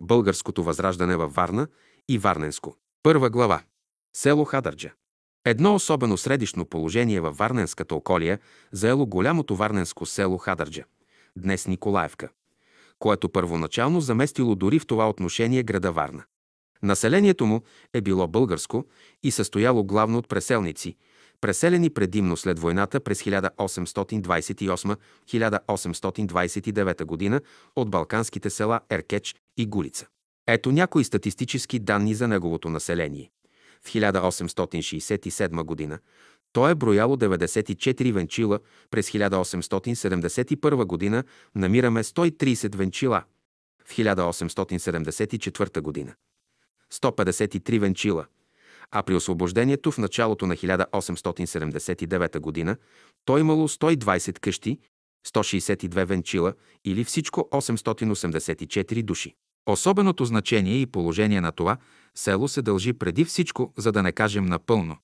Българското възраждане във Варна и Варненско. Първа глава. Село Хадърджа. Едно особено средишно положение във Варненската околия заело голямото варненско село Хадърджа, днес Николаевка, което първоначално заместило дори в това отношение града Варна. Населението му е било българско и състояло главно от преселници, преселени предимно след войната през 1828-1829 г. от балканските села Еркеч и Гулица. Ето някои статистически данни за неговото население. В 1867 г. то е брояло 94 венчила, през 1871 г. намираме 130 венчила, в 1874 г. 153 венчила, а при освобождението в началото на 1879 г. то имало 120 къщи, 162 венчила или всичко 884 души. Особеното значение и положение на това село се дължи преди всичко, за да не кажем напълно,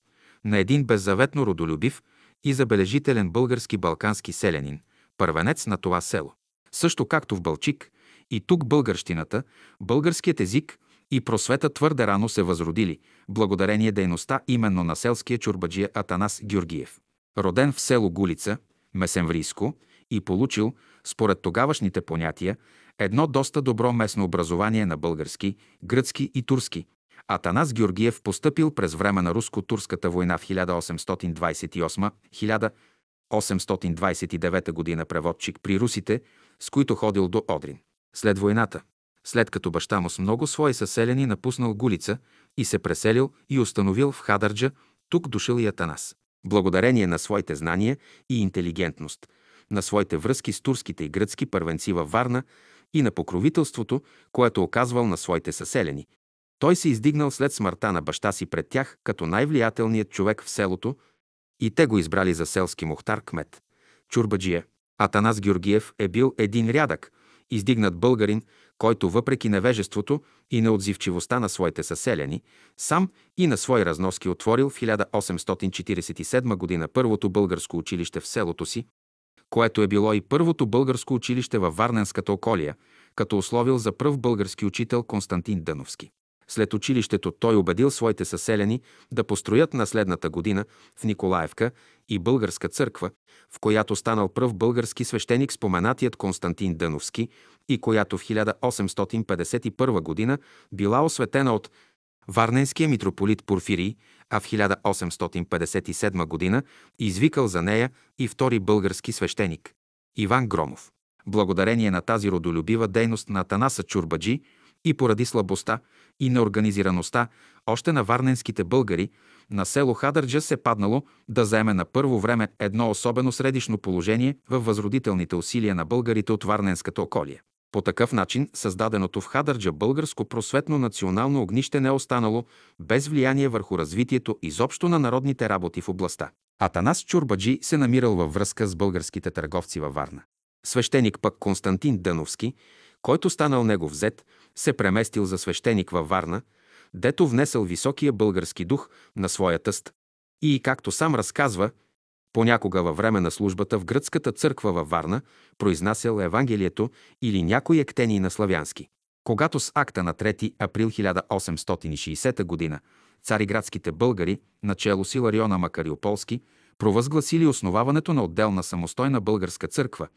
на един беззаветно родолюбив и забележителен български балкански селянин, първенец на това село. Също както в Бълчик, и тук българщината, българският език и просвета твърде рано се възродили, благодарение дейността именно на селския чурбаджия Атанас Георгиев. Роден в село Гулица, Месенврийско, и получил, според тогавашните понятия, едно доста добро местно образование на български, гръцки и турски. Атанас Георгиев постъпил през време на руско-турската война в 1828-1829 г. преводчик при русите, с които ходил до Одрин. След войната, след като баща му с много свои съселени напуснал Гулица и се преселил и установил в Хадърджа, тук дошъл и Атанас. Благодарение на своите знания и интелигентност, на своите връзки с турските и гръцки първенци във Варна и на покровителството, което оказвал на своите съселени, той се издигнал след смъртта на баща си пред тях като най-влиятелният човек в селото и те го избрали за селски мухтар кмет. Чурбаджия. Атанас Георгиев е бил един рядък, издигнат българин, който въпреки невежеството и неотзивчивостта на своите съселяни, сам и на свои разноски отворил в 1847 г. първото българско училище в селото си, което е било и първото българско училище във Варненската околия, като условил за пръв български учител Константин Дъновски. След училището той убедил своите съселяни да построят на следната година в Николаевка и българска църква, в която станал пръв български свещеник споменатият Константин Дъновски и която в 1851 година била осветена от Варненския митрополит Порфирий, а в 1857 година извикал за нея и втори български свещеник – Иван Громов. Благодарение на тази родолюбива дейност на Атанаса Чурбаджи и поради слабостта и неорганизираността още на варненските българи, на село Хадърджа се паднало да заеме на първо време едно особено средишно положение във възродителните усилия на българите от Варненската околия. По такъв начин създаденото в Хадърджа българско просветно национално огнище не е останало без влияние върху развитието изобщо на народните работи в областта. Атанас Чурбаджи се намирал във връзка с българските търговци във Варна. Свещеник пък Константин Дъновски, който станал негов зет, се преместил за свещеник във Варна, дето внесъл високия български дух на своя тъст. И, както сам разказва, Понякога във време на службата в гръцката църква във Варна произнасял Евангелието или някои ектени на славянски. Когато с акта на 3 април 1860 г. цариградските българи, начало с Илариона Макариополски, провъзгласили основаването на отделна самостойна българска църква,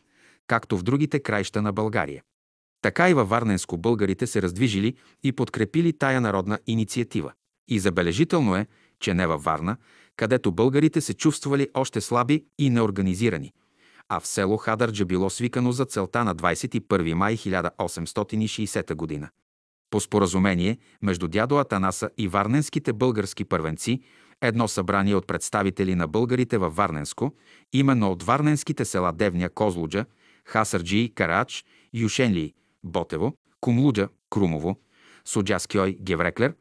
както в другите краища на България. Така и във Варненско българите се раздвижили и подкрепили тая народна инициатива. И забележително е, че не във Варна, където българите се чувствали още слаби и неорганизирани, а в село Хадърджа било свикано за целта на 21 май 1860 г. По споразумение между дядо Атанаса и варненските български първенци, едно събрание от представители на българите във Варненско, именно от варненските села Девня, Козлуджа, Хасърджи, Карач, Юшенли, Ботево, Кумлуджа, Крумово, Суджаскиой, Гевреклер,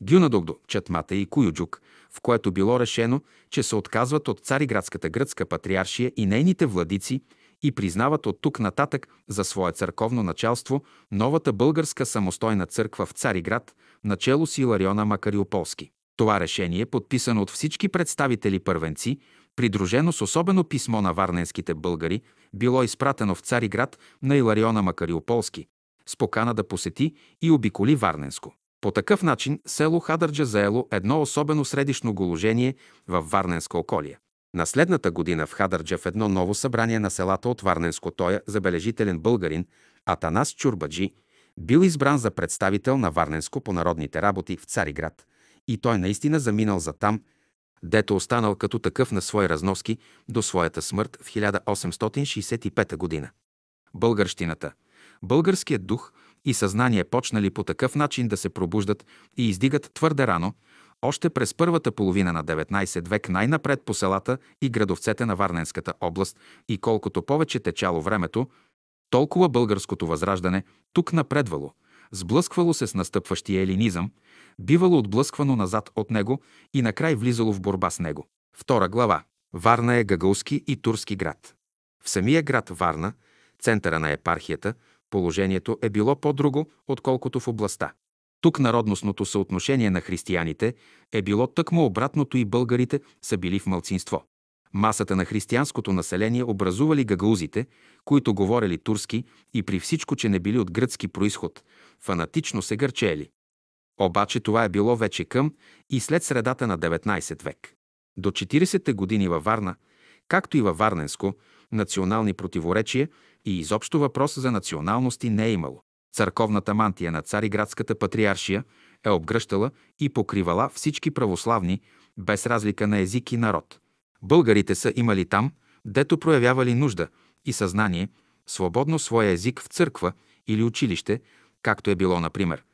Гюнадогдо, Чатмата и Куюджук, в което било решено, че се отказват от Цариградската гръцка патриаршия и нейните владици и признават от тук нататък за свое църковно началство новата българска самостойна църква в Цариград, начало с Илариона Макариополски. Това решение, подписано от всички представители първенци, придружено с особено писмо на варненските българи, било изпратено в Цариград на Илариона Макариополски, с покана да посети и обиколи Варненско. По такъв начин село Хадърджа заело едно особено средишно голожение в Варненска околия. На следната година в Хадърджа в едно ново събрание на селата от Варненско тоя забележителен българин Атанас Чурбаджи бил избран за представител на Варненско по народните работи в Цариград и той наистина заминал за там, дето останал като такъв на свои разноски до своята смърт в 1865 година. Българщината, българският дух и съзнание почнали по такъв начин да се пробуждат и издигат твърде рано, още през първата половина на 19 век най-напред по селата и градовцете на Варненската област и колкото повече течало времето, толкова българското възраждане тук напредвало, сблъсквало се с настъпващия елинизъм, бивало отблъсквано назад от него и накрай влизало в борба с него. Втора глава. Варна е гагаузски и турски град. В самия град Варна, центъра на епархията, положението е било по-друго, отколкото в областта. Тук народностното съотношение на християните е било тъкмо обратното и българите са били в мълцинство. Масата на християнското население образували гагаузите, които говорели турски и при всичко, че не били от гръцки происход, фанатично се гърчели. Обаче това е било вече към и след средата на 19 век. До 40-те години във Варна, както и във Варненско, национални противоречия и изобщо въпрос за националности не е имало. Църковната мантия на Цариградската патриаршия е обгръщала и покривала всички православни, без разлика на език и народ. Българите са имали там, дето проявявали нужда и съзнание, свободно своя език в църква или училище, както е било, например,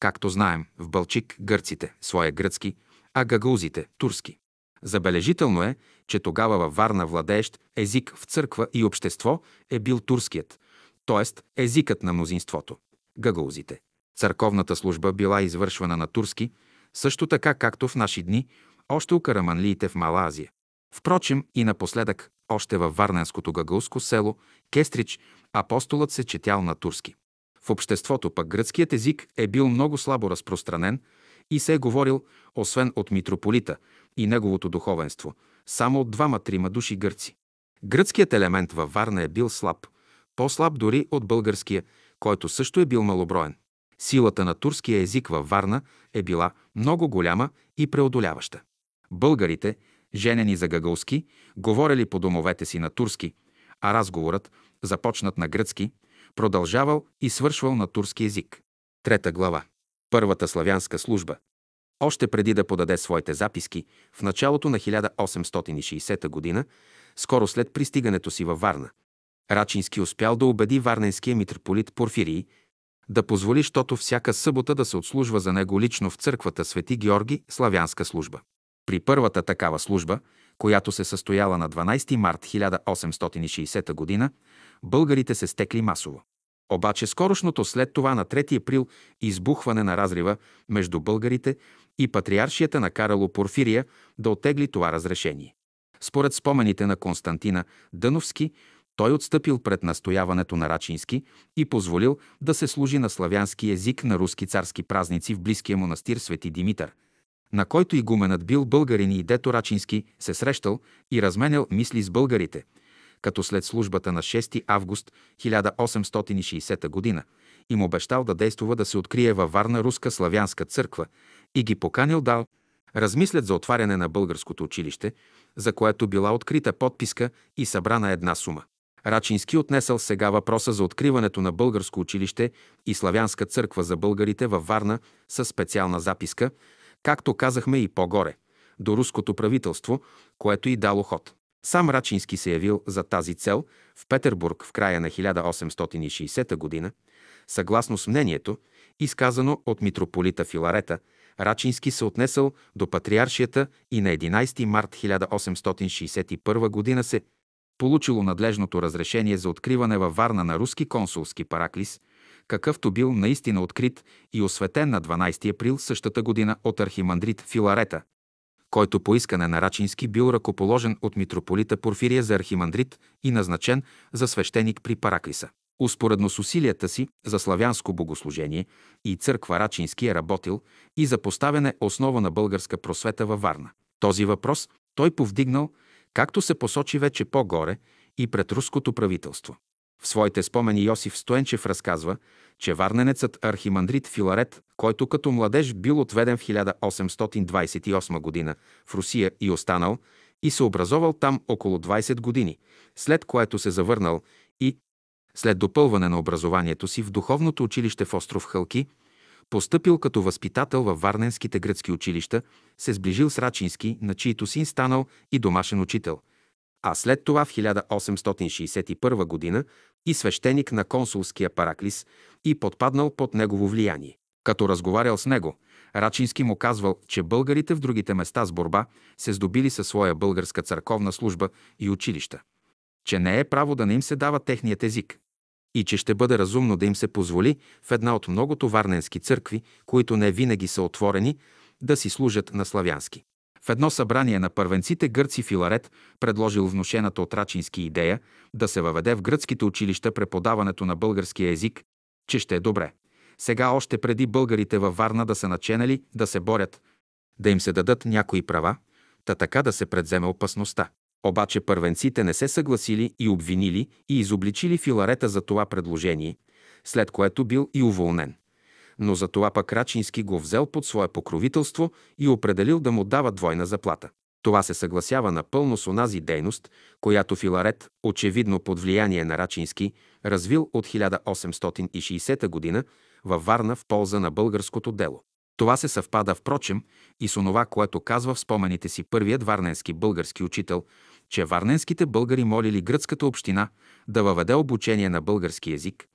както знаем, в Бълчик гърците, своя гръцки, а гагаузите – турски. Забележително е, че тогава във Варна владеещ език в църква и общество е бил турският, т.е. езикът на мнозинството – гагаузите. Църковната служба била извършвана на турски, също така както в наши дни, още у караманлиите в Мала Азия. Впрочем и напоследък, още във Варненското гагаузско село, Кестрич, апостолът се четял на турски. В обществото пък гръцкият език е бил много слабо разпространен и се е говорил, освен от митрополита и неговото духовенство, само от двама-трима души гърци. Гръцкият елемент във Варна е бил слаб, по-слаб дори от българския, който също е бил малоброен. Силата на турския език във Варна е била много голяма и преодоляваща. Българите, женени за гагалски, говорили по домовете си на турски, а разговорът, започнат на гръцки, продължавал и свършвал на турски език. Трета глава. Първата славянска служба. Още преди да подаде своите записки, в началото на 1860 г., скоро след пристигането си във Варна, Рачински успял да убеди варненския митрополит Порфирий да позволи, щото всяка събота да се отслужва за него лично в църквата Свети Георги славянска служба. При първата такава служба, която се състояла на 12 март 1860 г., българите се стекли масово. Обаче скорошното след това на 3 април избухване на разрива между българите и патриаршията накарало Порфирия да отегли това разрешение. Според спомените на Константина Дъновски, той отстъпил пред настояването на Рачински и позволил да се служи на славянски език на руски царски празници в близкия монастир Свети Димитър, на който игуменът бил българин и дето Рачински се срещал и разменял мисли с българите – като след службата на 6 август 1860 г. им обещал да действува да се открие във Варна руска славянска църква и ги поканил дал размислят за отваряне на българското училище, за което била открита подписка и събрана една сума. Рачински отнесъл сега въпроса за откриването на българско училище и славянска църква за българите във Варна с специална записка, както казахме и по-горе, до руското правителство, което и дало ход. Сам Рачински се явил за тази цел в Петербург в края на 1860 г. Съгласно с мнението, изказано от митрополита Филарета, Рачински се отнесъл до патриаршията и на 11 март 1861 г. се получило надлежното разрешение за откриване във Варна на руски консулски параклис, какъвто бил наистина открит и осветен на 12 април същата година от архимандрит Филарета, който по искане на Рачински бил ръкоположен от митрополита Порфирия за архимандрит и назначен за свещеник при Параклиса. Успоредно с усилията си за славянско богослужение и църква Рачински е работил и за поставяне основа на българска просвета във Варна. Този въпрос той повдигнал, както се посочи вече по-горе, и пред руското правителство. В своите спомени Йосиф Стоенчев разказва, че варненецът архимандрит Филарет, който като младеж бил отведен в 1828 г. в Русия и останал, и се образовал там около 20 години, след което се завърнал и, след допълване на образованието си в духовното училище в остров Халки, постъпил като възпитател във Варненските гръцки училища, се сближил с Рачински, на чието син станал и домашен учител, а след това в 1861 г. и свещеник на консулския Параклис и подпаднал под негово влияние. Като разговарял с него, Рачински му казвал, че българите в другите места с борба се здобили със своя българска църковна служба и училища, че не е право да не им се дава техният език и че ще бъде разумно да им се позволи в една от многото варненски църкви, които не винаги са отворени, да си служат на славянски. В едно събрание на първенците гърци Филарет предложил внушената от Рачински идея да се въведе в гръцките училища преподаването на българския език, че ще е добре. Сега още преди българите във Варна да са наченали да се борят, да им се дадат някои права, та така да се предземе опасността. Обаче първенците не се съгласили и обвинили и изобличили Филарета за това предложение, след което бил и уволнен. Но за това пък Рачински го взел под свое покровителство и определил да му дава двойна заплата. Това се съгласява напълно с онази дейност, която Филарет, очевидно под влияние на Рачински, развил от 1860 г. във Варна в полза на българското дело. Това се съвпада, впрочем, и с онова, което казва в спомените си първият варненски български учител, че варненските българи молили гръцката община да въведе обучение на български язик,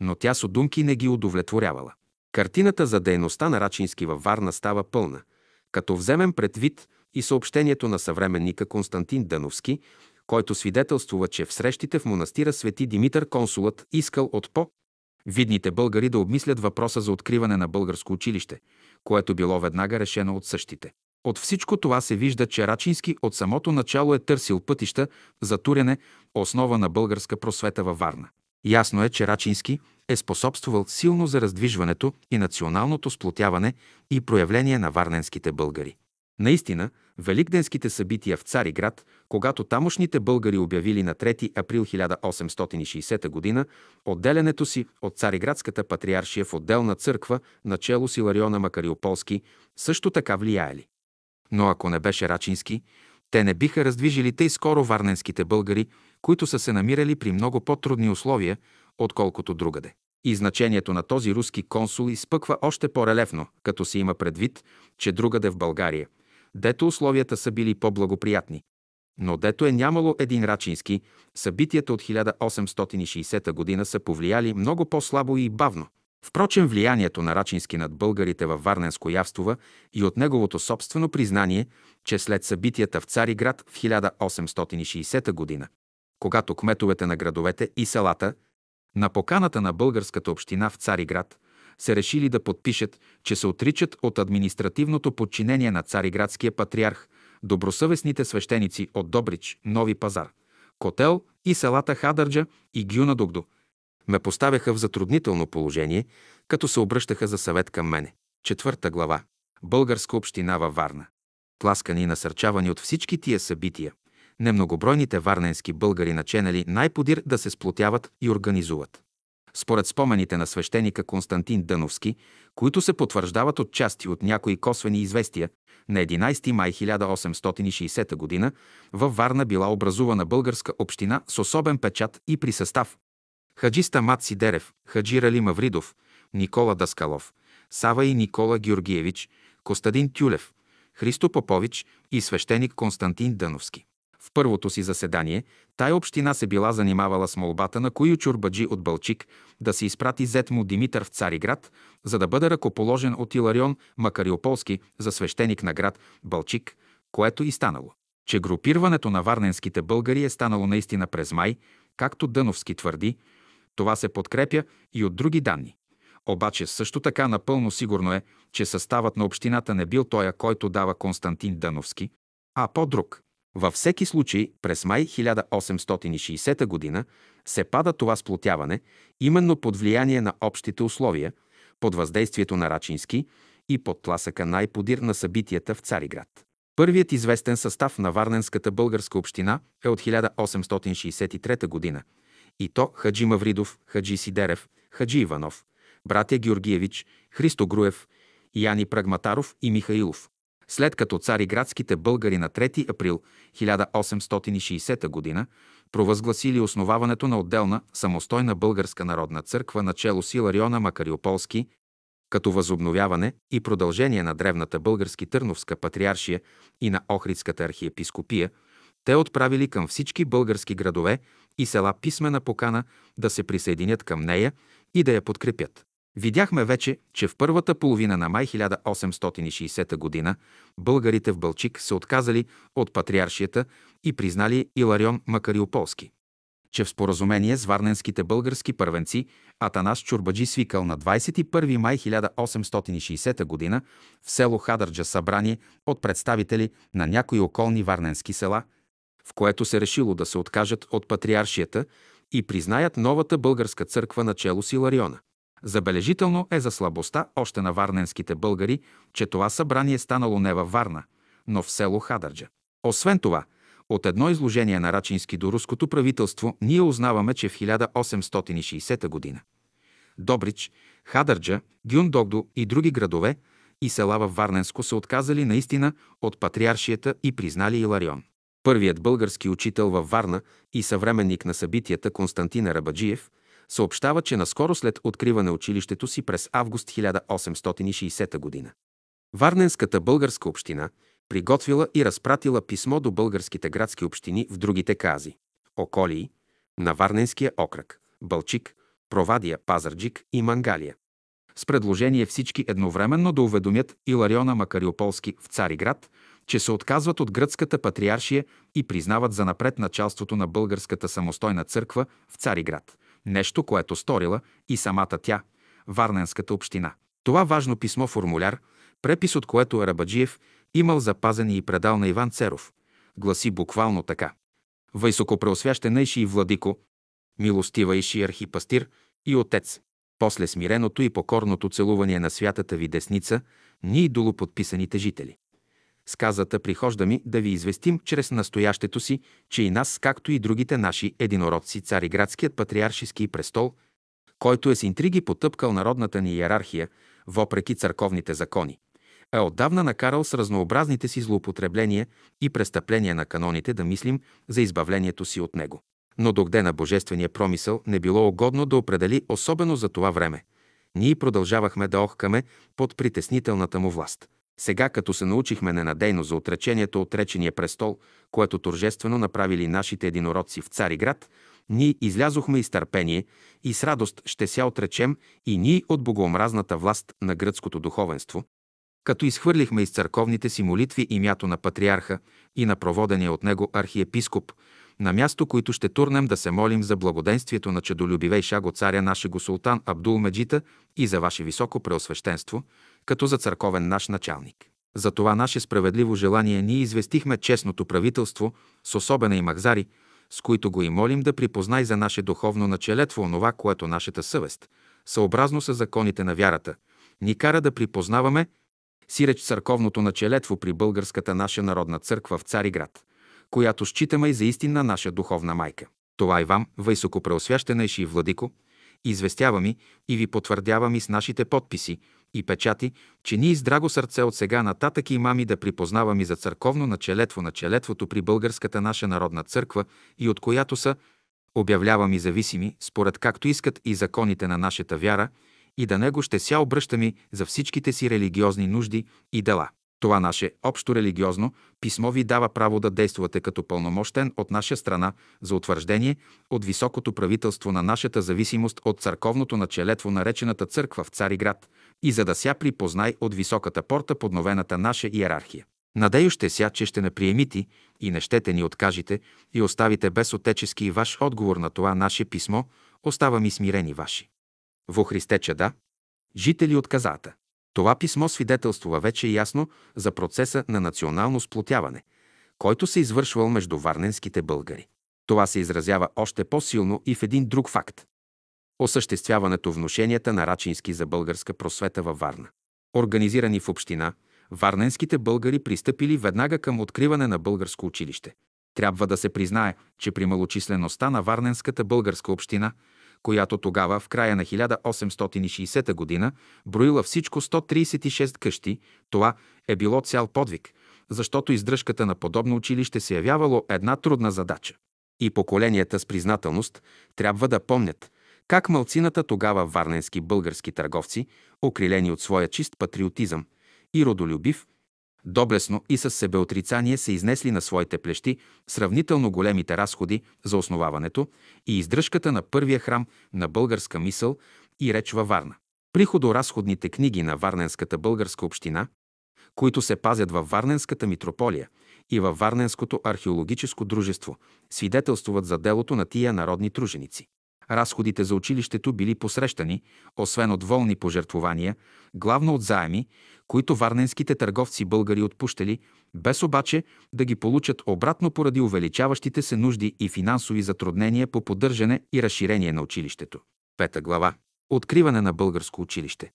но тя с думки не ги удовлетворявала. Картината за дейността на Рачински във Варна става пълна, като вземем предвид и съобщението на съвременника Константин Дановски, който свидетелствува, че в срещите в монастира Свети Димитър консулът искал от по видните българи да обмислят въпроса за откриване на българско училище, което било веднага решено от същите. От всичко това се вижда, че Рачински от самото начало е търсил пътища за турене, основа на българска просвета във Варна. Ясно е, че Рачински е способствувал силно за раздвижването и националното сплотяване и проявление на варненските българи. Наистина, великденските събития в Цариград, когато тамошните българи обявили на 3 април 1860 г. отделянето си от Цариградската патриаршия в отделна църква, начало с Илариона Макариополски, също така влияели. Но ако не беше Рачински, те не биха раздвижили тъй скоро варненските българи, които са се намирали при много по-трудни условия, отколкото другаде. И значението на този руски консул изпъква още по-релефно, като се има предвид, че другаде в България, дето условията са били по-благоприятни. Но дето е нямало един Рачински, събитията от 1860 година са повлияли много по-слабо и бавно. Впрочем, влиянието на Рачински над българите във Варненско явствува и от неговото собствено признание, че след събитията в Цариград в 1860 година, когато кметовете на градовете и селата на поканата на българската община в Цариград се решили да подпишат, че се отричат от административното подчинение на цариградския патриарх, добросъвестните свещеници от Добрич, Нови пазар, Котел и селата Хадърджа и Гюна Дугдо, ме поставяха в затруднително положение, като се обръщаха за съвет към мене. Четвърта глава. Българска община във Варна. Тласкани и насърчавани от всички тия събития, немногобройните варненски българи наченали най-подир да се сплотяват и организуват. Според спомените на свещеника Константин Дъновски, които се потвърждават от части от някои косвени известия, на 11 май 1860 г. във Варна била образувана българска община с особен печат и при състав Хаджиста Мат Сидерев, Хаджи Рали Мавридов, Никола Даскалов, Сава и Никола Георгиевич, Костадин Тюлев, Христо Попович и свещеник Константин Дъновски. В първото си заседание тая община се била занимавала с молбата на Кою Чурбаджи от Бълчик да се изпрати зет му Димитър в Цариград, за да бъде ръкоположен от Иларион Макариополски за свещеник на град Бълчик, което и станало. Че групирването на варненските българи е станало наистина през май, както Дъновски твърди, това се подкрепя и от други данни. Обаче също така напълно сигурно е, че съставът на общината не бил тоя, който дава Константин Дъновски, а по-друг. Във всеки случай, през май 1860 г. се пада това сплотяване, именно под влияние на общите условия, под въздействието на Рачински и под тласъка най-подир на събитията в Цариград. Първият известен състав на Варненската българска община е от 1863 г И то Хаджи Мавридов, Хаджи Сидерев, Хаджи Иванов, братя Георгиевич, Христо Груев, Яни Прагматаров и Михаилов. След като цариградските българи на 3 април 1860 г. провъзгласили основаването на отделна самостойна българска народна църква начало с Илариона Макариополски, като възобновяване и продължение на древната български Търновска патриаршия и на Охридската архиепископия, те отправили към всички български градове и села писмена покана да се присъединят към нея и да я подкрепят. Видяхме вече, че в първата половина на май 1860 г. българите в Бълчик се отказали от патриаршията и признали Иларион Макариополски. Че в споразумение с варненските български първенци Атанас Чурбаджи свикал на 21 май 1860 г. в село Хадърджа събрание от представители на някои околни варненски села, в което се решило да се откажат от патриаршията и признаят новата българска църква начело с Илариона. Забележително е за слабостта още на варненските българи, че това събрание станало не във Варна, но в село Хадърджа. Освен това, от едно изложение на Рачински до руското правителство ние узнаваме, че в 1860 г. Добрич, Хадърджа, Гюндогдо и други градове и села във Варненско са отказали наистина от патриаршията и признали Иларион. Първият български учител във Варна и съвременник на събитията Константин Рабаджиев – съобщава, че наскоро след откриване училището си през август 1860 г. Варненската българска община приготвила и разпратила писмо до българските градски общини в другите кази – Околии, на Варненския окръг, Бълчик, Провадия, Пазарджик и Мангалия. С предложение всички едновременно да уведомят Илариона Макариополски в Цариград, че се отказват от гръцката патриаршия и признават за напред началството на българската самостойна църква в Цариград, Нещо, което сторила и самата тя, Варненската община. Това важно писмо-формуляр, препис от което Арабаджиев имал запазен и предал на Иван Церов, гласи буквално така. Вайсокопреосвященейши и владико, милостива иши архипастир и отец, после смиреното и покорното целуване на святата ви десница, ние долуподписаните жители. Сказата прихожда ми да ви известим чрез настоящето си, че и нас, както и другите наши единородци, цариградският патриаршиски престол, който е с интриги потъпкал народната ни иерархия, въпреки църковните закони, е отдавна накарал с разнообразните си злоупотребления и престъпления на каноните да мислим за избавлението си от него. Но догде на божествения промисъл не било угодно да определи особено за това време. Ние продължавахме да охкаме под притеснителната му власт. Сега, като се научихме ненадейно за отречението от речения престол, което торжествено направили нашите единородци в Цариград, ние излязохме из търпение и с радост ще ся отречем и ние от богоомразната власт на гръцкото духовенство, като изхвърлихме из църковните си молитви имято на патриарха и на проводения от него архиепископ, на място, които ще турнем да се молим за благоденствието на чадолюбивей шаго царя нашего султан Абдул Меджита и за ваше високо преосвещенство, като за църковен наш началник. За това наше справедливо желание ние известихме честното правителство с особена и махзари, с които го и молим да припознай за наше духовно началетво онова, което нашата съвест, съобразно с законите на вярата, ни кара да припознаваме сиреч църковното началетво при българската наша народна църква в Цариград, която считаме и за истинна наша духовна майка. Това и вам, високопреосвящена и владико, известявам и ви потвърдявам и с нашите подписи, и печати, че ние с драго сърце от сега нататък имами да припознавам и за църковно началетво на челетвото при българската наша народна църква и от която са обявлявам и зависими, според както искат и законите на нашата вяра, и да него ще ся обръщаме за всичките си религиозни нужди и дела. Това наше общо религиозно писмо ви дава право да действате като пълномощен от наша страна за утвърждение от високото правителство на нашата зависимост от църковното началетво наречената църква в Цариград и за да ся припознай от високата порта подновената наша иерархия. Надею ще ся, че ще наприемити и не щете ни откажете и оставите без отечески ваш отговор на това наше писмо, остава ми смирени ваши. Во Христе чада, жители от казата. Това писмо свидетелствува вече ясно за процеса на национално сплотяване, който се извършвал между варненските българи. Това се изразява още по-силно и в един друг факт – осъществяването внушенията на Рачински за българска просвета във Варна. Организирани в община, варненските българи пристъпили веднага към откриване на българско училище. Трябва да се признае, че при малочислеността на Варненската българска община, която тогава, в края на 1860 г., броила всичко 136 къщи, това е било цял подвиг, защото издръжката на подобно училище се явявало една трудна задача. И поколенията с признателност трябва да помнят как мълцината тогава варненски български търговци, окрилени от своя чист патриотизъм и родолюбив, доблесно и с себеотрицание се изнесли на своите плещи сравнително големите разходи за основаването и издръжката на първия храм на българска мисъл и реч във Варна. Приходоразходните книги на Варненската българска община, които се пазят във Варненската митрополия и във Варненското археологическо дружество, свидетелствуват за делото на тия народни труженици. Разходите за училището били посрещани, освен от волни пожертвования, главно от заеми, които варненските търговци българи отпущали, без обаче да ги получат обратно поради увеличаващите се нужди и финансови затруднения по поддържане и разширение на училището. Пета глава. Откриване на българско училище.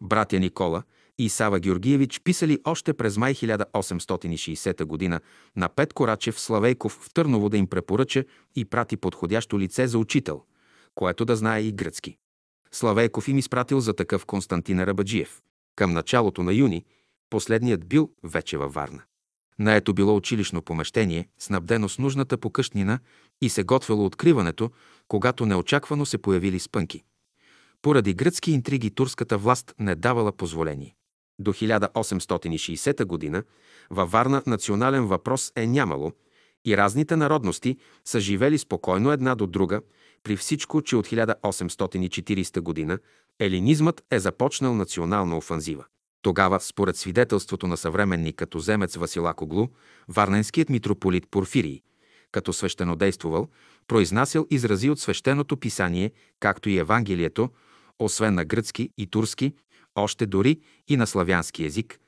Братя Никола и Сава Георгиевич писали още през май 1860 г. на Пет Корачев Славейков в Търново да им препоръча и прати подходящо лице за учител, което да знае и гръцки. Славейков им изпратил за такъв Константин Рабаджиев. Към началото на юни последният бил вече във Варна. Наето било училищно помещение, снабдено с нужната покъщнина и се готвело откриването, когато неочаквано се появили спънки. Поради гръцки интриги турската власт не давала позволение. До 1860 г. във Варна национален въпрос е нямало и разните народности са живели спокойно една до друга, при всичко, че от 1840 г. елинизмът е започнал национална офанзива. Тогава, според свидетелството на съвременник като земец Василакоглу, варненският митрополит Порфирий, като свещенодействувал, произнасял изрази от свещеното писание, както и Евангелието, освен на гръцки и турски, още дори и на славянски език,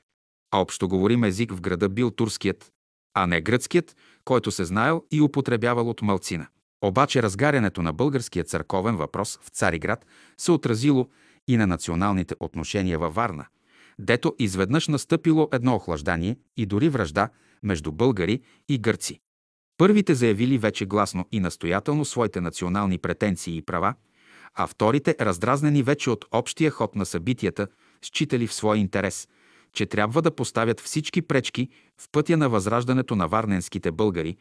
а общоговорим език в града бил турският, а не гръцкият, който се знаел и употребявал от малцина. Обаче разгарянето на българския църковен въпрос в Цариград се отразило и на националните отношения във Варна, дето изведнъж настъпило едно охлаждание и дори връжда между българи и гърци. Първите заявили вече гласно и настоятелно своите национални претенции и права, а вторите, раздразнени вече от общия ход на събитията, считали в свой интерес, че трябва да поставят всички пречки в пътя на възраждането на варненските българи,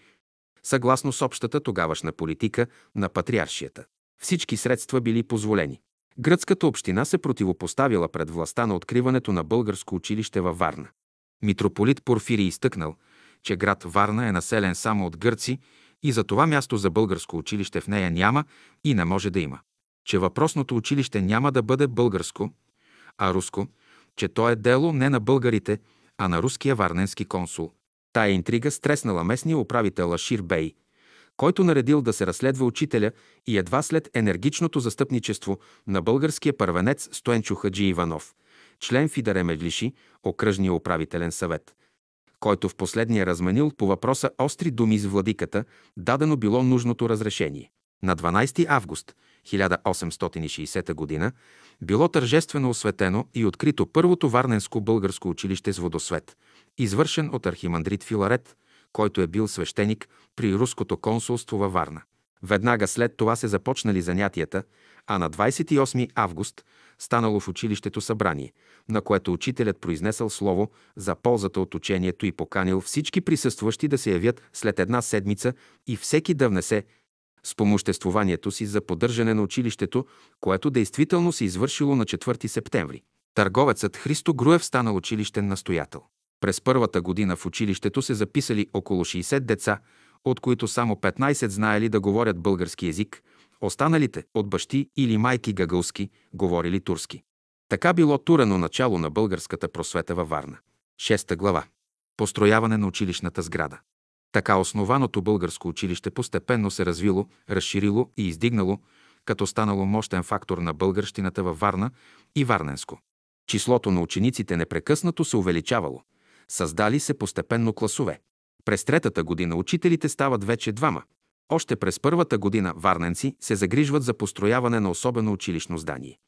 съгласно с общата тогавашна политика на патриаршията. Всички средства били позволени. Гръцката община се противопоставила пред властта на откриването на българско училище във Варна. Митрополит Порфири изтъкнал, че град Варна е населен само от гърци и за това място за българско училище в нея няма и не може да има. Че въпросното училище няма да бъде българско, а руско, че то е дело не на българите, а на руския варненски консул. Тая интрига стреснала местния управител Ашир Бей, който наредил да се разследва учителя и едва след енергичното застъпничество на българския първенец Стоенчо Хаджи Иванов, член Фидаре Медлиши, окръжния управителен съвет, който в последния разменил по въпроса остри думи с владиката, дадено било нужното разрешение. На 12 август 1860 г. било тържествено осветено и открито първото Варненско българско училище с водосвет, извършен от архимандрит Филарет, който е бил свещеник при руското консулство във Варна. Веднага след това се започнали занятията, а на 28 август станало в училището събрание, на което учителят произнесъл слово за ползата от учението и поканил всички присъстващи да се явят след една седмица и всеки да внесе спомоществованието си за поддържане на училището, което действително се извършило на 4 септември. Търговецът Христо Груев станал училищен настоятел. През първата година в училището се записали около 60 деца, от които само 15 знаели да говорят български язик, останалите от бащи или майки гагълски говорили турски. Така било турено начало на българската просвета във Варна. Шеста глава. Построяване на училищната сграда. Така основаното българско училище постепенно се развило, разширило и издигнало, като станало мощен фактор на българщината във Варна и Варненско. Числото на учениците непрекъснато се увеличавало. Създали се постепенно класове. През третата година учителите стават вече двама. Още през първата година варненци се загрижват за построяване на особено училищно здание.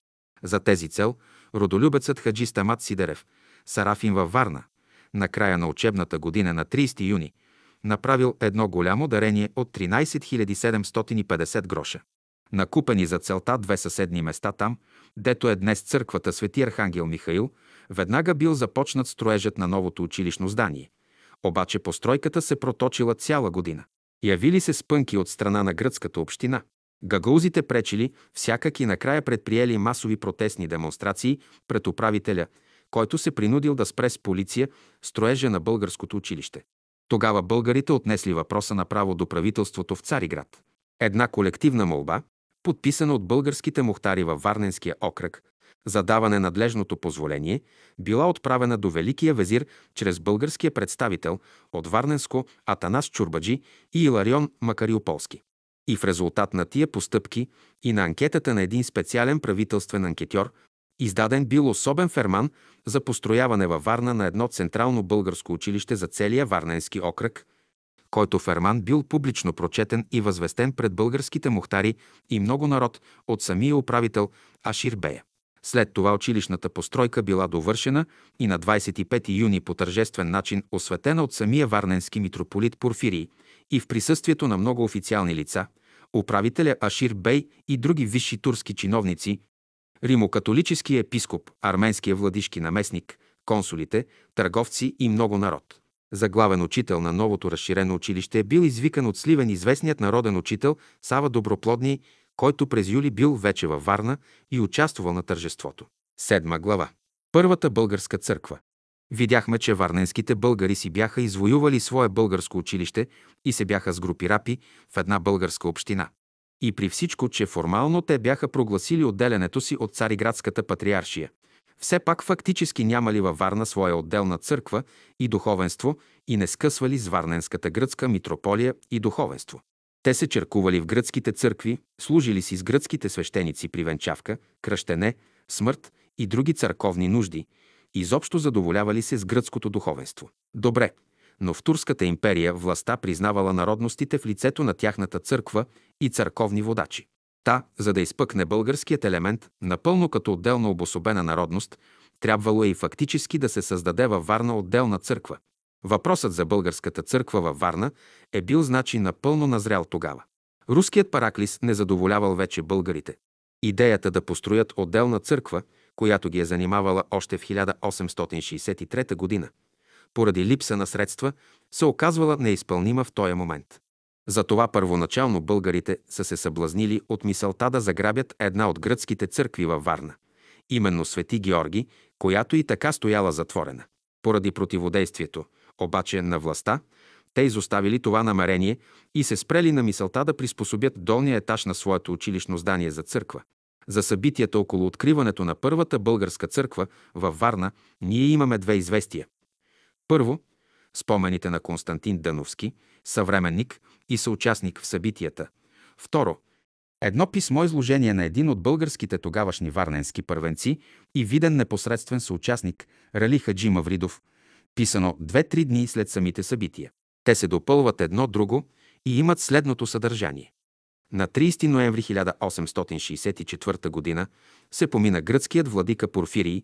За тези цел родолюбецът Хаджи Стамат Сидерев, Сарафин във Варна, на края на учебната година на 30 юни направил едно голямо дарение от 13 750 гроша. Накупени за целта две съседни места там, дето е днес църквата Свети Архангел Михаил, веднага бил започнат строежът на новото училищно здание. Обаче постройката се проточила цяла година. Явили се спънки от страна на гръцката община. Гагаузите пречили всякак и накрая предприели масови протестни демонстрации пред управителя, който се принудил да спре с полиция строежа на българското училище. Тогава българите отнесли въпроса направо до правителството в Цариград. Една колективна молба, подписана от българските мухтари във Варненския окръг, за даване надлежното позволение, била отправена до Великия везир чрез българския представител от Варненско Атанас Чурбаджи и Иларион Макариополски. И в резултат на тия постъпки и на анкетата на един специален правителствен анкетьор, издаден бил особен ферман за построяване във Варна на едно централно българско училище за целия Варненски окръг, който ферман бил публично прочетен и възвестен пред българските мухтари и много народ от самия управител Ашир Бея. След това училищната постройка била довършена и на 25 юни по тържествен начин осветена от самия варненски митрополит Порфирий и в присъствието на много официални лица, управителя Ашир Бей и други висши турски чиновници, римокатолически епископ, арменския владишки наместник, консулите, търговци и много народ. За главен учител на новото разширено училище е бил извикан от Сливен известният народен учител Сава Доброплодни, който през юли бил вече във Варна и участвал на тържеството. Седма глава. Първата българска църква. Видяхме, че варненските българи си бяха извоювали свое българско училище и се бяха сгрупирапи в една българска община. И при всичко, че формално те бяха прогласили отделянето си от Цариградската патриаршия, все пак фактически нямали във Варна своя отделна църква и духовенство и не скъсвали с Варненската гръцка митрополия и духовенство. Те се черкували в гръцките църкви, служили си с гръцките свещеници при венчавка, кръщене, смърт и други църковни нужди, изобщо задоволявали се с гръцкото духовенство. Добре, но в Турската империя властта признавала народностите в лицето на тяхната църква и църковни водачи. Та, за да изпъкне българският елемент, напълно като отделно обособена народност, трябвало е и фактически да се създаде във Варна отделна църква. Въпросът за българската църква във Варна е бил значи напълно назрял тогава. Руският параклис не задоволявал вече българите. Идеята да построят отделна църква, която ги е занимавала още в 1863 година, поради липса на средства, се оказвала неизпълнима в този момент. Затова първоначално българите са се съблазнили от мисълта да заграбят една от гръцките църкви във Варна, именно Свети Георги, която и така стояла затворена. Поради противодействието, обаче на властта, те изоставили това намерение и се спрели на мисълта да приспособят долния етаж на своето училищно здание за църква. За събитията около откриването на първата българска църква във Варна ние имаме две известия. Първо, спомените на Константин Дъновски, съвременник и съучастник в събитията. Второ, едно писмо изложение на един от българските тогавашни варненски първенци и виден непосредствен съучастник Рали Хаджи Мавридов, писано две-три дни след самите събития. Те се допълват едно друго и имат следното съдържание. На 30 ноември 1864 г. се помина гръцкият владика Порфирий,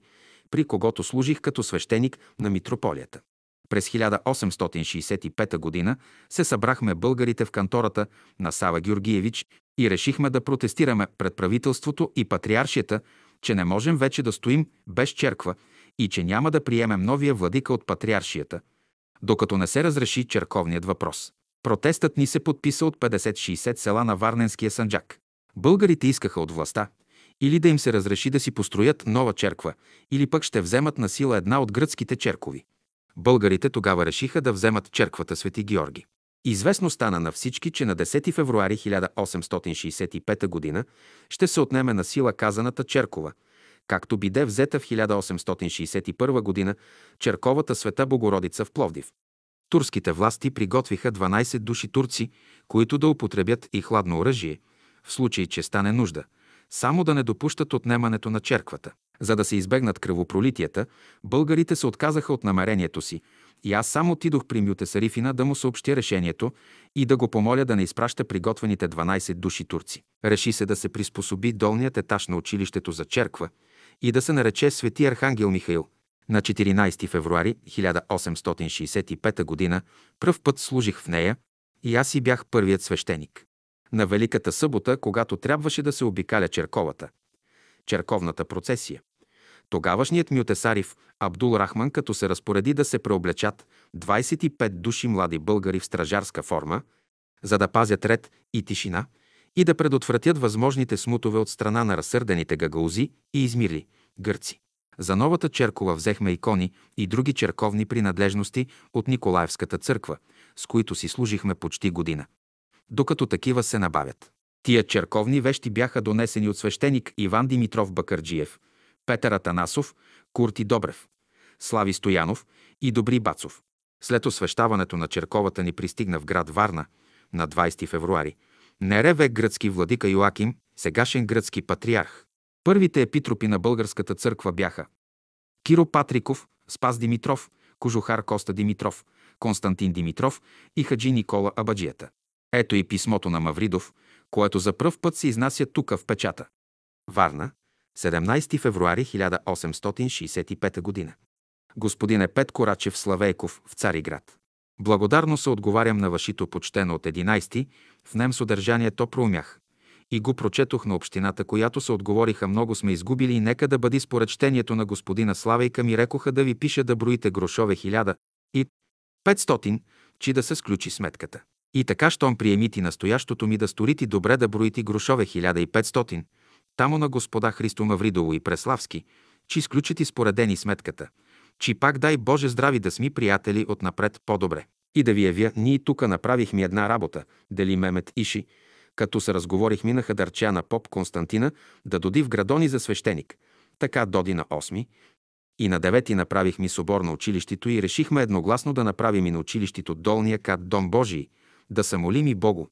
при когото служих като свещеник на митрополията. През 1865 г. се събрахме българите в кантората на Сава Георгиевич и решихме да протестираме пред правителството и патриаршията, че не можем вече да стоим без черква и че няма да приемем новия владика от патриаршията, докато не се разреши черковният въпрос. Протестът ни се подписа от 50-60 села на Варненския санджак. Българите искаха от властта или да им се разреши да си построят нова черква, или пък ще вземат на сила една от гръцките черкови. Българите тогава решиха да вземат черквата Свети Георги. Известно стана на всички, че на 10 февруари 1865 г. ще се отнеме на сила казаната черкова, както биде взета в 1861 г. черковата Света Богородица в Пловдив. Турските власти приготвиха 12 души турци, които да употребят и хладно оръжие, в случай, че стане нужда, само да не допущат отнемането на черквата. За да се избегнат кръвопролитията, българите се отказаха от намерението си и аз само отидох при Мюте Сарифина да му съобщя решението и да го помоля да не изпраща приготвените 12 души турци. Реши се да се приспособи долният етаж на училището за черква и да се нарече Свети Архангел Михаил. На 14 февруари 1865 г. пръв път служих в нея и аз си бях първият свещеник. На Великата събота, когато трябваше да се обикаля черковата, черковната процесия, тогавашният мютесарив Абдул Рахман, като се разпореди да се преоблечат 25 души млади българи в стражарска форма, за да пазят ред и тишина и да предотвратят възможните смутове от страна на разсърдените гагаузи и измирли гърци. За новата черкова взехме икони и други черковни принадлежности от Николаевската църква, с които си служихме почти година. Докато такива се набавят. Тия черковни вещи бяха донесени от свещеник Иван Димитров Бакърджиев, Петър Атанасов, Курти Добрев, Слави Стоянов и Добри Бацов. След освещаването на черковата ни пристигна в град Варна на 20 февруари. Нереве гръцки владика Йоаким, сегашен гръцки патриарх. Първите епитропи на българската църква бяха Киро Патриков, Спас Димитров, Кожухар Коста Димитров, Константин Димитров и Хаджи Никола Абаджията. Ето и писмото на Мавридов, което за пръв път се изнася тука в печата. Варна, 17 февруари 1865 г. Господине Петко Рачев Славейков в Цариград. Благодарно се отговарям на вашето почтено от 11 в нем съдържание то проумях и го прочетох на общината, която се отговориха много сме изгубили и нека да бъди според на господина Славейка ми рекоха да ви пиша да броите грошове хиляда и 500, чи да се сключи сметката. И така, щом приемити настоящото ми да сторити добре да броити грошове 1500, тамо на господа Христо Мавридово и Преславски, чи изключити споредени сметката, чи пак дай Боже здрави да сми приятели отнапред по-добре. И да ви явя, ние тука направихме една работа, дали Мемет Иши, като се разговорих, минаха дърча на поп Константина да доди в градони за свещеник. Така доди на 8 и на 9 направихме собор на училището и решихме едногласно да направим и на училището долния кат Дом Божий, да самолим и Богу.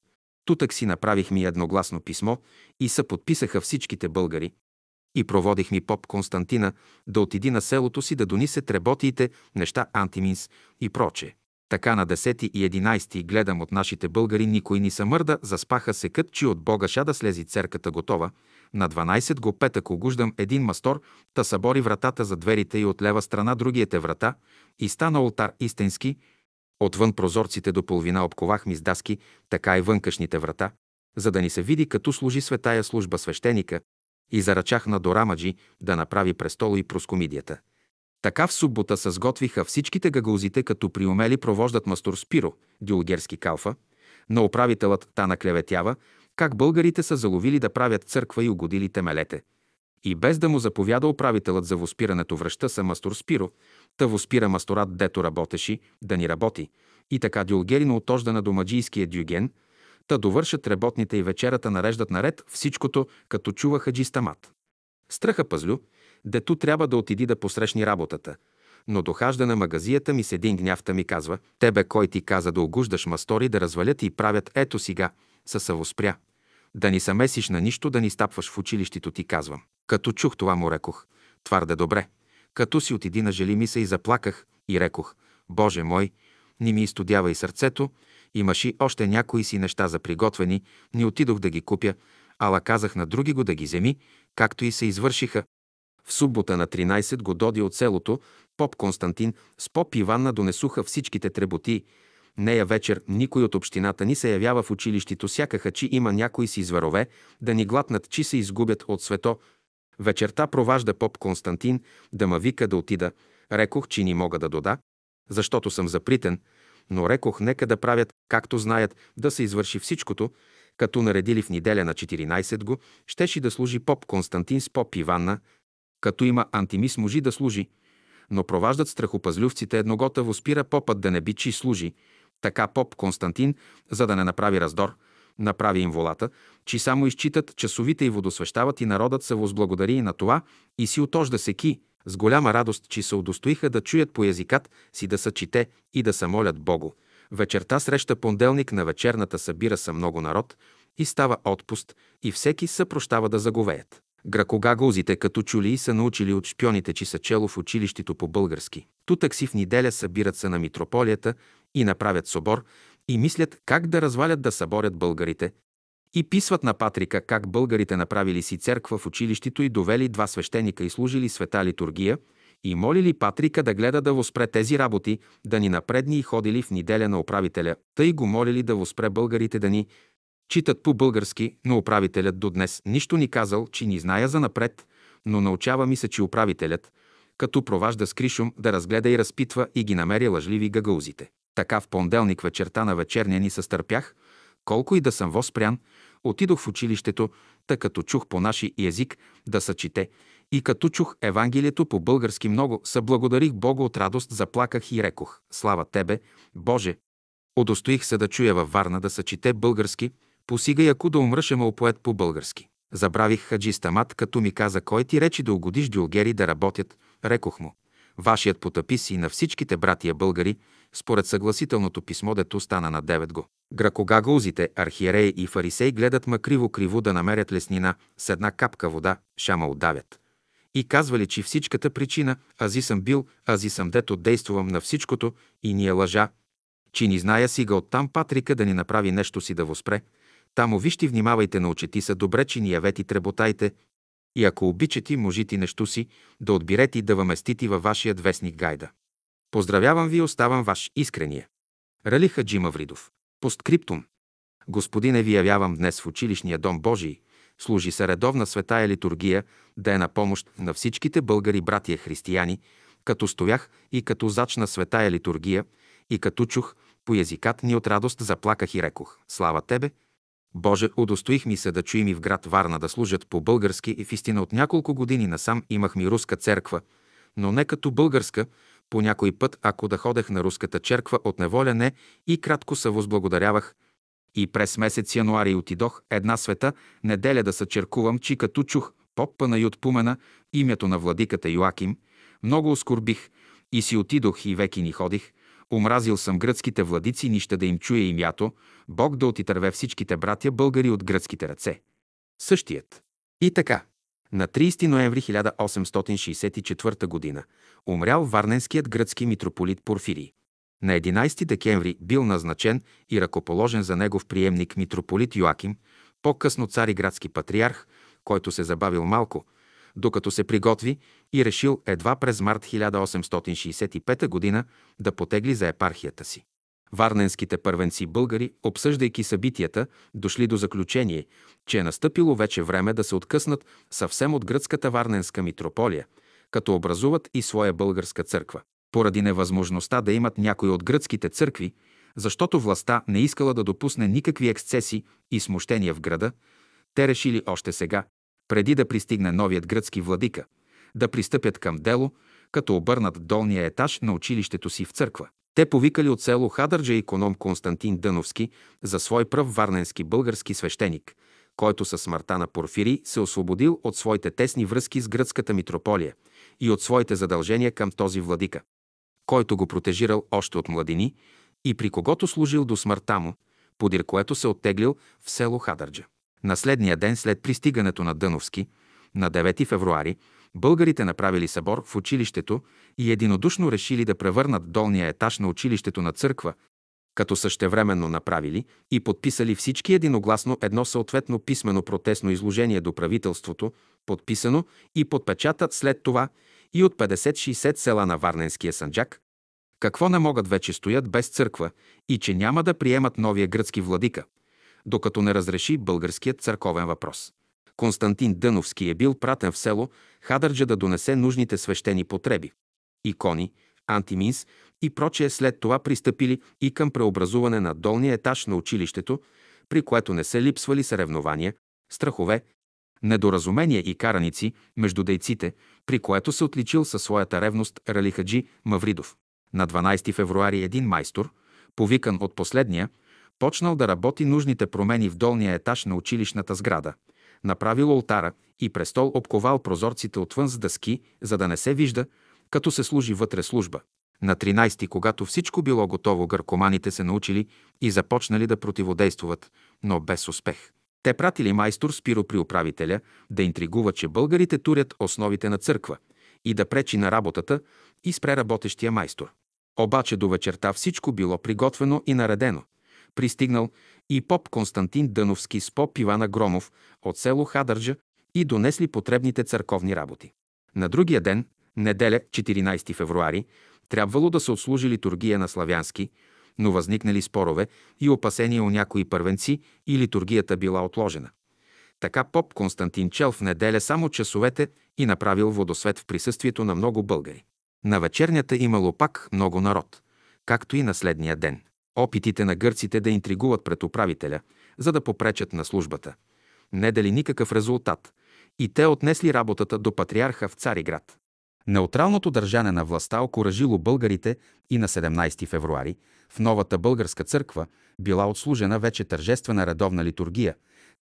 Тутък си направихме едногласно писмо и се подписаха всичките българи. И проводихме поп Константина да отиди на селото си да донисе треботиите, неща антиминс и прочее. Така на 10 и 11 гледам от нашите българи никой ни съмърда, заспаха се кът, че от Бога ша да слези церката готова. На 12 го петък огуждам един мастор, та събори вратата за дверите и от лева страна другиете врата и стана ултар истински. Отвън прозорците до половина обковах ми с даски, така и вънкашните врата, за да ни се види като служи светая служба свещеника и заръчах на Дорамаджи да направи престол и проскомидията. Така в суббота се сготвиха всичките гагаузите, като приумели провождат мастор Спиро, диогерски калфа, на управителът та наклеветява, как българите са заловили да правят църква и угодили темелете. И без да му заповяда управителът за воспирането връща се мастор Спиро, та воспира масторат, дето работеше, да ни работи. И така дюлгерино отожда на домаджийския дюген, та довършат работните и вечерата нареждат наред всичкото, като чуваха джистамат. Страха пазлю, дето трябва да отиди да посрещни работата. Но дохажда на магазията ми с един гнявта ми казва, тебе кой ти каза да огуждаш мастори да развалят и правят ето сега, са съвоспря. Да ни самесиш на нищо, да ни стапваш в училището ти казвам. Като чух това му рекох, твърде добре. Като си отиди на жели ми се и заплаках и рекох, Боже мой, ни ми изтодява и сърцето, имаш и още някои си неща за приготвени, ни отидох да ги купя, ала казах на други го да ги вземи, както и се извършиха, в субота на 13 го доди от селото, поп Константин с поп Иванна донесуха всичките треботи. Нея вечер никой от общината ни се явява в училището, сякаха, че има някои си зверове, да ни глатнат, че се изгубят от свето. Вечерта проважда поп Константин да ма вика да отида. Рекох, че ни мога да дода, защото съм запритен, но рекох, нека да правят, както знаят, да се извърши всичкото, като наредили в неделя на 14 го, щеше да служи поп Константин с поп Иванна, като има антимис можи да служи, но проваждат страхопазлювците едногота спира попът да не бичи служи. Така поп Константин, за да не направи раздор, направи им волата, че само изчитат часовите и водосвещават и народът се възблагодари и на това и си отожда се ки, с голяма радост, че се удостоиха да чуят по язикат си да са чите и да се молят Богу. Вечерта среща понделник на вечерната събира са много народ и става отпуст и всеки съпрощава да заговеят. Гракогагаузите като чули и са научили от шпионите, че са чело в училището по български. Тутък си в неделя събират се на митрополията и направят собор и мислят как да развалят да съборят българите. И писват на Патрика как българите направили си церква в училището и довели два свещеника и служили света литургия и молили Патрика да гледа да воспре тези работи, да ни напредни и ходили в неделя на управителя, тъй го молили да воспре българите да ни читат по български, но управителят до днес нищо ни казал, че ни зная за напред, но научава ми се, че управителят, като проважда с Кришум, да разгледа и разпитва и ги намери лъжливи гагълзите. Така в понеделник вечерта на вечерния ни състърпях, колко и да съм воспрян, отидох в училището, тъй като чух по наши език да се чете и като чух Евангелието по български много, съблагодарих Бога от радост, заплаках и рекох, слава Тебе, Боже! Удостоих се да чуя във Варна да се чете български, посигай ако да умръше поет по български. Забравих хаджи Стамат, като ми каза, кой ти речи да угодиш дюлгери да работят, рекох му. Вашият потъпис и на всичките братия българи, според съгласителното писмо, дето стана на девет го. Гракогагаузите, архиереи и фарисеи гледат ма криво-криво да намерят леснина с една капка вода, шама отдавят. И казвали, че всичката причина, ази съм бил, ази съм дето действувам на всичкото и ни е лъжа, че ни зная сига оттам Патрика да ни направи нещо си да воспре. Тамо вижте, внимавайте, научети са добре, че ни явети треботайте и ако обичате, можете нещо си да отбирете и да въместите във вашият вестник гайда. Поздравявам ви, оставам ваш искрения. Рали Хаджи Мавридов. Посткриптум. Господине, ви явявам днес в училищния дом Божий. Служи се редовна светая литургия, да е на помощ на всичките българи братия християни, като стоях и като зачна светая литургия, и като чух, по езикат ни от радост заплаках и рекох, слава Тебе, Боже, удостоих ми се да чуем и в град Варна да служат по български и в истина от няколко години насам имах ми руска церква, но не като българска, по някой път, ако да ходех на руската черква от неволя не и кратко се възблагодарявах. И през месец януари отидох една света неделя да се черкувам, чи като чух поп Панайот Пумена, името на владиката Йоаким, много оскорбих и си отидох и веки ни ходих, Омразил съм гръцките владици, нища да им чуе имято, Бог да отитърве всичките братя българи от гръцките ръце. Същият. И така. На 30 ноември 1864 г. умрял варненският гръцки митрополит Порфирий. На 11 декември бил назначен и ръкоположен за негов приемник митрополит Йоаким, по-късно цар и градски патриарх, който се забавил малко – докато се приготви и решил едва през март 1865 г. да потегли за епархията си. Варненските първенци българи, обсъждайки събитията, дошли до заключение, че е настъпило вече време да се откъснат съвсем от гръцката варненска митрополия, като образуват и своя българска църква. Поради невъзможността да имат някои от гръцките църкви, защото властта не искала да допусне никакви ексцеси и смущения в града, те решили още сега, преди да пристигне новият гръцки владика, да пристъпят към дело, като обърнат долния етаж на училището си в църква. Те повикали от село Хадърджа економ Константин Дъновски за свой пръв варненски български свещеник, който със смъртта на Порфирий се освободил от своите тесни връзки с гръцката митрополия и от своите задължения към този владика, който го протежирал още от младини и при когото служил до смъртта му, подир което се оттеглил в село Хадърджа. На следния ден след пристигането на Дъновски, на 9 февруари, българите направили събор в училището и единодушно решили да превърнат долния етаж на училището на църква, като същевременно направили и подписали всички единогласно едно съответно писмено протестно изложение до правителството, подписано и подпечатат след това и от 50-60 села на Варненския санджак, какво не могат вече стоят без църква и че няма да приемат новия гръцки владика – докато не разреши българският църковен въпрос. Константин Дъновски е бил пратен в село Хадърджа да донесе нужните свещени потреби. Икони, антиминс и прочее след това пристъпили и към преобразуване на долния етаж на училището, при което не се липсвали съревнования, страхове, недоразумения и караници между дейците, при което се отличил със своята ревност Ралихаджи Мавридов. На 12 февруари един майстор, повикан от последния, Почнал да работи нужните промени в долния етаж на училищната сграда. Направил олтара и престол обковал прозорците отвън с дъски, за да не се вижда, като се служи вътре служба. На 13-ти, когато всичко било готово, гъркоманите се научили и започнали да противодействуват, но без успех. Те пратили майстор Спиро при управителя да интригува, че българите турят основите на църква и да пречи на работата и спре работещия майстор. Обаче до вечерта всичко било приготвено и наредено – пристигнал и поп Константин Дъновски с поп Ивана Громов от село Хадърджа и донесли потребните църковни работи. На другия ден, Неделя, 14 февруари, трябвало да се отслужи литургия на славянски, но възникнали спорове и опасения у някои първенци и литургията била отложена. Така поп Константин чел в неделя само часовете и направил водосвет в присъствието на много българи. На вечернята имало пак много народ, както и на следния ден. Опитите на гърците да интригуват пред управителя, за да попречат на службата, не дали никакъв резултат и те отнесли работата до патриарха в Цариград. Неутралното държане на властта окоражило българите и на 17 февруари в новата българска църква била отслужена вече тържествена редовна литургия,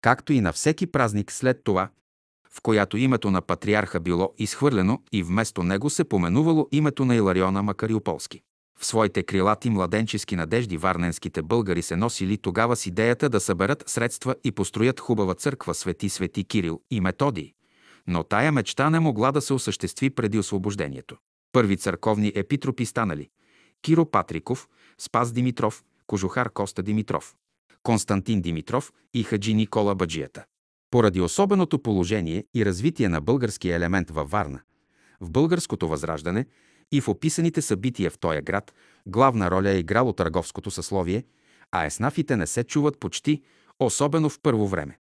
както и на всеки празник след това, в която името на патриарха било изхвърлено и вместо него се поменувало името на Илариона Макариополски. В своите крилати младенчески надежди варненските българи се носили тогава с идеята да съберат средства и построят хубава църква Свети Свети Кирил и Методий. Но тая мечта не могла да се осъществи преди освобождението. Първи църковни епитропи станали Киро Патриков, Спас Димитров, Кожухар Коста Димитров, Константин Димитров и Хаджи Никола Баджията. Поради особеното положение и развитие на българския елемент във Варна, в българското възраждане и в описаните събития в този град главна роля е играло търговското съсловие, а еснафите не се чуват почти, особено в първо време.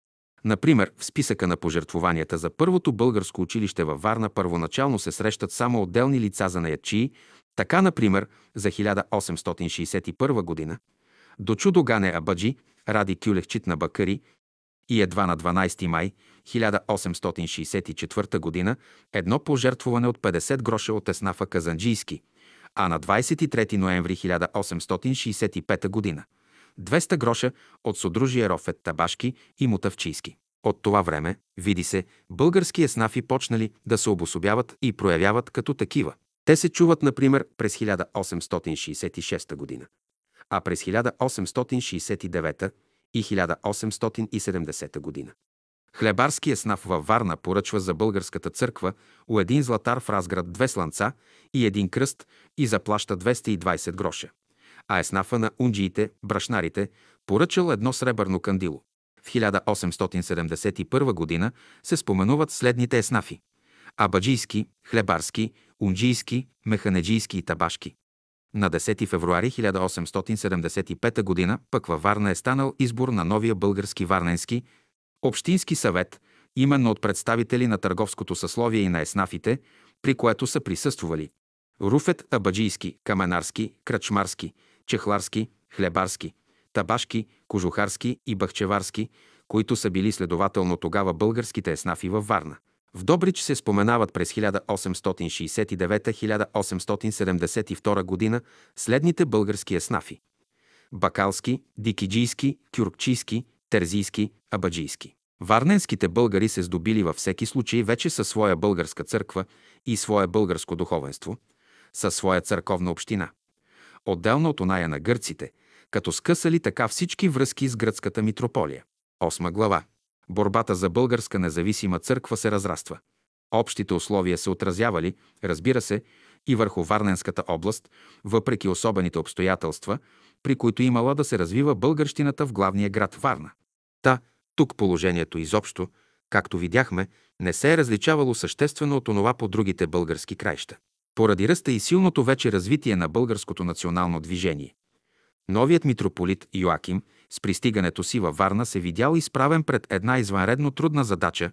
Например, в списъка на пожертвованията за първото българско училище във Варна първоначално се срещат само отделни лица за наячии, така, например, за 1861 година до чудо Гане Абаджи, Ради Кюлехчит на Бакари и едва на 12 май 1864 г. едно пожертвуване от 50 гроша от Еснафа Казанджийски, а на 23 ноември 1865 г. 200 гроша от Содружие Рофет Табашки и Мутавчийски. От това време, види се, български еснафи почнали да се обособяват и проявяват като такива. Те се чуват, например, през 1866 година, а през 1869 и 1870 година. Хлебарския снаф във Варна поръчва за българската църква у един златар в Разград две слънца и един кръст и заплаща 220 гроша. А еснафа на унджиите, брашнарите, поръчал едно сребърно кандило. В 1871 година се споменуват следните еснафи. Абаджийски, хлебарски, унджийски, механеджийски и табашки. На 10 февруари 1875 г. пък във Варна е станал избор на новия български Варненски Общински съвет, именно от представители на търговското съсловие и на еснафите, при което са присъствували Руфет Абаджийски, Каменарски, Крачмарски, Чехларски, Хлебарски, Табашки, Кожухарски и Бахчеварски, които са били следователно тогава българските еснафи във Варна. В Добрич се споменават през 1869-1872 година следните български еснафи. Бакалски, Дикиджийски, Кюркчийски, Терзийски, Абаджийски. Варненските българи се здобили във всеки случай вече със своя българска църква и свое българско духовенство, със своя църковна община. Отделно от оная на гърците, като скъсали така всички връзки с гръцката митрополия. Осма глава. Борбата за българска независима църква се разраства. Общите условия се отразявали, разбира се, и върху Варненската област, въпреки особените обстоятелства, при които имала да се развива българщината в главния град Варна. Та, тук положението изобщо, както видяхме, не се е различавало съществено от онова по другите български краища. Поради ръста и силното вече развитие на българското национално движение. Новият митрополит Йоаким с пристигането си във Варна се видял изправен пред една извънредно трудна задача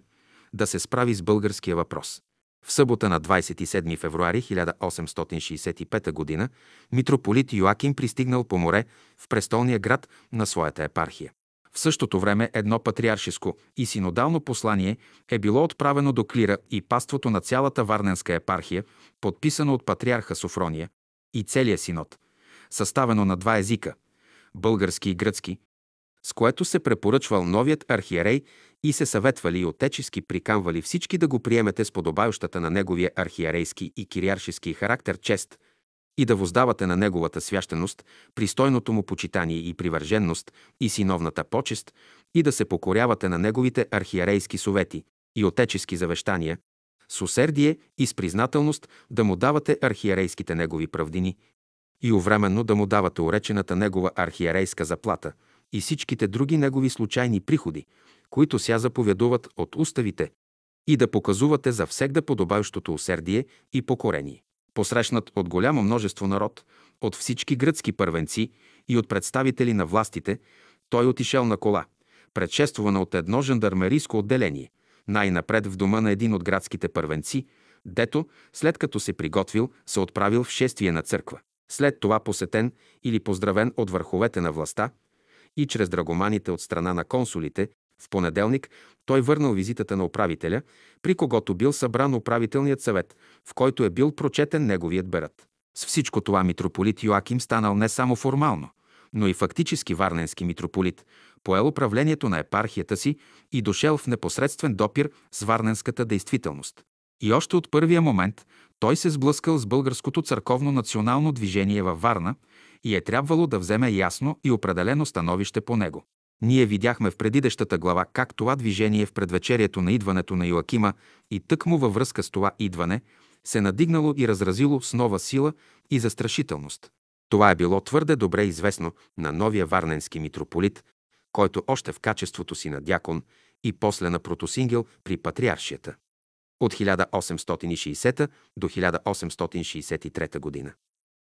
да се справи с българския въпрос. В събота на 27 февруари 1865 г. митрополит Йоаким пристигнал по море в престолния град на своята епархия. В същото време едно патриаршиско и синодално послание е било отправено до клира и паството на цялата Варненска епархия, подписано от патриарха Софрония и целия синод, съставено на два езика – български и гръцки, с което се препоръчвал новият архиерей и се съветвали и отечески приканвали всички да го приемете с подобающата на неговия архиерейски и кириаршески характер чест и да воздавате на неговата священост, пристойното му почитание и привърженност и синовната почест и да се покорявате на неговите архиерейски совети и отечески завещания, с усердие и с признателност да му давате архиерейските негови правдини и увременно да му давате уречената негова архиерейска заплата и всичките други негови случайни приходи, които ся заповядуват от уставите и да показувате за всегда подобающото усердие и покорение. Посрещнат от голямо множество народ, от всички гръцки първенци и от представители на властите, той отишел на кола, предшествувана от едно жандармерийско отделение, най-напред в дома на един от градските първенци, дето, след като се приготвил, се отправил в шествие на църква. След това посетен или поздравен от върховете на властта и чрез драгоманите от страна на консулите, в понеделник той върнал визитата на управителя, при когото бил събран управителният съвет, в който е бил прочетен неговият берът. С всичко това митрополит Йоаким станал не само формално, но и фактически варненски митрополит, поел управлението на епархията си и дошел в непосредствен допир с варненската действителност. И още от първия момент той се сблъскал с българското църковно национално движение във Варна и е трябвало да вземе ясно и определено становище по него. Ние видяхме в предидещата глава как това движение в предвечерието на идването на Йоакима и тъкмо във връзка с това идване се надигнало и разразило с нова сила и застрашителност. Това е било твърде добре известно на новия варненски митрополит, който още в качеството си на дякон и после на протосингел при патриаршията от 1860 до 1863 година.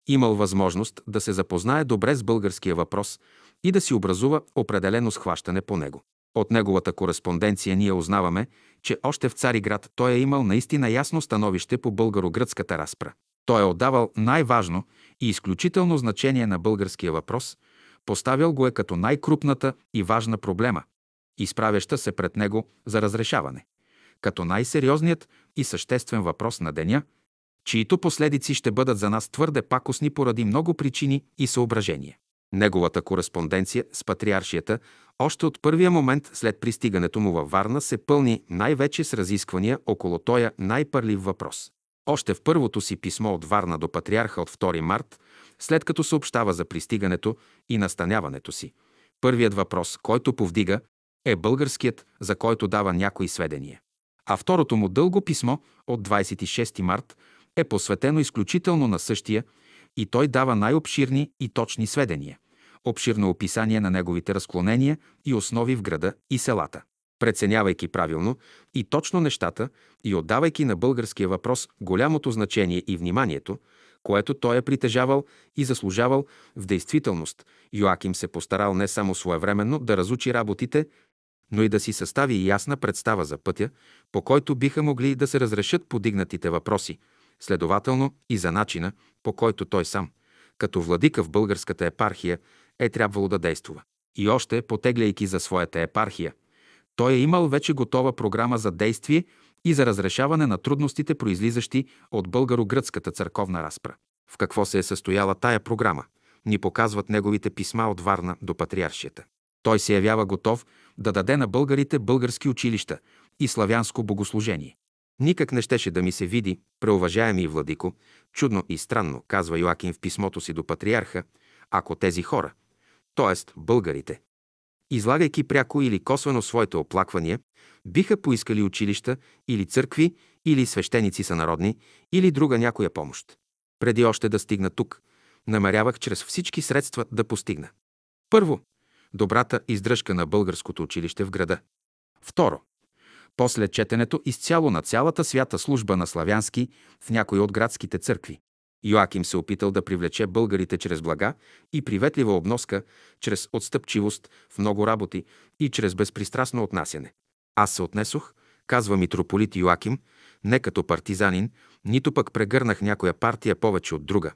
Имал възможност да се запознае добре с българския въпрос и да си образува определено схващане по него. От неговата кореспонденция ние узнаваме, че още в Цариград той е имал наистина ясно становище по българо-гръцката разпра. Той е отдавал най-важно и изключително значение на българския въпрос, поставял го е като най-крупната и важна проблема, изправяща се пред него за разрешаване като най-сериозният и съществен въпрос на деня, чието последици ще бъдат за нас твърде пакосни поради много причини и съображения. Неговата кореспонденция с патриаршията още от първия момент след пристигането му във Варна се пълни най-вече с разисквания около тоя най-пърлив въпрос. Още в първото си писмо от Варна до патриарха от 2 март, след като съобщава за пристигането и настаняването си, първият въпрос, който повдига, е българският, за който дава някои сведения а второто му дълго писмо от 26 март е посветено изключително на същия и той дава най-обширни и точни сведения, обширно описание на неговите разклонения и основи в града и селата. Преценявайки правилно и точно нещата и отдавайки на българския въпрос голямото значение и вниманието, което той е притежавал и заслужавал в действителност, Йоаким се постарал не само своевременно да разучи работите, но и да си състави ясна представа за пътя, по който биха могли да се разрешат подигнатите въпроси, следователно и за начина, по който той сам, като владика в българската епархия, е трябвало да действа. И още, потегляйки за своята епархия, той е имал вече готова програма за действие и за разрешаване на трудностите, произлизащи от българо-гръцката църковна разпра. В какво се е състояла тая програма? Ни показват неговите писма от Варна до патриаршията. Той се явява готов да даде на българите български училища и славянско богослужение. Никак не щеше да ми се види, преуважаеми владико, чудно и странно, казва Йоакин в писмото си до патриарха, ако тези хора, т.е. българите, излагайки пряко или косвено своите оплаквания, биха поискали училища или църкви, или свещеници са народни, или друга някоя помощ. Преди още да стигна тук, намерявах чрез всички средства да постигна. Първо, добрата издръжка на българското училище в града. Второ, после четенето изцяло на цялата свята служба на славянски в някои от градските църкви. Йоаким се опитал да привлече българите чрез блага и приветлива обноска, чрез отстъпчивост в много работи и чрез безпристрастно отнасяне. Аз се отнесох, казва митрополит Йоаким, не като партизанин, нито пък прегърнах някоя партия повече от друга.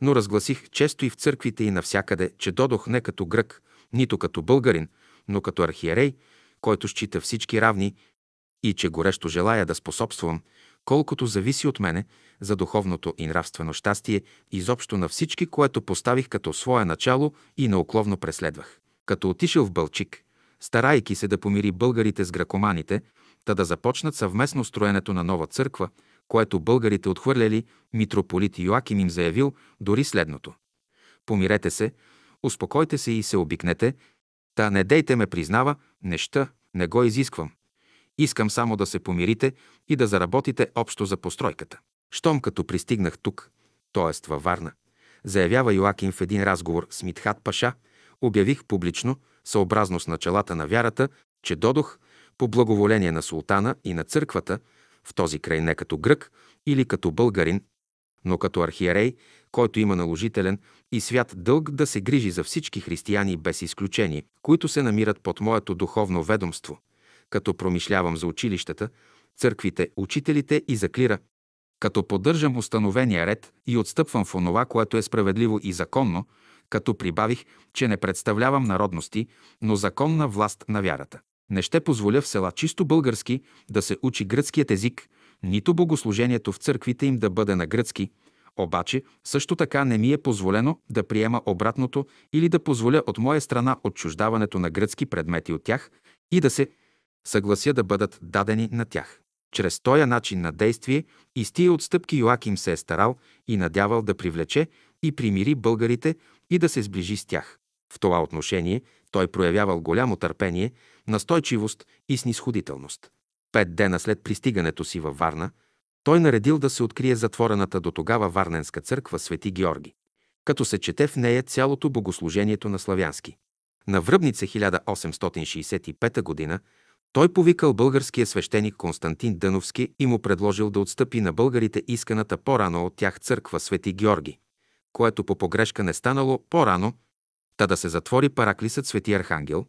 Но разгласих често и в църквите и навсякъде, че додох не като грък, нито като българин, но като архиерей, който счита всички равни и че горещо желая да способствам, колкото зависи от мене, за духовното и нравствено щастие, изобщо на всички, което поставих като свое начало и неукловно преследвах. Като отишъл в Бълчик, старайки се да помири българите с гракоманите, та да започнат съвместно строенето на нова църква, което българите отхвърляли, митрополит Йоаким им заявил дори следното. Помирете се, успокойте се и се обикнете, та не дейте ме признава, неща, не го изисквам. Искам само да се помирите и да заработите общо за постройката. Щом като пристигнах тук, т.е. във Варна, заявява Йоаким в един разговор с Митхат Паша, обявих публично, съобразно с началата на вярата, че додох по благоволение на султана и на църквата, в този край не като грък или като българин, но като архиерей, който има наложителен и свят дълг да се грижи за всички християни без изключение, които се намират под моето духовно ведомство, като промишлявам за училищата, църквите, учителите и за клира, като поддържам установения ред и отстъпвам в онова, което е справедливо и законно, като прибавих, че не представлявам народности, но законна власт на вярата. Не ще позволя в села чисто български да се учи гръцкият език, нито богослужението в църквите им да бъде на гръцки, обаче също така не ми е позволено да приема обратното или да позволя от моя страна отчуждаването на гръцки предмети от тях и да се съглася да бъдат дадени на тях. Чрез този начин на действие и с тия отстъпки Йоаким се е старал и надявал да привлече и примири българите и да се сближи с тях. В това отношение той проявявал голямо търпение, настойчивост и снисходителност. Пет дена след пристигането си във Варна, той наредил да се открие затворената до тогава Варненска църква Свети Георги, като се чете в нея цялото богослужението на славянски. На Връбница 1865 г. той повикал българския свещеник Константин Дъновски и му предложил да отстъпи на българите исканата по-рано от тях църква Свети Георги, което по погрешка не станало по-рано, та да се затвори параклисът Свети Архангел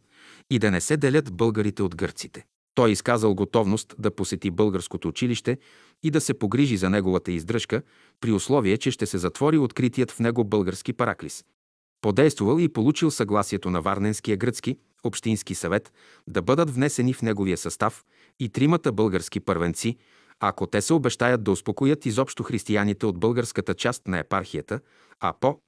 и да не се делят българите от гърците. Той изказал готовност да посети българското училище и да се погрижи за неговата издръжка, при условие, че ще се затвори откритият в него български параклис. Подействувал и получил съгласието на Варненския гръцки общински съвет да бъдат внесени в неговия състав и тримата български първенци, ако те се обещаят да успокоят изобщо християните от българската част на епархията, а по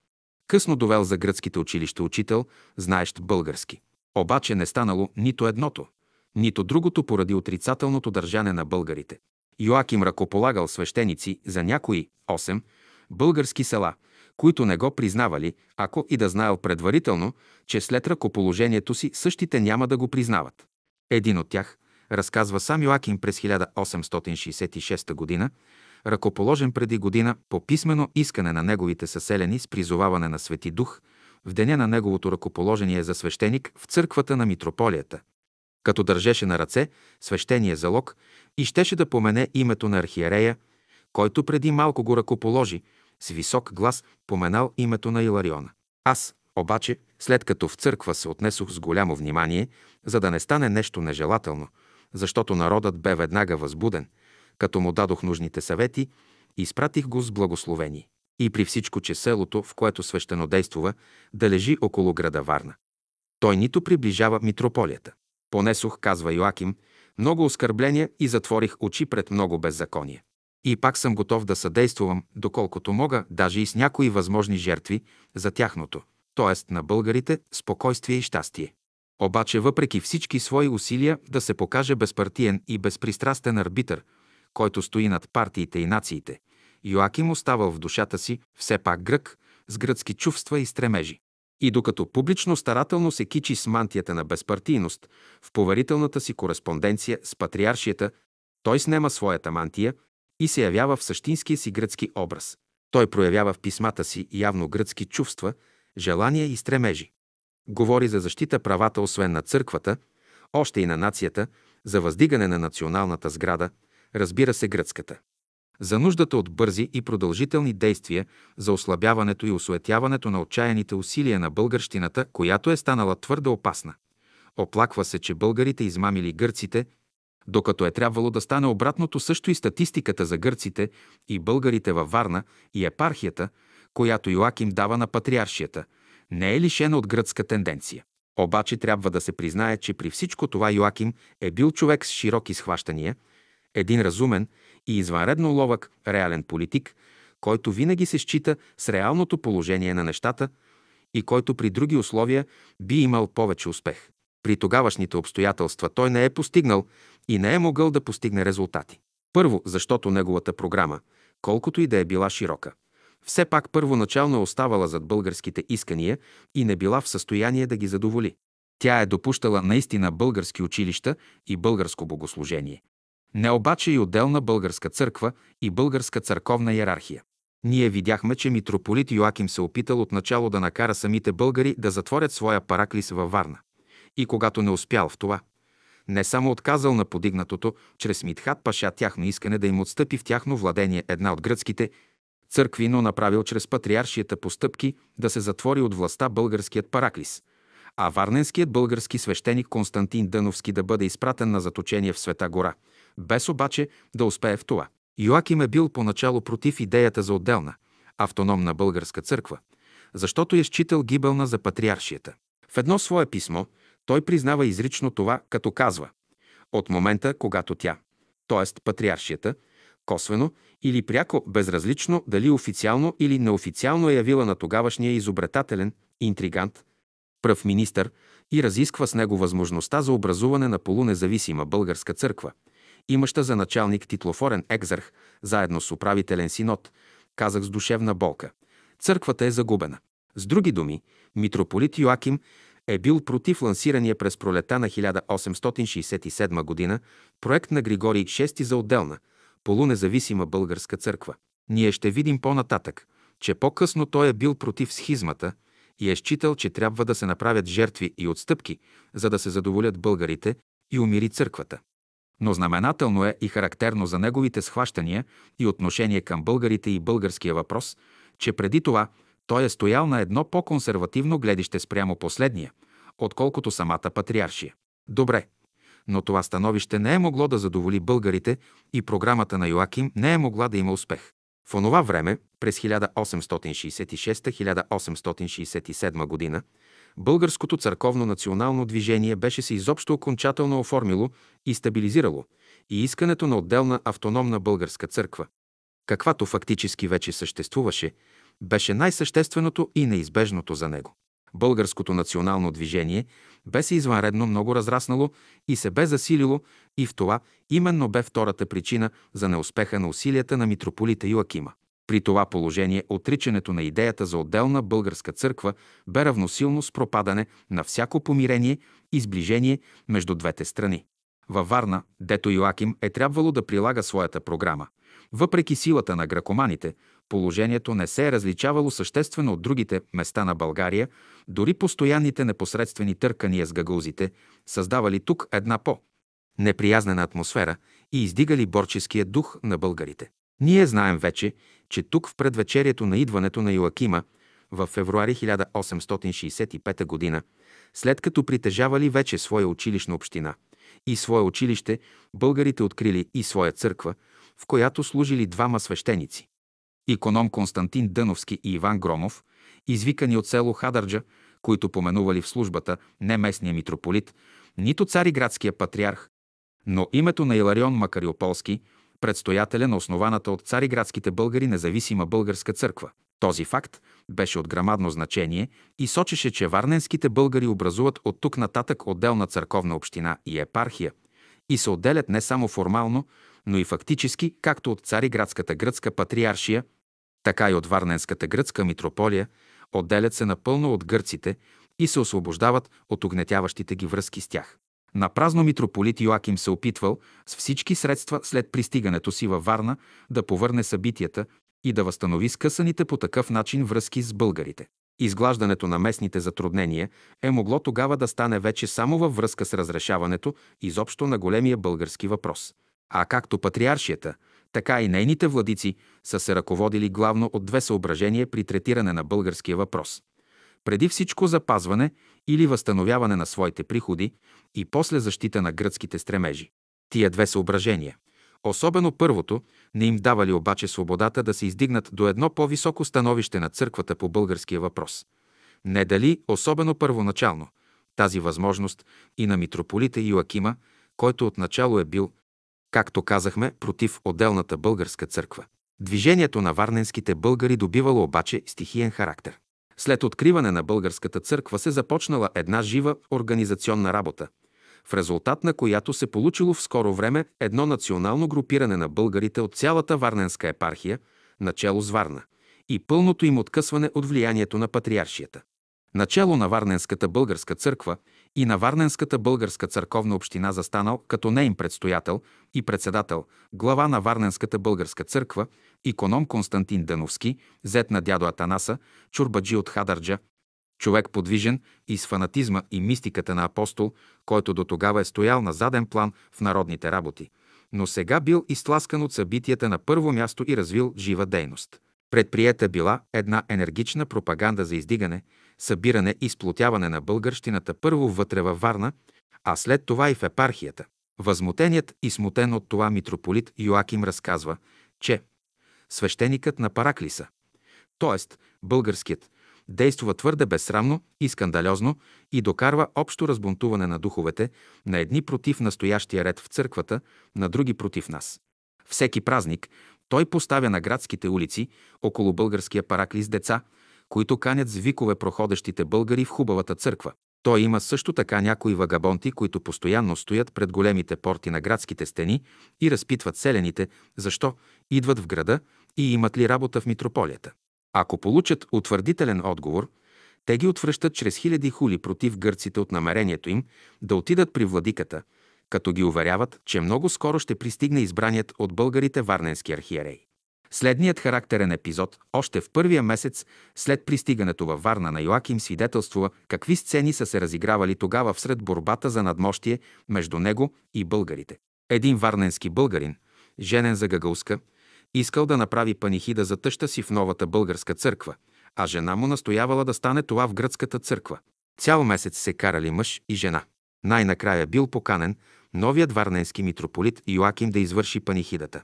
късно довел за гръцките училища учител, знаещ български. Обаче не станало нито едното, нито другото поради отрицателното държане на българите. Йоаким ръкополагал свещеници за някои 8 български села, които не го признавали, ако и да знаел предварително, че след ръкоположението си същите няма да го признават. Един от тях, разказва сам Йоаким през 1866 г., ръкоположен преди година по писмено искане на неговите съселени с призоваване на Свети Дух в деня на неговото ръкоположение за свещеник в църквата на митрополията като държеше на ръце свещения залог и щеше да помене името на архиерея, който преди малко го ръкоположи, с висок глас поменал името на Илариона. Аз, обаче, след като в църква се отнесох с голямо внимание, за да не стане нещо нежелателно, защото народът бе веднага възбуден, като му дадох нужните съвети, изпратих го с благословение. И при всичко, че селото, в което свещено действува, да лежи около града Варна. Той нито приближава митрополията. Понесох, казва Йоаким, много оскърбления и затворих очи пред много беззаконие. И пак съм готов да съдействувам, доколкото мога, даже и с някои възможни жертви за тяхното, т.е. на българите, спокойствие и щастие. Обаче, въпреки всички свои усилия да се покаже безпартиен и безпристрастен арбитър, който стои над партиите и нациите, Йоаким оставал в душата си все пак грък, с гръцки чувства и стремежи. И докато публично старателно се кичи с мантията на безпартийност в поверителната си кореспонденция с патриаршията, той снема своята мантия и се явява в същинския си гръцки образ. Той проявява в писмата си явно гръцки чувства, желания и стремежи. Говори за защита правата освен на църквата, още и на нацията, за въздигане на националната сграда, разбира се гръцката за нуждата от бързи и продължителни действия за ослабяването и осуетяването на отчаяните усилия на българщината, която е станала твърде опасна. Оплаква се, че българите измамили гърците, докато е трябвало да стане обратното също и статистиката за гърците и българите във Варна и епархията, която Йоаким дава на патриаршията, не е лишена от гръцка тенденция. Обаче трябва да се признае, че при всичко това Йоаким е бил човек с широки схващания, един разумен и извънредно ловък реален политик, който винаги се счита с реалното положение на нещата и който при други условия би имал повече успех. При тогавашните обстоятелства той не е постигнал и не е могъл да постигне резултати. Първо, защото неговата програма, колкото и да е била широка, все пак първоначално е оставала зад българските искания и не била в състояние да ги задоволи. Тя е допущала наистина български училища и българско богослужение не обаче и отделна българска църква и българска църковна иерархия. Ние видяхме, че митрополит Йоаким се опитал отначало да накара самите българи да затворят своя параклис във Варна. И когато не успял в това, не само отказал на подигнатото чрез Митхат Паша тяхно искане да им отстъпи в тяхно владение една от гръцките църкви, но направил чрез патриаршията постъпки да се затвори от властта българският параклис, а варненският български свещеник Константин Дъновски да бъде изпратен на заточение в Света гора, без обаче да успее в това. Йоаким е бил поначало против идеята за отделна, автономна българска църква, защото е считал гибелна за патриаршията. В едно свое писмо той признава изрично това, като казва от момента, когато тя, т.е. патриаршията, косвено или пряко, безразлично, дали официално или неофициално е явила на тогавашния изобретателен, интригант, пръв министър и разисква с него възможността за образуване на полунезависима българска църква, имаща за началник титлофорен екзарх, заедно с управителен синод, казах с душевна болка. Църквата е загубена. С други думи, митрополит Йоаким е бил против лансирания през пролета на 1867 г. проект на Григорий VI за отделна, полунезависима българска църква. Ние ще видим по-нататък, че по-късно той е бил против схизмата и е считал, че трябва да се направят жертви и отстъпки, за да се задоволят българите и умири църквата. Но знаменателно е и характерно за неговите схващания и отношение към българите и българския въпрос, че преди това той е стоял на едно по-консервативно гледище спрямо последния, отколкото самата патриаршия. Добре, но това становище не е могло да задоволи българите и програмата на Йоаким не е могла да има успех. В онова време, през 1866-1867 година, българското църковно национално движение беше се изобщо окончателно оформило и стабилизирало и искането на отделна автономна българска църква, каквато фактически вече съществуваше, беше най-същественото и неизбежното за него. Българското национално движение бе се извънредно много разраснало и се бе засилило и в това именно бе втората причина за неуспеха на усилията на митрополита Йоакима. При това положение отричането на идеята за отделна българска църква бе равносилно с пропадане на всяко помирение и сближение между двете страни. Във Варна, дето Йоаким е трябвало да прилага своята програма. Въпреки силата на гракоманите, положението не се е различавало съществено от другите места на България, дори постоянните непосредствени търкания с гагузите създавали тук една по неприязнена атмосфера и издигали борческия дух на българите. Ние знаем вече, че тук в предвечерието на идването на Йоакима в февруари 1865 г., след като притежавали вече своя училищна община и свое училище, българите открили и своя църква, в която служили двама свещеници. Иконом Константин Дъновски и Иван Громов, извикани от село Хадърджа, които поменували в службата не местния митрополит, нито цариградския патриарх, но името на Иларион Макариополски, предстоятеля на основаната от цариградските българи независима българска църква. Този факт беше от грамадно значение и сочеше, че варненските българи образуват от тук нататък отделна църковна община и епархия и се отделят не само формално, но и фактически, както от цариградската гръцка патриаршия, така и от Варненската гръцка митрополия, отделят се напълно от гърците и се освобождават от огнетяващите ги връзки с тях. На празно митрополит Йоаким се опитвал с всички средства след пристигането си във Варна да повърне събитията и да възстанови скъсаните по такъв начин връзки с българите. Изглаждането на местните затруднения е могло тогава да стане вече само във връзка с разрешаването изобщо на големия български въпрос. А както патриаршията, така и нейните владици са се ръководили главно от две съображения при третиране на българския въпрос. Преди всичко запазване или възстановяване на своите приходи и после защита на гръцките стремежи. Тия две съображения, особено първото, не им давали обаче свободата да се издигнат до едно по-високо становище на църквата по българския въпрос. Не дали, особено първоначално, тази възможност и на митрополита Йоакима, който отначало е бил както казахме, против отделната българска църква. Движението на варненските българи добивало обаче стихиен характер. След откриване на българската църква се започнала една жива организационна работа, в резултат на която се получило в скоро време едно национално групиране на българите от цялата Варненска епархия, начало с Варна, и пълното им откъсване от влиянието на патриаршията. Начало на Варненската българска църква и на Варненската българска църковна община застанал като нейн предстоятел и председател, глава на Варненската българска църква, иконом Константин Дановски, зет на дядо Атанаса, чурбаджи от Хадърджа, Човек подвижен и с фанатизма и мистиката на апостол, който до тогава е стоял на заден план в народните работи, но сега бил изтласкан от събитията на първо място и развил жива дейност. Предприета била една енергична пропаганда за издигане, събиране и сплотяване на българщината първо вътре във Варна, а след това и в епархията. Възмутеният и смутен от това митрополит Йоаким разказва, че свещеникът на Параклиса, т.е. българският, действа твърде безсрамно и скандалозно и докарва общо разбунтуване на духовете, на едни против настоящия ред в църквата, на други против нас. Всеки празник той поставя на градските улици около българския параклис деца, които канят с викове проходещите българи в хубавата църква. Той има също така някои вагабонти, които постоянно стоят пред големите порти на градските стени и разпитват селените, защо идват в града и имат ли работа в митрополията. Ако получат утвърдителен отговор, те ги отвръщат чрез хиляди хули против гърците от намерението им да отидат при владиката, като ги уверяват, че много скоро ще пристигне избраният от българите Варненски архиерей. Следният характерен епизод, още в първия месец след пристигането във Варна на Йоаким, свидетелствува какви сцени са се разигравали тогава всред борбата за надмощие между него и българите. Един варненски българин, женен за Гагалска, искал да направи панихида за тъща си в новата българска църква, а жена му настоявала да стане това в гръцката църква. Цял месец се карали мъж и жена. Най-накрая бил поканен новият варненски митрополит Йоаким да извърши панихидата.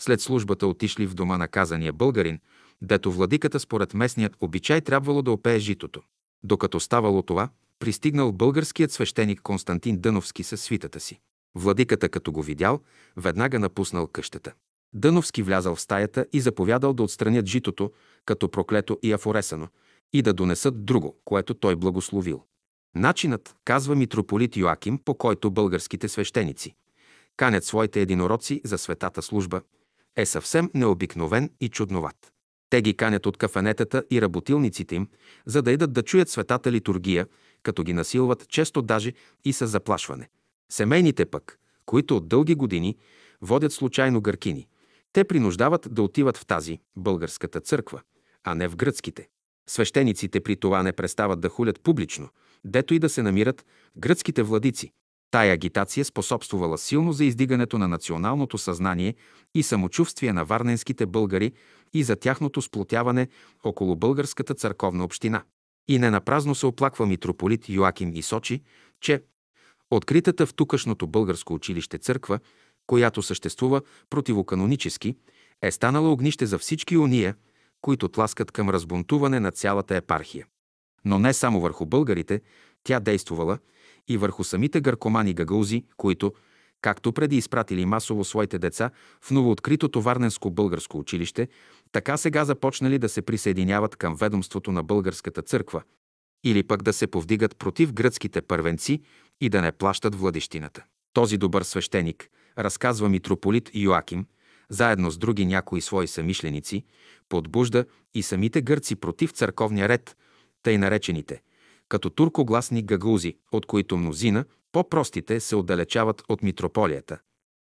След службата отишли в дома на казания българин, дето владиката според местният обичай трябвало да опее житото. Докато ставало това, пристигнал българският свещеник Константин Дъновски със свитата си. Владиката, като го видял, веднага напуснал къщата. Дъновски влязал в стаята и заповядал да отстранят житото, като проклето и афоресано, и да донесат друго, което той благословил. Начинът, казва митрополит Йоаким, по който българските свещеници канят своите единороци за светата служба, е съвсем необикновен и чудноват. Те ги канят от кафенетата и работилниците им, за да идат да чуят светата литургия, като ги насилват често даже и с заплашване. Семейните пък, които от дълги години водят случайно гъркини, те принуждават да отиват в тази, българската църква, а не в гръцките. Свещениците при това не престават да хулят публично, дето и да се намират гръцките владици, Тая агитация способствувала силно за издигането на националното съзнание и самочувствие на варненските българи и за тяхното сплотяване около българската църковна община. И не напразно се оплаква митрополит Йоаким и Сочи, че откритата в тукашното българско училище църква, която съществува противоканонически, е станала огнище за всички уния, които тласкат към разбунтуване на цялата епархия. Но не само върху българите, тя действувала – и върху самите гъркомани гагаузи, които, както преди изпратили масово своите деца в новооткритото Варненско българско училище, така сега започнали да се присъединяват към ведомството на българската църква, или пък да се повдигат против гръцките първенци и да не плащат владещината. Този добър свещеник, разказва митрополит Йоаким, заедно с други някои свои самишленици, подбужда и самите гърци против църковния ред, тъй наречените – като туркогласни гагаузи, от които мнозина, по-простите, се отдалечават от митрополията,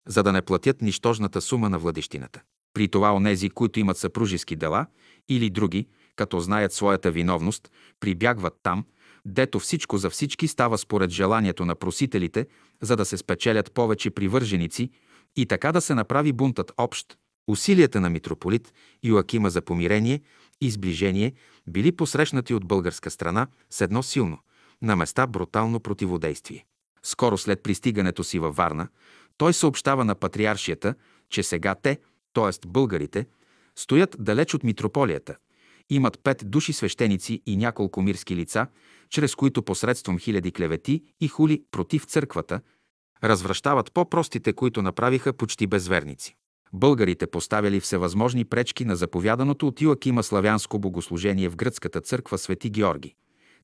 за да не платят нищожната сума на владещината. При това онези, които имат съпружески дела или други, като знаят своята виновност, прибягват там, дето всичко за всички става според желанието на просителите, за да се спечелят повече привърженици и така да се направи бунтът общ. Усилията на митрополит Йоакима за помирение и сближение били посрещнати от българска страна с едно силно, на места брутално противодействие. Скоро след пристигането си във Варна, той съобщава на патриаршията, че сега те, т.е. българите, стоят далеч от митрополията, имат пет души свещеници и няколко мирски лица, чрез които посредством хиляди клевети и хули против църквата, развръщават по-простите, които направиха почти безверници. Българите поставяли всевъзможни пречки на заповяданото от Иоакима славянско богослужение в гръцката църква Свети Георги,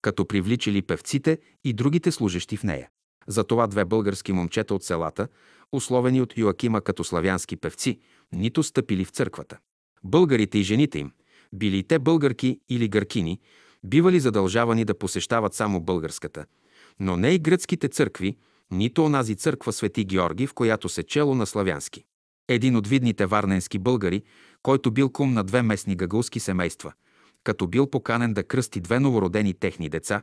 като привличали певците и другите служещи в нея. Затова две български момчета от селата, условени от Йоакима като славянски певци, нито стъпили в църквата. Българите и жените им, били те българки или гъркини, бивали задължавани да посещават само българската, но не и гръцките църкви, нито онази църква Свети Георги, в която се чело на славянски. Един от видните варненски българи, който бил кум на две местни гагулски семейства, като бил поканен да кръсти две новородени техни деца,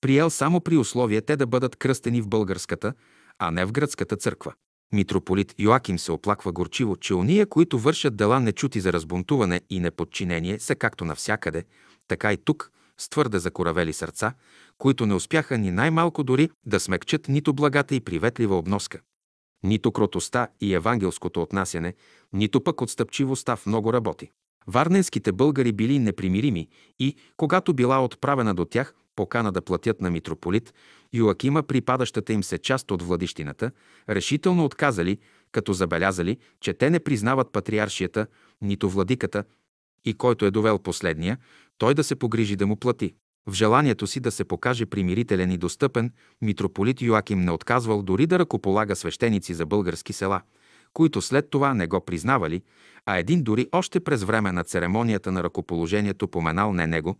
приел само при условие те да бъдат кръстени в българската, а не в гръцката църква. Митрополит Йоаким се оплаква горчиво, че ония, които вършат дела нечути за разбунтуване и неподчинение, са както навсякъде, така и тук, с твърде закоравели сърца, които не успяха ни най-малко дори да смекчат нито благата и приветлива обноска. Нито кротостта и евангелското отнасяне, нито пък отстъпчивостта в много работи. Варненските българи били непримирими и, когато била отправена до тях покана да платят на митрополит Йоакима припадащата им се част от владищината, решително отказали, като забелязали, че те не признават патриаршията, нито владиката, и който е довел последния, той да се погрижи да му плати. В желанието си да се покаже примирителен и достъпен, митрополит Йоаким не отказвал дори да ръкополага свещеници за български села, които след това не го признавали, а един дори още през време на церемонията на ръкоположението поменал не него,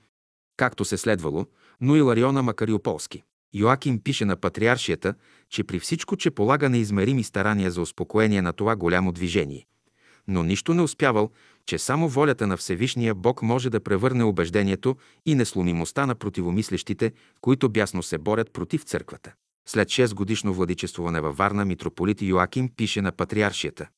както се следвало, но и Лариона Макариополски. Йоаким пише на патриаршията, че при всичко, че полага неизмерими старания за успокоение на това голямо движение, но нищо не успявал, че само волята на Всевишния Бог може да превърне убеждението и несломимостта на противомислещите, които бясно се борят против църквата. След 6 годишно владичествуване във Варна, митрополит Йоаким пише на патриаршията.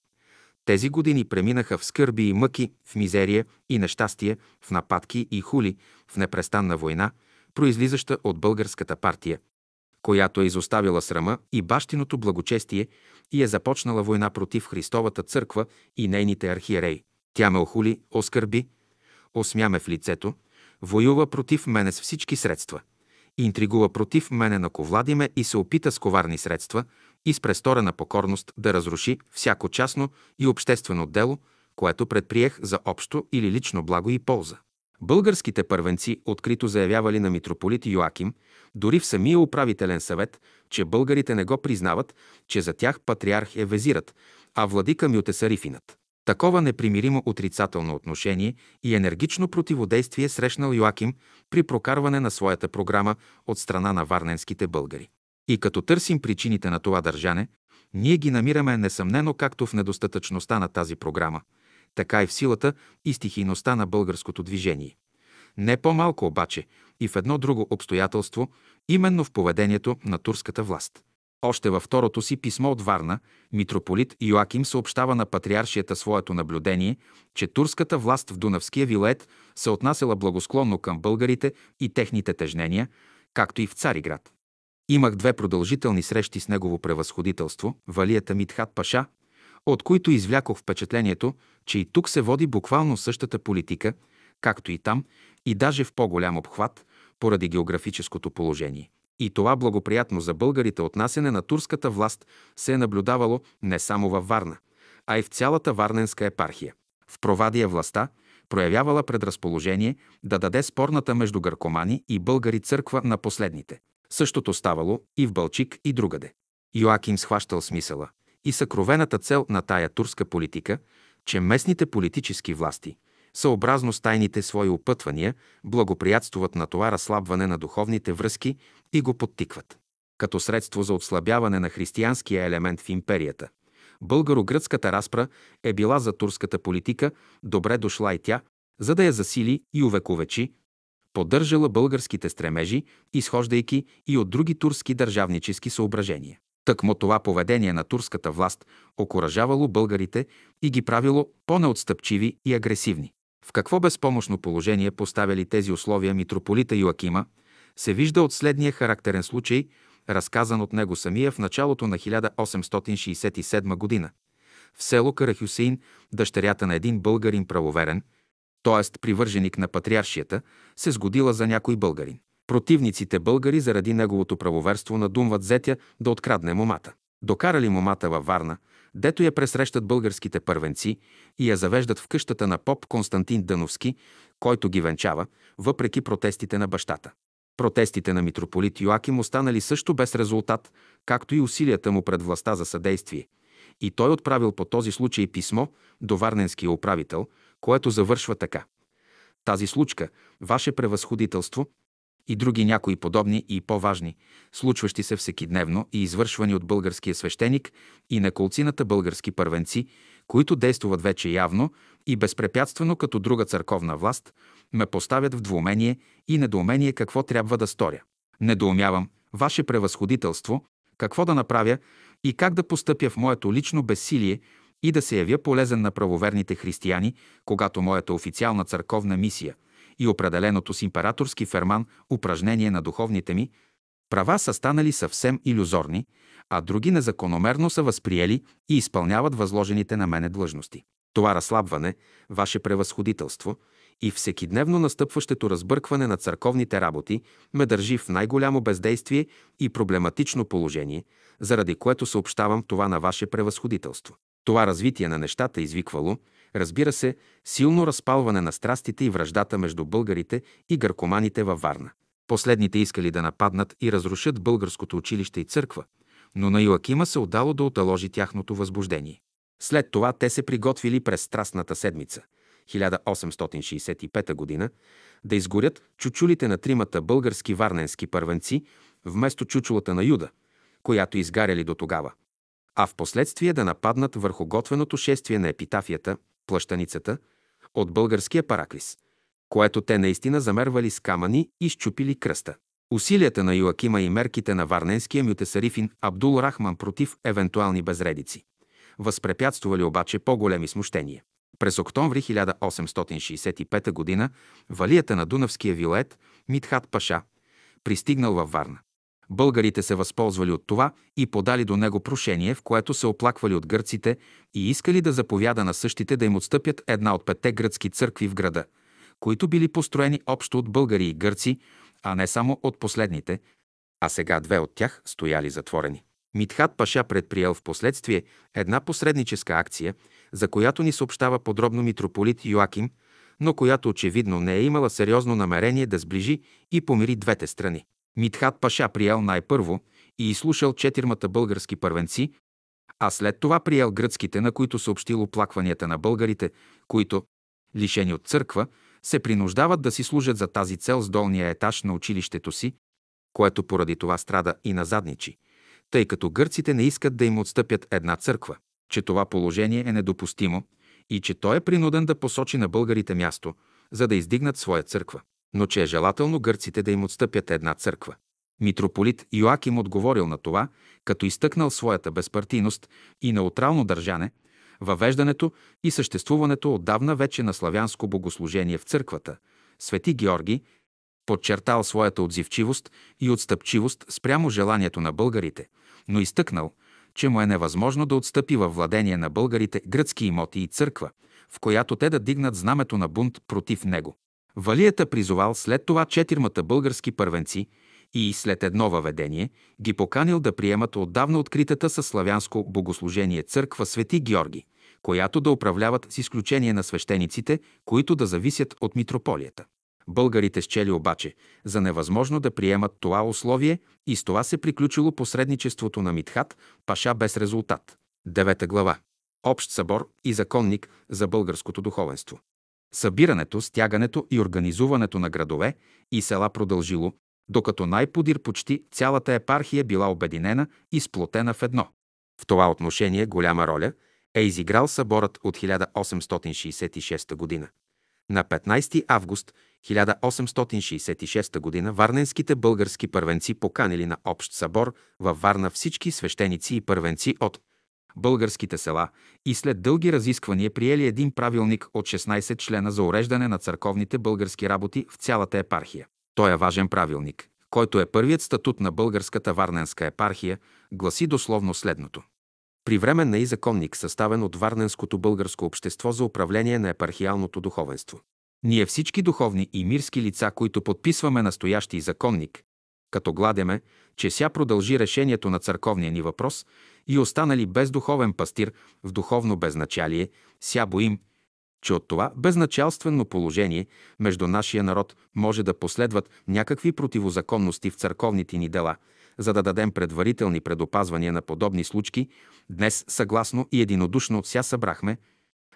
Тези години преминаха в скърби и мъки, в мизерия и нещастие, в нападки и хули, в непрестанна война, произлизаща от българската партия, която е изоставила срама и бащиното благочестие и е започнала война против Христовата църква и нейните архиереи. Тя ме охули, оскърби, осмяме в лицето, воюва против мене с всички средства. Интригува против мене на ковладиме и се опита с коварни средства и с престорена покорност да разруши всяко частно и обществено дело, което предприех за общо или лично благо и полза. Българските първенци открито заявявали на митрополит Йоаким, дори в самия управителен съвет, че българите не го признават, че за тях патриарх е везират, а владика Мютесарифинът. Такова непримиримо отрицателно отношение и енергично противодействие срещнал Йоаким при прокарване на своята програма от страна на варненските българи. И като търсим причините на това държане, ние ги намираме несъмнено както в недостатъчността на тази програма, така и в силата и стихийността на българското движение. Не по-малко обаче и в едно друго обстоятелство, именно в поведението на турската власт. Още във второто си писмо от Варна, митрополит Йоаким съобщава на патриаршията своето наблюдение, че турската власт в Дунавския вилет се отнасяла благосклонно към българите и техните тежнения, както и в Цариград. Имах две продължителни срещи с негово превъзходителство, валията Митхат Паша, от които извлякох впечатлението, че и тук се води буквално същата политика, както и там, и даже в по-голям обхват, поради географическото положение. И това благоприятно за българите отнасяне на турската власт се е наблюдавало не само във Варна, а и в цялата Варненска епархия. В Провадия властта проявявала предразположение да даде спорната между гъркомани и българи църква на последните. Същото ставало и в Бълчик и другаде. Йоаким схващал смисъла и съкровената цел на тая турска политика, че местните политически власти, съобразно с тайните свои опътвания, благоприятствуват на това разслабване на духовните връзки и го подтикват. Като средство за отслабяване на християнския елемент в империята, българо-гръцката разпра е била за турската политика, добре дошла и тя, за да я засили и увековечи, поддържала българските стремежи, изхождайки и от други турски държавнически съображения. Тъкмо това поведение на турската власт окоръжавало българите и ги правило по-неотстъпчиви и агресивни. В какво безпомощно положение поставяли тези условия митрополита Йоакима, се вижда от следния характерен случай, разказан от него самия в началото на 1867 година. В село Карахюсеин, дъщерята на един българин правоверен, т.е. привърженик на патриаршията, се сгодила за някой българин. Противниците българи заради неговото правоверство надумват зетя да открадне момата. Докарали момата във Варна, дето я пресрещат българските първенци и я завеждат в къщата на поп Константин Дъновски, който ги венчава, въпреки протестите на бащата. Протестите на митрополит Йоаким останали също без резултат, както и усилията му пред властта за съдействие. И той отправил по този случай писмо до Варненския управител, което завършва така. Тази случка, Ваше превъзходителство, и други някои подобни и по-важни, случващи се всекидневно и извършвани от българския свещеник и на колцината български първенци, които действуват вече явно и безпрепятствено като друга църковна власт, ме поставят в двумение и недоумение какво трябва да сторя. Недоумявам, Ваше превъзходителство, какво да направя и как да постъпя в моето лично безсилие и да се явя полезен на правоверните християни, когато моята официална църковна мисия и определеното с императорски ферман упражнение на духовните ми права са станали съвсем иллюзорни, а други незакономерно са възприели и изпълняват възложените на мене длъжности. Това разслабване, Ваше превъзходителство, и всекидневно настъпващето разбъркване на църковните работи ме държи в най-голямо бездействие и проблематично положение, заради което съобщавам това на Ваше превъзходителство. Това развитие на нещата извиквало, разбира се, силно разпалване на страстите и връждата между българите и гъркоманите във Варна. Последните искали да нападнат и разрушат българското училище и църква, но на Йоакима се отдало да оталожи тяхното възбуждение. След това те се приготвили през Страстната седмица, 1865 г., да изгорят чучулите на тримата български варненски първенци вместо чучулата на Юда, която изгаряли до тогава, а в последствие да нападнат върху готвеното шествие на епитафията, плащаницата, от българския параклис, което те наистина замервали с камъни и щупили кръста. Усилията на Йоакима и мерките на варненския мютесарифин Абдул Рахман против евентуални безредици възпрепятствали обаче по-големи смущения. През октомври 1865 г. валията на Дунавския вилет Митхат Паша пристигнал във Варна. Българите се възползвали от това и подали до него прошение, в което се оплаквали от гърците и искали да заповяда на същите да им отстъпят една от петте гръцки църкви в града, които били построени общо от българи и гърци, а не само от последните, а сега две от тях стояли затворени. Митхат Паша предприел в последствие една посредническа акция, за която ни съобщава подробно митрополит Йоаким, но която очевидно не е имала сериозно намерение да сближи и помири двете страни. Митхат Паша приел най-първо и изслушал четирмата български първенци, а след това приел гръцките, на които съобщил оплакванията на българите, които, лишени от църква, се принуждават да си служат за тази цел с долния етаж на училището си, което поради това страда и назадничи тъй като гърците не искат да им отстъпят една църква, че това положение е недопустимо и че той е принуден да посочи на българите място, за да издигнат своя църква, но че е желателно гърците да им отстъпят една църква. Митрополит Йоаким отговорил на това, като изтъкнал своята безпартийност и неутрално държане, въвеждането и съществуването отдавна вече на славянско богослужение в църквата, Свети Георги подчертал своята отзивчивост и отстъпчивост спрямо желанието на българите, но изтъкнал, че му е невъзможно да отстъпи във владение на българите гръцки имоти и църква, в която те да дигнат знамето на бунт против него. Валията призовал след това четирмата български първенци и след едно въведение ги поканил да приемат отдавна откритата със славянско богослужение църква Свети Георги, която да управляват с изключение на свещениците, които да зависят от митрополията. Българите счели обаче за невъзможно да приемат това условие и с това се приключило посредничеството на Митхат, паша без резултат. Девета глава. Общ събор и законник за българското духовенство. Събирането, стягането и организуването на градове и села продължило, докато най-подир почти цялата епархия била обединена и сплотена в едно. В това отношение голяма роля е изиграл съборът от 1866 година. На 15 август 1866 г. варненските български първенци поканили на общ събор във Варна всички свещеници и първенци от българските села и след дълги разисквания приели един правилник от 16 члена за уреждане на църковните български работи в цялата епархия. Той е важен правилник, който е първият статут на българската варненска епархия, гласи дословно следното. При временна и законник, съставен от Варненското българско общество за управление на епархиалното духовенство. Ние всички духовни и мирски лица, които подписваме настоящи законник, като гладеме, че ся продължи решението на църковния ни въпрос и останали без духовен пастир в духовно безначалие, ся боим, че от това безначалствено положение между нашия народ може да последват някакви противозаконности в църковните ни дела, за да дадем предварителни предопазвания на подобни случки, днес съгласно и единодушно ся събрахме –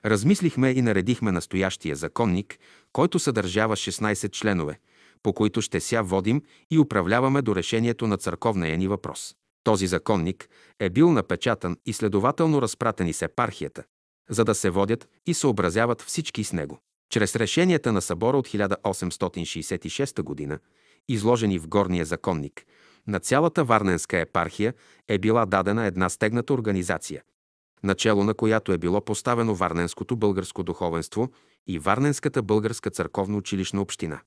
Размислихме и наредихме настоящия законник, който съдържава 16 членове, по които ще ся водим и управляваме до решението на църковния ни въпрос. Този законник е бил напечатан и следователно разпратен из епархията, за да се водят и съобразяват всички с него. Чрез решенията на събора от 1866 г., изложени в горния законник, на цялата Варненска епархия е била дадена една стегната организация, начало на която е било поставено Варненското българско духовенство и Варненската българска църковна училищна община,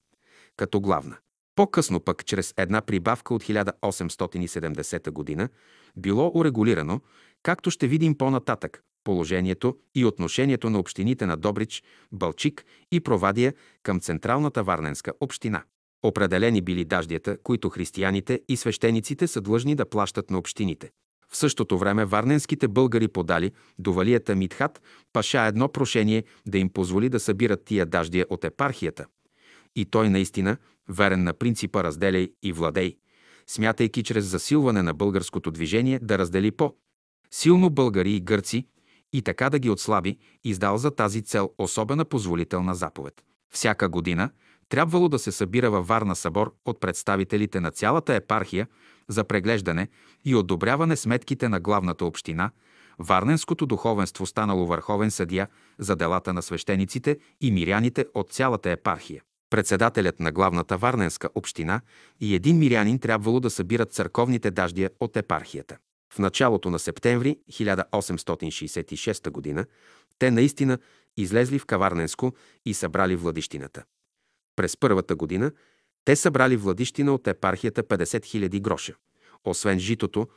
като главна. По-късно пък, чрез една прибавка от 1870 г., било урегулирано, както ще видим по-нататък, положението и отношението на общините на Добрич, Балчик и Провадия към Централната Варненска община. Определени били даждията, които християните и свещениците са длъжни да плащат на общините. В същото време варненските българи подали до валията Митхат паша едно прошение да им позволи да събират тия даждия от епархията. И той наистина, верен на принципа разделяй и владей, смятайки чрез засилване на българското движение да раздели по силно българи и гърци и така да ги отслаби, издал за тази цел особена позволителна заповед. Всяка година трябвало да се събира във Варна събор от представителите на цялата епархия за преглеждане и одобряване сметките на главната община, Варненското духовенство станало върховен съдия за делата на свещениците и миряните от цялата епархия. Председателят на главната Варненска община и един мирянин трябвало да събират църковните даждия от епархията. В началото на септември 1866 г. те наистина излезли в Каварненско и събрали владищината. През първата година те събрали владищина от епархията 50 000 гроша, освен житото,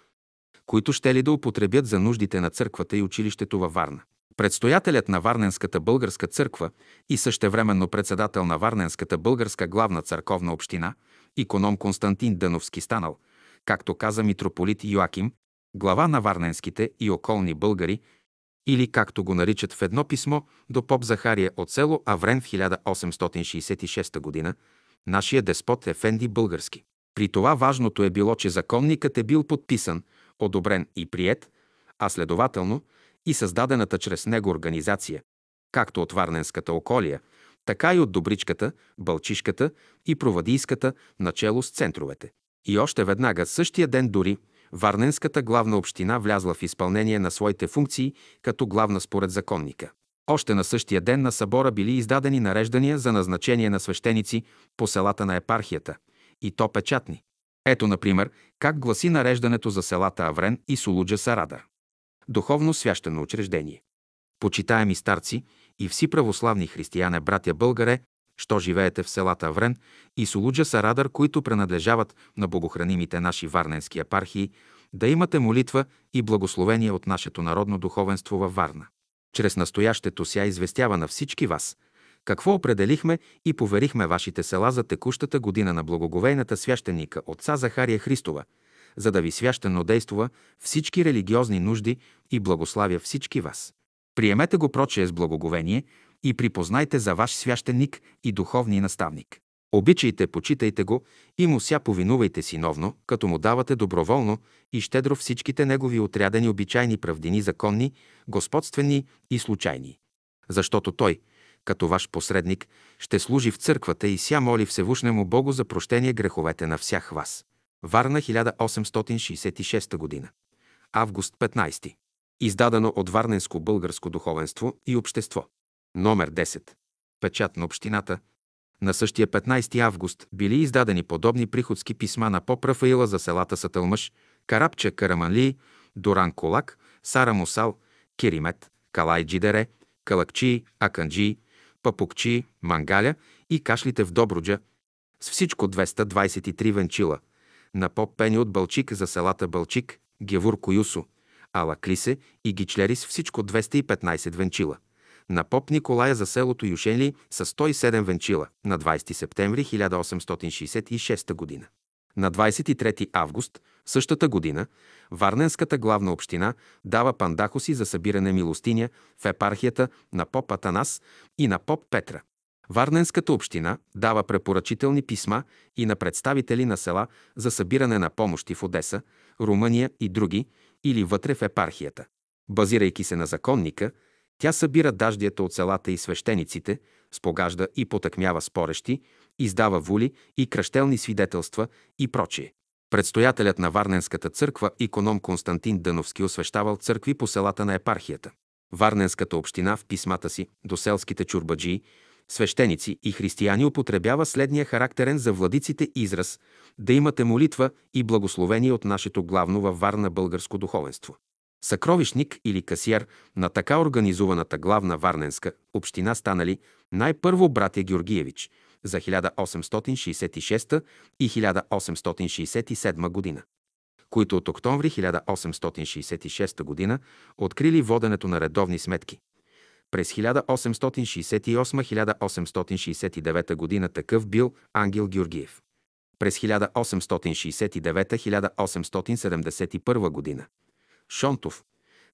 които ще ли да употребят за нуждите на църквата и училището във Варна. Предстоятелят на Варненската българска църква и същевременно председател на Варненската българска главна църковна община, иконом Константин Дъновски станал, както каза митрополит Йоаким, глава на варненските и околни българи, или както го наричат в едно писмо до поп Захария от село Аврен в 1866 г., нашия деспот Ефенди Български. При това важното е било, че законникът е бил подписан, одобрен и прият, а следователно и създадената чрез него организация, както от Варненската околия, така и от Добричката, Бълчишката и Провадийската, начело с центровете. И още веднага, същия ден дори, Варненската главна община влязла в изпълнение на своите функции като главна според законника. Още на същия ден на събора били издадени нареждания за назначение на свещеници по селата на епархията, и то печатни. Ето, например, как гласи нареждането за селата Аврен и Сулуджа Сарадар. Духовно священо учреждение. Почитаеми старци и вси православни християне, братя българе, що живеете в селата Аврен и Сулуджа Сарадар, които принадлежават на богохранимите наши варненски епархии, да имате молитва и благословение от нашето народно духовенство във Варна. Чрез настоящето ся известява на всички вас, какво определихме и поверихме вашите села за текущата година на благоговейната священика отца Захария Христова, за да ви священно действува всички религиозни нужди и благославя всички вас. Приемете го прочее с благоговение и припознайте за ваш священник и духовни наставник. Обичайте, почитайте го и му ся повинувайте синовно, като му давате доброволно и щедро всичките негови отрядени обичайни правдини законни, господствени и случайни. Защото той, като ваш посредник, ще служи в църквата и ся моли Всевушнему Богу за прощение греховете на всях вас. Варна 1866 година. Август 15. Издадено от Варненско българско духовенство и общество. Номер 10. Печат на общината. На същия 15 август били издадени подобни приходски писма на поп Рафаила за селата Сатълмъж, Карапча, Караманли, Доран Колак, Сара Мусал, Керимет, Калай Джидере, Калакчи, Аканджи, Папукчи, Мангаля и кашлите в Добруджа, с всичко 223 венчила, на поп Пени от Бълчик за селата Бълчик, Гевур Коюсо, Ала Клисе и Гичлери с всичко 215 венчила на поп Николая за селото Юшенли с 107 венчила на 20 септември 1866 г. На 23 август същата година Варненската главна община дава пандахоси за събиране милостиня в епархията на поп Атанас и на поп Петра. Варненската община дава препоръчителни писма и на представители на села за събиране на помощи в Одеса, Румъния и други, или вътре в епархията. Базирайки се на законника, тя събира даждията от селата и свещениците, спогажда и потъкмява спорещи, издава воли и кръщелни свидетелства и прочие. Предстоятелят на Варненската църква, иконом Константин Дъновски, освещавал църкви по селата на епархията. Варненската община в писмата си до селските чурбаджии свещеници и християни употребява следния характерен за владиците израз да имате молитва и благословение от нашето главно във Варна българско духовенство. Съкровищник или касиер на така организуваната главна Варненска община станали най-първо братя Георгиевич за 1866 и 1867 година, които от октомври 1866 година открили воденето на редовни сметки. През 1868-1869 година такъв бил Ангел Георгиев. През 1869-1871 година. Шонтов.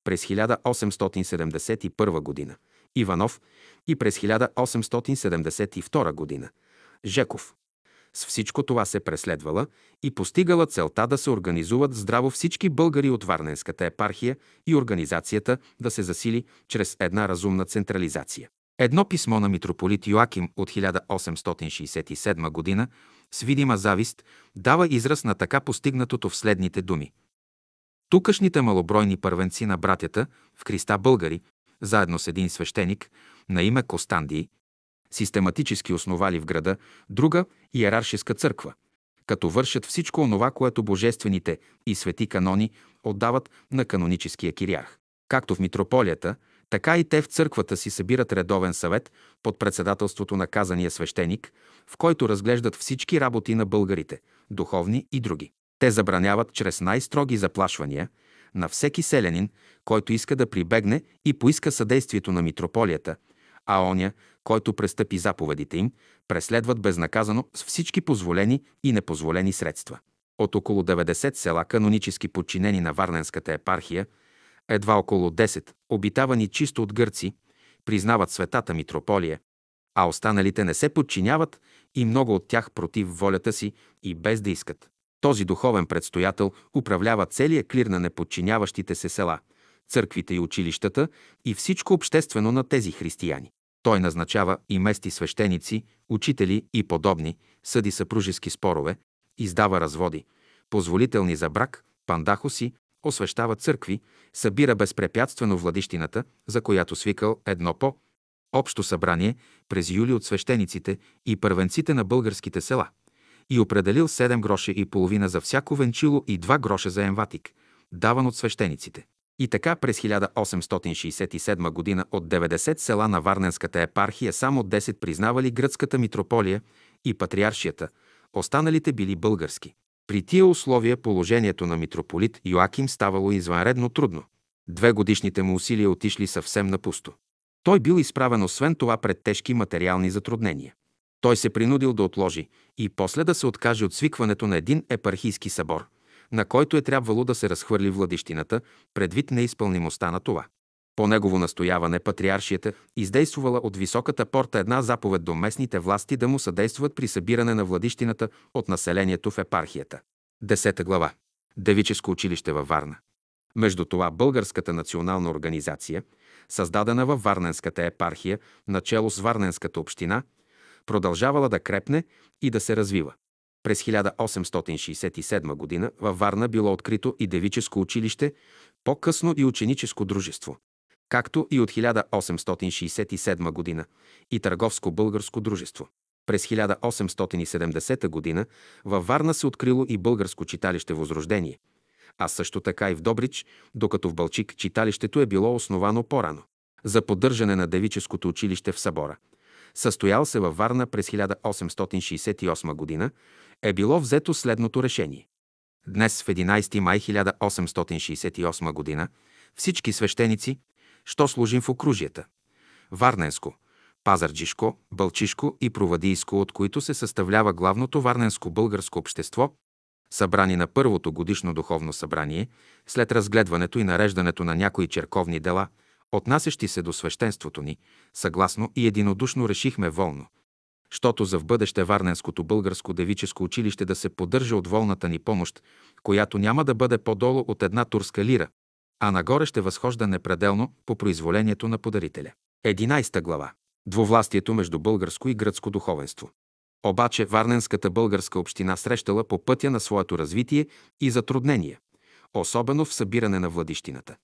През 1871 година, Иванов. И през 1872 година, Жеков. С всичко това се преследвала и постигала целта да се организуват здраво всички българи от Варненската епархия и организацията да се засили чрез една разумна централизация. Едно писмо на митрополит Йоаким от 1867 година с видима завист дава израз на така постигнатото в следните думи. Тукашните малобройни първенци на братята в Христа българи, заедно с един свещеник на име Костандий, систематически основали в града друга иераршиска църква, като вършат всичко онова, което божествените и свети канони отдават на каноническия кириарх. Както в митрополията, така и те в църквата си събират редовен съвет под председателството на казания свещеник, в който разглеждат всички работи на българите, духовни и други. Те забраняват чрез най-строги заплашвания на всеки селянин, който иска да прибегне и поиска съдействието на митрополията, а оня, който престъпи заповедите им, преследват безнаказано с всички позволени и непозволени средства. От около 90 села, канонически подчинени на Варненската епархия, едва около 10, обитавани чисто от гърци, признават светата митрополия, а останалите не се подчиняват и много от тях против волята си и без да искат. Този духовен предстоятел управлява целия клир на неподчиняващите се села, църквите и училищата и всичко обществено на тези християни. Той назначава и мести свещеници, учители и подобни, съди съпружески спорове, издава разводи, позволителни за брак, пандахоси, освещава църкви, събира безпрепятствено владищината, за която свикал едно по общо събрание през юли от свещениците и първенците на българските села – и определил 7 гроша и половина за всяко венчило и 2 гроша за емватик, даван от свещениците. И така през 1867 година от 90 села на Варненската епархия само 10 признавали гръцката митрополия и патриаршията, останалите били български. При тия условия положението на митрополит Йоаким ставало извънредно трудно. Две годишните му усилия отишли съвсем на пусто. Той бил изправен освен това пред тежки материални затруднения. Той се принудил да отложи и после да се откаже от свикването на един епархийски събор, на който е трябвало да се разхвърли владищината, предвид неизпълнимостта на това. По негово настояване патриаршията издействувала от високата порта една заповед до местните власти да му съдействат при събиране на владищината от населението в епархията. Десета глава. Девическо училище във Варна. Между това Българската национална организация, създадена във Варненската епархия, начало с Варненската община – продължавала да крепне и да се развива. През 1867 г. във Варна било открито и девическо училище, по-късно и ученическо дружество, както и от 1867 г. и търговско-българско дружество. През 1870 г. във Варна се открило и българско читалище Възрождение, а също така и в Добрич, докато в Балчик читалището е било основано по-рано. За поддържане на девическото училище в събора – състоял се във Варна през 1868 г., е било взето следното решение. Днес, в 11 май 1868 г., всички свещеници, що служим в окружията – Варненско, Пазарджишко, Бълчишко и Провадийско, от които се съставлява главното варненско българско общество, събрани на първото годишно духовно събрание, след разгледването и нареждането на някои черковни дела – отнасящи се до свещенството ни, съгласно и единодушно решихме волно, щото за в бъдеще Варненското българско девическо училище да се поддържа от волната ни помощ, която няма да бъде по-долу от една турска лира, а нагоре ще възхожда непределно по произволението на подарителя. 11 глава. Двовластието между българско и гръцко духовенство. Обаче Варненската българска община срещала по пътя на своето развитие и затруднения, особено в събиране на владищината.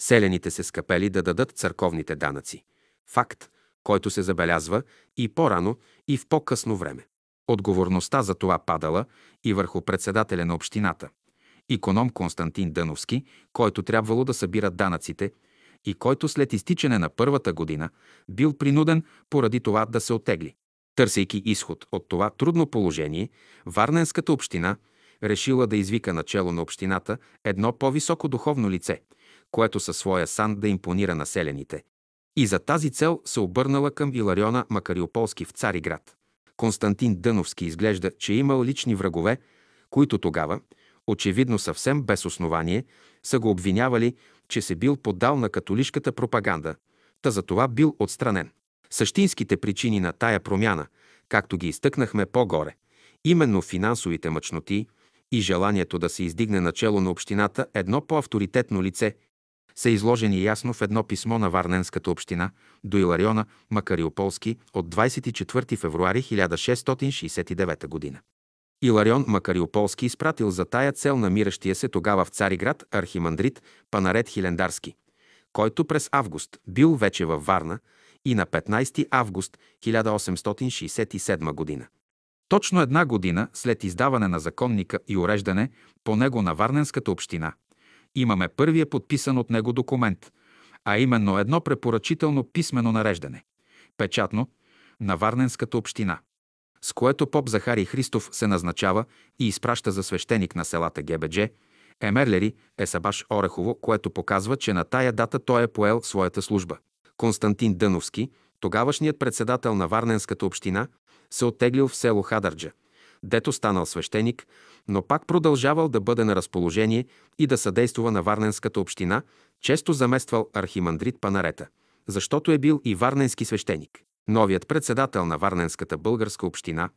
Селените се скъпели да дадат църковните данъци. Факт, който се забелязва и по-рано, и в по-късно време. Отговорността за това падала и върху председателя на общината, иконом Константин Дъновски, който трябвало да събира данъците и който след изтичане на първата година бил принуден поради това да се отегли. Търсейки изход от това трудно положение, Варненската община решила да извика начало на общината едно по-високо духовно лице, което със своя сан да импонира населените. И за тази цел се обърнала към Илариона Макариополски в Цариград. Константин Дъновски изглежда, че е имал лични врагове, които тогава, очевидно съвсем без основание, са го обвинявали, че се бил поддал на католишката пропаганда, та за това бил отстранен. Същинските причини на тая промяна, както ги изтъкнахме по-горе, именно финансовите мъчноти и желанието да се издигне начало на общината едно по-авторитетно лице, са изложени ясно в едно писмо на Варненската община до Илариона Макариополски от 24 февруари 1669 г. Иларион Макариополски изпратил за тая цел намиращия се тогава в Цариград архимандрит Панарет Хилендарски, който през август бил вече във Варна и на 15 август 1867 г. Точно една година след издаване на законника и уреждане по него на Варненската община, имаме първия подписан от него документ, а именно едно препоръчително писмено нареждане, печатно, на Варненската община, с което поп Захари Христов се назначава и изпраща за свещеник на селата Гебедже, Емерлери, Есабаш Орехово, което показва, че на тая дата той е поел своята служба. Константин Дъновски, тогавашният председател на Варненската община, се оттеглил в село Хадърджа, дето станал свещеник, но пак продължавал да бъде на разположение и да съдействува на Варненската община, често замествал архимандрит Панарета, защото е бил и варненски свещеник. Новият председател на Варненската българска община,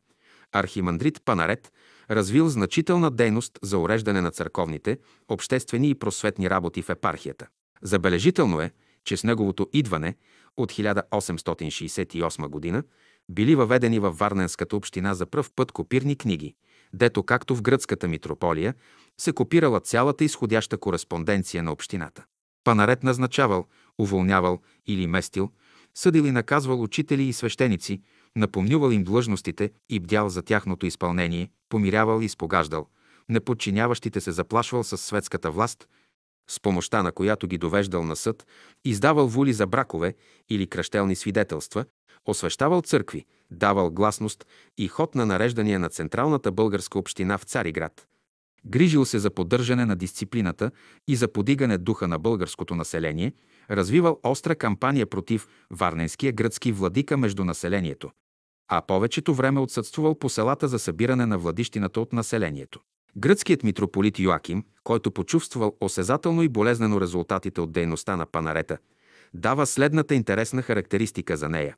архимандрит Панарет, развил значителна дейност за уреждане на църковните, обществени и просветни работи в епархията. Забележително е, че с неговото идване от 1868 г. били въведени във Варненската община за пръв път копирни книги, дето както в гръцката митрополия се копирала цялата изходяща кореспонденция на общината. Панарет назначавал, уволнявал или местил, съдил и наказвал учители и свещеници, напомнювал им длъжностите и бдял за тяхното изпълнение, помирявал и спогаждал, неподчиняващите се заплашвал с светската власт, с помощта на която ги довеждал на съд, издавал воли за бракове или кръщелни свидетелства, освещавал църкви, давал гласност и ход на нареждания на Централната българска община в Цариград. Грижил се за поддържане на дисциплината и за подигане духа на българското население, развивал остра кампания против варненския гръцки владика между населението, а повечето време отсъствувал по селата за събиране на владищината от населението. Гръцкият митрополит Йоаким, който почувствал осезателно и болезнено резултатите от дейността на Панарета, дава следната интересна характеристика за нея.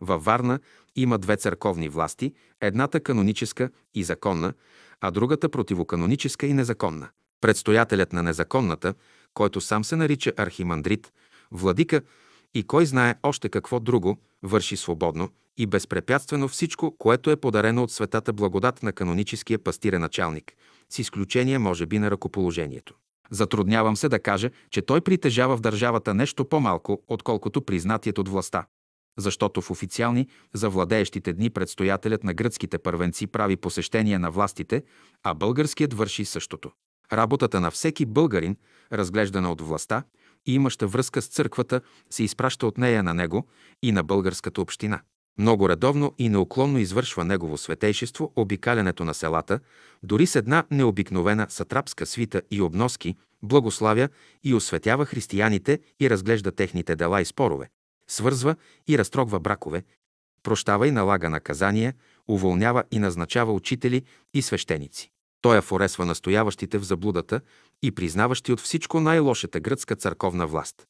Във Варна има две църковни власти, едната каноническа и законна, а другата противоканоническа и незаконна. Предстоятелят на незаконната, който сам се нарича архимандрит, владика и кой знае още какво друго, върши свободно и безпрепятствено всичко, което е подарено от светата благодат на каноническия пастирен началник, с изключение, може би, на ръкоположението. Затруднявам се да кажа, че той притежава в държавата нещо по-малко, отколкото признатият от властта. Защото в официални за владеещите дни предстоятелят на гръцките първенци прави посещения на властите, а българският върши същото. Работата на всеки българин, разглеждана от властта и имаща връзка с църквата, се изпраща от нея на него и на българската община. Много редовно и неуклонно извършва негово светейшество обикалянето на селата, дори с една необикновена сатрапска свита и обноски, благославя и осветява християните и разглежда техните дела и спорове, свързва и разтрогва бракове, прощава и налага наказания, уволнява и назначава учители и свещеници. Той афоресва настояващите в заблудата и признаващи от всичко най-лошата гръцка църковна власт.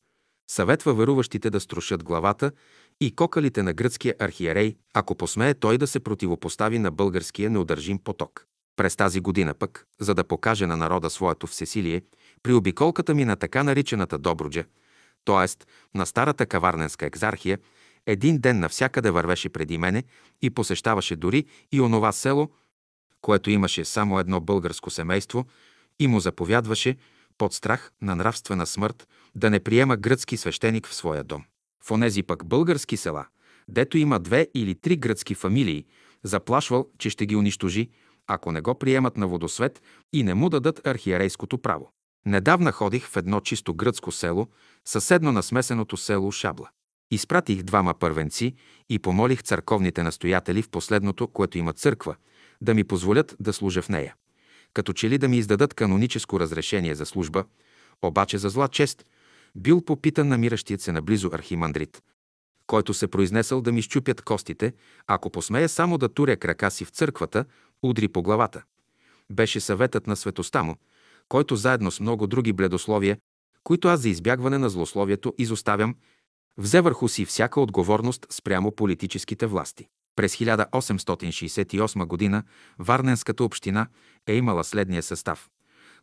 Съветва веруващите да струшат главата и кокалите на гръцкия архиерей, ако посмее той да се противопостави на българския неудържим поток. През тази година пък, за да покаже на народа своето всесилие, при обиколката ми на така наричаната Добруджа, т.е. на старата каварненска екзархия, един ден навсякъде вървеше преди мене и посещаваше дори и онова село, което имаше само едно българско семейство и му заповядваше, под страх на нравствена смърт, да не приема гръцки свещеник в своя дом. В онези пък български села, дето има две или три гръцки фамилии, заплашвал, че ще ги унищожи, ако не го приемат на водосвет и не му дадат архиерейското право. Недавна ходих в едно чисто гръцко село, съседно на смесеното село Шабла. Изпратих двама първенци и помолих църковните настоятели в последното, което има църква, да ми позволят да служа в нея. Като че ли да ми издадат каноническо разрешение за служба, обаче за зла чест, бил попитан намиращият се наблизо архимандрит, който се произнесъл да ми щупят костите, ако посмея само да туря крака си в църквата, удри по главата. Беше съветът на светоста му, който заедно с много други бледословия, които аз за избягване на злословието изоставям, взе върху си всяка отговорност спрямо политическите власти. През 1868 г. Варненската община е имала следния състав.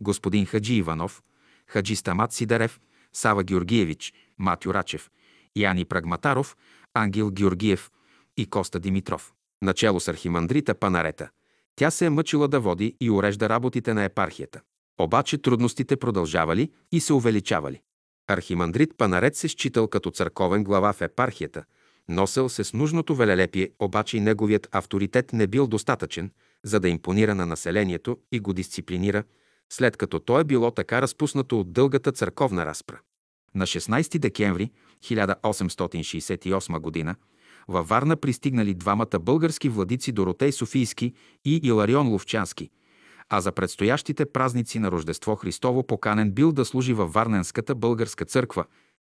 Господин Хаджи Иванов, Хаджи Стамат Сидарев, Сава Георгиевич, Матю Рачев, Яни Прагматаров, Ангел Георгиев и Коста Димитров. Начало с архимандрита Панарета. Тя се е мъчила да води и урежда работите на епархията. Обаче трудностите продължавали и се увеличавали. Архимандрит Панарет се считал като църковен глава в епархията, носел се с нужното велелепие, обаче и неговият авторитет не бил достатъчен, за да импонира на населението и го дисциплинира, след като то е било така разпуснато от дългата църковна разпра. На 16 декември 1868 г. във Варна пристигнали двамата български владици Доротей Софийски и Иларион Ловчански – а за предстоящите празници на Рождество Христово поканен бил да служи във Варненската българска църква,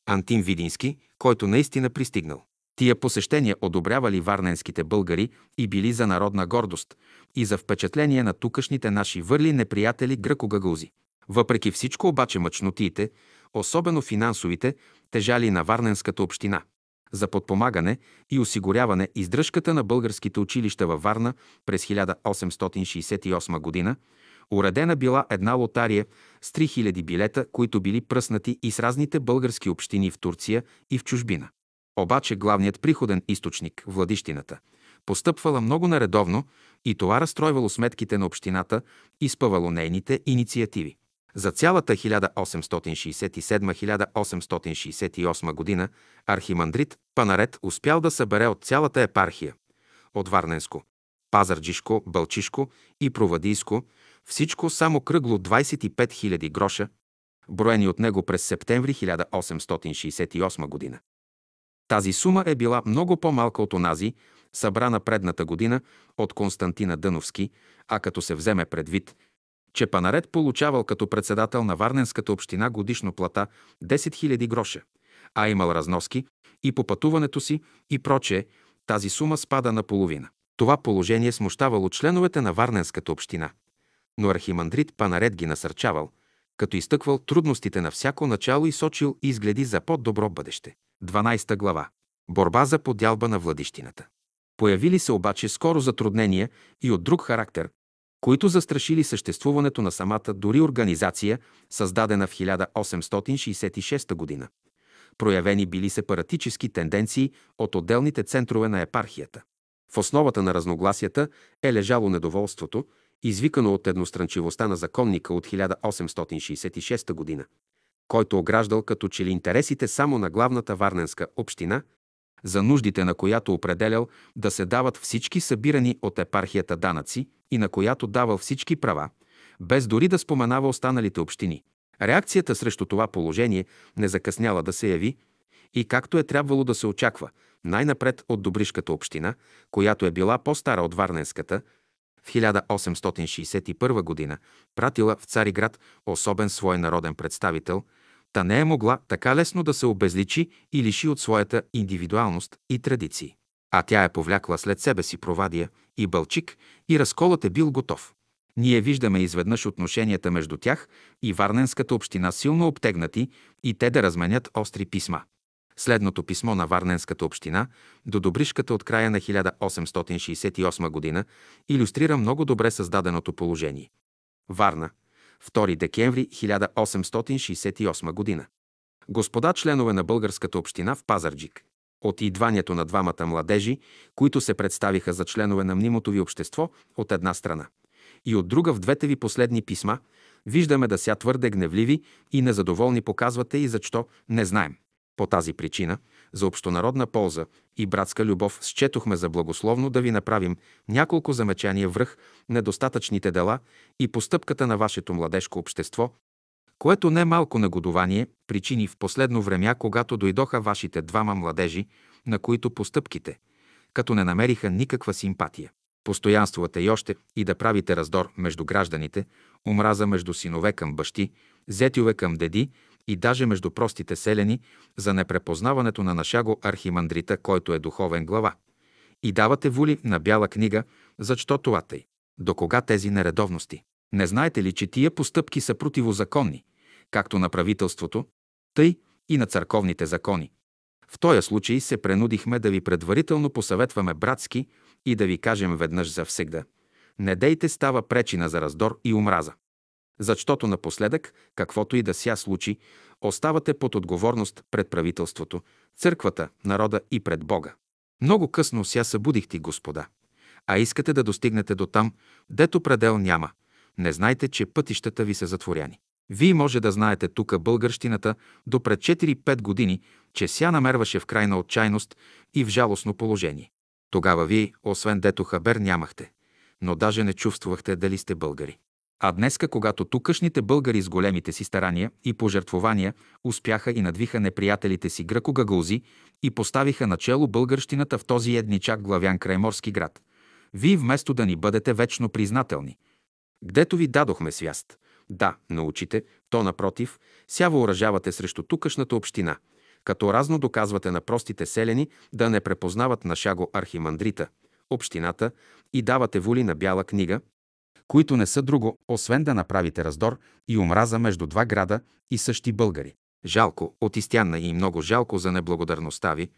Антим Видински, който наистина пристигнал. Тия посещения одобрявали варненските българи и били за народна гордост и за впечатление на тукашните наши върли неприятели гръко-гагаузи. Въпреки всичко обаче мъчнотиите, особено финансовите, тежали на Варненската община за подпомагане и осигуряване издръжката на българските училища във Варна през 1868 г. Уредена била една лотария с 3000 билета, които били пръснати и с разните български общини в Турция и в чужбина. Обаче главният приходен източник, Владищината, постъпвала много наредовно и това разстройвало сметките на общината и спъвало нейните инициативи. За цялата 1867-1868 година архимандрит Панарет успял да събере от цялата епархия, от Варненско, Пазарджишко, Бълчишко и Провадийско, всичко само кръгло 25 000 гроша, броени от него през септември 1868 година. Тази сума е била много по-малка от онази, събрана предната година от Константина Дъновски, а като се вземе предвид, че Панарет получавал като председател на Варненската община годишно плата 10 000 гроша, а имал разноски и по пътуването си и прочее, тази сума спада на половина. Това положение смущавало членовете на Варненската община. Но архимандрит Панарет ги насърчавал, като изтъквал трудностите на всяко начало и сочил изгледи за по-добро бъдеще. 12 глава. Борба за подялба на владищината. Появили се обаче скоро затруднения и от друг характер, които застрашили съществуването на самата дори организация, създадена в 1866 година. Проявени били сепаратически тенденции от отделните центрове на епархията. В основата на разногласията е лежало недоволството, извикано от едностранчивостта на законника от 1866 година, който ограждал като че ли интересите само на главната варненска община, за нуждите на която определял да се дават всички събирани от епархията данъци и на която давал всички права, без дори да споменава останалите общини. Реакцията срещу това положение не закъсняла да се яви и както е трябвало да се очаква, най-напред от Добришката община, която е била по-стара от Варненската, в 1861 година пратила в Цариград особен свой народен представител – Та не е могла така лесно да се обезличи и лиши от своята индивидуалност и традиции. А тя е повлякла след себе си провадия и бълчик и разколът е бил готов. Ние виждаме изведнъж отношенията между тях и Варненската община силно обтегнати и те да разменят остри писма. Следното писмо на Варненската община до Добришката от края на 1868 година иллюстрира много добре създаденото положение. Варна, 2 декември 1868 година. Господа членове на българската община в Пазарджик. От идванието на двамата младежи, които се представиха за членове на мнимото ви общество от една страна и от друга в двете ви последни писма, виждаме да ся твърде гневливи и незадоволни показвате и защо не знаем. По тази причина за общонародна полза и братска любов счетохме за благословно да ви направим няколко замечания връх недостатъчните дела и постъпката на вашето младежко общество, което не малко нагодование причини в последно време, когато дойдоха вашите двама младежи, на които постъпките, като не намериха никаква симпатия. Постоянствувате и още и да правите раздор между гражданите, омраза между синове към бащи, зетюве към деди и даже между простите селени за непрепознаването на нашаго архимандрита, който е духовен глава. И давате воли на бяла книга, защо това тъй. До кога тези нередовности? Не знаете ли, че тия постъпки са противозаконни, както на правителството, тъй и на църковните закони? В този случай се принудихме да ви предварително посъветваме братски и да ви кажем веднъж за всегда. Не дейте става пречина за раздор и омраза. Защото напоследък, каквото и да ся случи, оставате под отговорност пред правителството, църквата, народа и пред Бога. Много късно ся събудихте, Господа. А искате да достигнете до там, дето предел няма. Не знайте, че пътищата ви са затворяни. Вие може да знаете тука българщината до пред 4-5 години, че ся намерваше в крайна отчайност и в жалостно положение. Тогава вие, освен дето хабер, нямахте, но даже не чувствахте дали сте българи. А днеска, когато тукашните българи с големите си старания и пожертвования успяха и надвиха неприятелите си гръко-гагалзи и поставиха начало българщината в този едничак главян крайморски град, вие вместо да ни бъдете вечно признателни, гдето ви дадохме свяст, да, научите, то напротив, ся въоръжавате срещу тукашната община, като разно доказвате на простите селени да не препознават на шаго архимандрита, общината и давате воли на бяла книга, които не са друго, освен да направите раздор и омраза между два града и същи българи. Жалко, отистянна и много жалко за неблагодарността ви,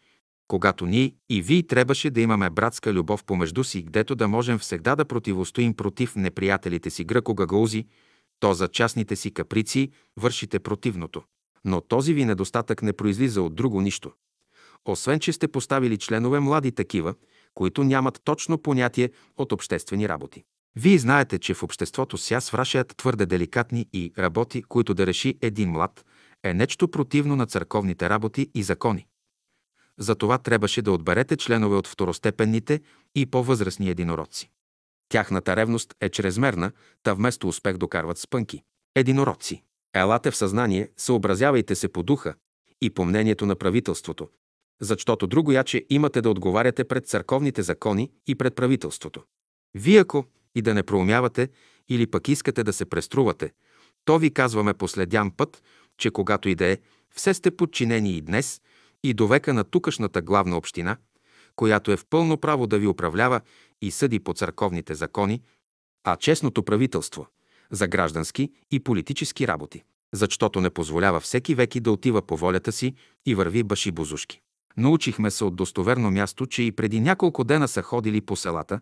когато ние и вие трябваше да имаме братска любов помежду си, гдето да можем всегда да противостоим против неприятелите си гръко-гагаузи, то за частните си каприци вършите противното. Но този ви недостатък не произлиза от друго нищо. Освен, че сте поставили членове млади такива, които нямат точно понятие от обществени работи. Вие знаете, че в обществото ся сврашаят твърде деликатни и работи, които да реши един млад, е нещо противно на църковните работи и закони. Затова трябваше да отберете членове от второстепенните и по-възрастни единородци. Тяхната ревност е чрезмерна, та вместо успех докарват спънки. Единородци. Елате в съзнание, съобразявайте се по духа и по мнението на правителството, защото друго яче имате да отговаряте пред църковните закони и пред правителството. Вие ако и да не проумявате или пък искате да се преструвате, то ви казваме последян път, че когато и да е, все сте подчинени и днес, и до века на тукашната главна община, която е в пълно право да ви управлява и съди по църковните закони, а честното правителство за граждански и политически работи, защото не позволява всеки веки да отива по волята си и върви башибозушки. Научихме се от достоверно място, че и преди няколко дена са ходили по селата,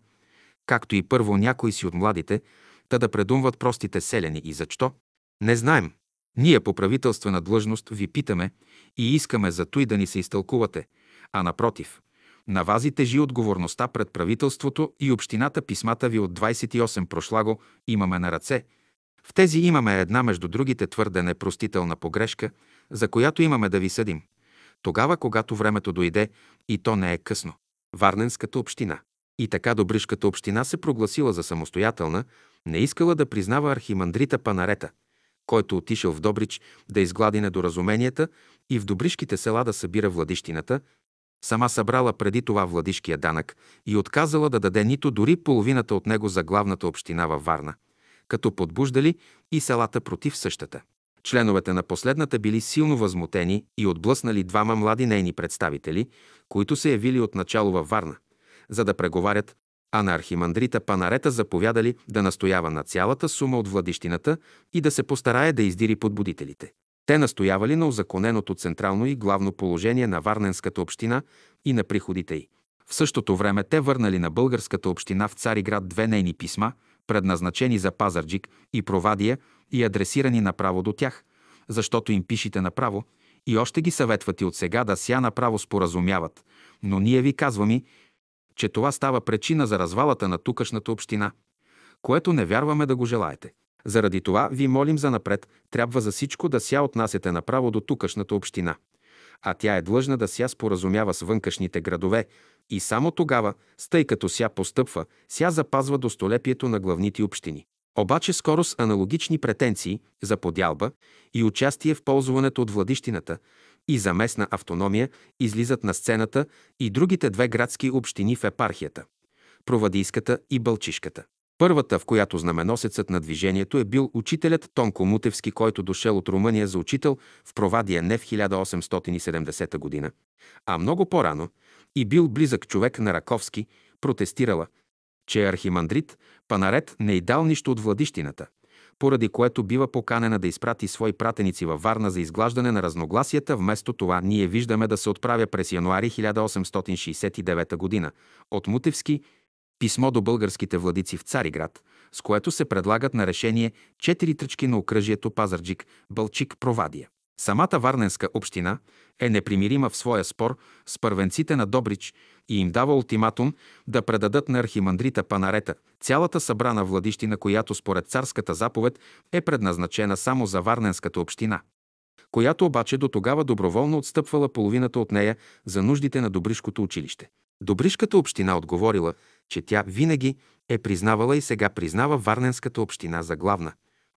както и първо някои си от младите, та да предумват простите селени и защо? Не знаем. Ние по правителствена длъжност ви питаме и искаме за той да ни се изтълкувате, а напротив, на вази тежи отговорността пред правителството и общината писмата ви от 28 прошлаго имаме на ръце. В тези имаме една между другите твърде непростителна погрешка, за която имаме да ви съдим. Тогава, когато времето дойде, и то не е късно. Варненската община. И така Добришката община се прогласила за самостоятелна, не искала да признава архимандрита Панарета, който отишъл в Добрич да изглади недоразуменията и в Добришките села да събира владищината, Сама събрала преди това владишкия данък и отказала да даде нито дори половината от него за главната община във Варна, като подбуждали и селата против същата. Членовете на последната били силно възмутени и отблъснали двама млади нейни представители, които се явили от начало във Варна, за да преговарят, а на архимандрита Панарета заповядали да настоява на цялата сума от владищината и да се постарае да издири подбудителите. Те настоявали на озаконеното централно и главно положение на Варненската община и на приходите й. В същото време те върнали на българската община в Цариград две нейни писма, предназначени за Пазарджик и Провадия и адресирани направо до тях, защото им пишите направо и още ги съветвате от сега да ся направо споразумяват. Но ние ви казваме, че това става причина за развалата на тукашната община, което не вярваме да го желаете. Заради това ви молим за напред, трябва за всичко да ся отнасяте направо до тукашната община, а тя е длъжна да ся споразумява с вънкашните градове и само тогава, стъй като ся постъпва, ся запазва достолепието на главните общини. Обаче скоро с аналогични претенции за подялба и участие в ползването от владищината и за местна автономия излизат на сцената и другите две градски общини в епархията – Провадийската и Бълчишката. Първата, в която знаменосецът на движението е бил учителят Тонко Мутевски, който дошел от Румъния за учител в Провадия не в 1870 година, а много по-рано и бил близък човек на Раковски, протестирала, че архимандрит Панарет не й дал нищо от владищината, поради което бива поканена да изпрати свои пратеници във Варна за изглаждане на разногласията. Вместо това ние виждаме да се отправя през януари 1869 година от Мутевски писмо до българските владици в Цариград, с което се предлагат на решение четири тръчки на окръжието Пазарджик, Бълчик, Провадия. Самата Варненска община е непримирима в своя спор с първенците на Добрич и им дава ултиматум да предадат на архимандрита Панарета цялата събрана владищина, която според царската заповед е предназначена само за Варненската община, която обаче до тогава доброволно отстъпвала половината от нея за нуждите на Добришкото училище. Добришката община отговорила, че тя винаги е признавала и сега признава Варненската община за главна,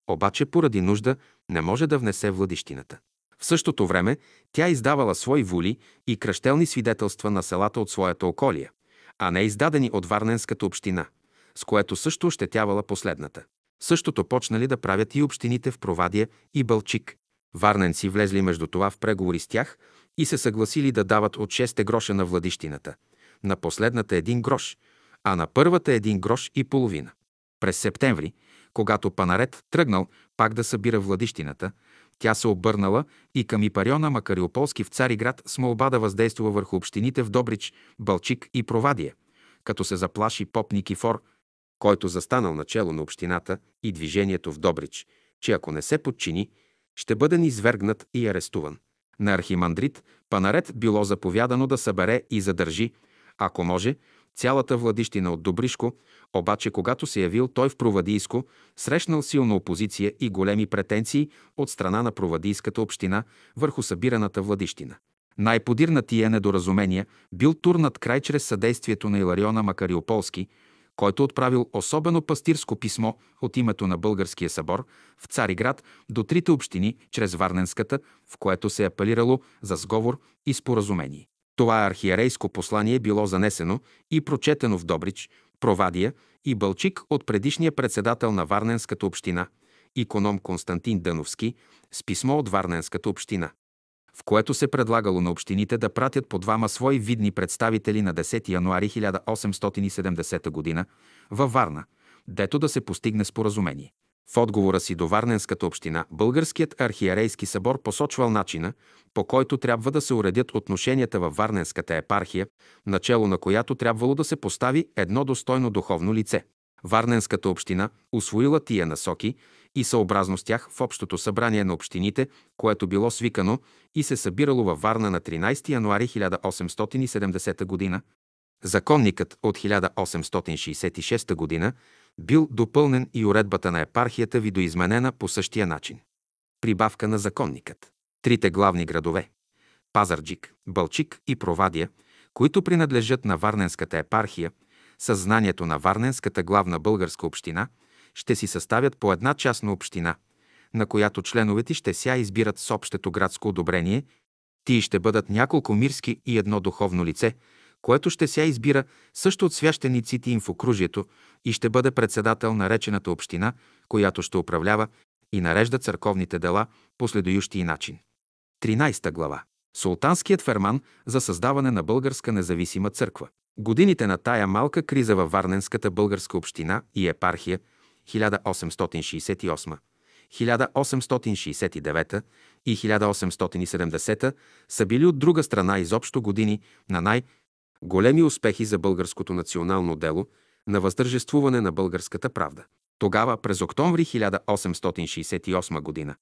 обаче поради нужда не може да внесе владищината. В същото време тя издавала свои воли и кръщелни свидетелства на селата от своята околия, а не издадени от Варненската община, с което също ощетявала последната. Същото почнали да правят и общините в Провадия и Бълчик. Варненци влезли между това в преговори с тях и се съгласили да дават от 6 гроша на владищината, на последната един грош, а на първата един грош и половина. През септември, когато Панарет тръгнал пак да събира владищината, тя се обърнала и към Ипариона Макариополски в Цариград с молба да въздействува върху общините в Добрич, Балчик и Провадия, като се заплаши поп Никифор, който застанал начало на общината и движението в Добрич, че ако не се подчини, ще бъде низвергнат и арестуван. На архимандрит Панарет било заповядано да събере и задържи, ако може, цялата владищина от Добришко, обаче когато се явил той в Провадийско, срещнал силна опозиция и големи претенции от страна на Провадийската община върху събираната владищина. Най-подир на тия недоразумения бил турнат край чрез съдействието на Илариона Макариополски, който отправил особено пастирско писмо от името на Българския събор в Цариград до трите общини чрез Варненската, в което се апелирало за сговор и споразумение. Това архиерейско послание било занесено и прочетено в Добрич, Провадия и Бълчик от предишния председател на Варненската община, иконом Константин Дъновски, с писмо от Варненската община, в което се предлагало на общините да пратят по двама свои видни представители на 10 януари 1870 г. във Варна, дето да се постигне споразумение. В отговора си до Варненската община, Българският архиерейски събор посочвал начина, по който трябва да се уредят отношенията във Варненската епархия, начало на която трябвало да се постави едно достойно духовно лице. Варненската община усвоила тия насоки и съобразно с тях в Общото събрание на общините, което било свикано и се събирало във Варна на 13 януари 1870 г. Законникът от 1866 г. бил допълнен и уредбата на епархията видоизменена по същия начин. Прибавка на законникът. Трите главни градове – Пазарджик, Бълчик и Провадия, които принадлежат на Варненската епархия, съзнанието на Варненската главна българска община, ще си съставят по една частна община, на която членовете ще ся избират с общето градско одобрение, тии ще бъдат няколко мирски и едно духовно лице, което ще ся избира също от священиците им в окружието и ще бъде председател на речената община, която ще управлява и нарежда църковните дела по следующия начин. 13 глава. Султанският ферман за създаване на българска независима църква. Годините на тая малка криза във Варненската българска община и епархия 1868, 1869 и 1870 са били от друга страна изобщо години на най-големи успехи за българското национално дело на въздържествуване на българската правда. Тогава, през октомври 1868 година,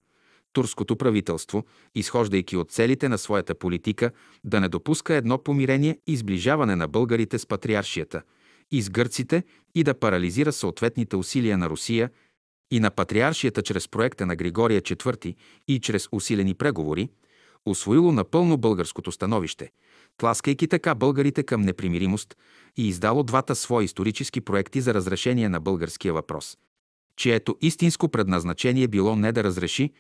турското правителство, изхождайки от целите на своята политика да не допуска едно помирение и сближаване на българите с патриаршията и с гърците и да парализира съответните усилия на Русия и на патриаршията чрез проекта на Григория IV и чрез усилени преговори, освоило напълно българското становище, тласкайки така българите към непримиримост и издало двата свои исторически проекти за разрешение на българския въпрос, чието истинско предназначение било не да разреши,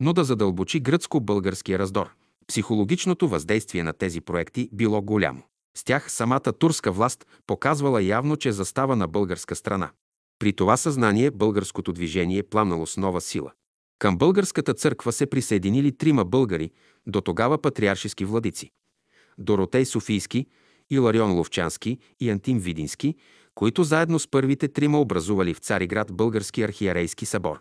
но да задълбочи гръцко-българския раздор. Психологичното въздействие на тези проекти било голямо. С тях самата турска власт показвала явно, че застава на българска страна. При това съзнание българското движение пламнало с нова сила. Към българската църква се присъединили трима българи, до тогава патриаршески владици. Доротей Софийски, Иларион Ловчански и Антим Видински, които заедно с първите трима образували в Цариград Български архиерейски събор.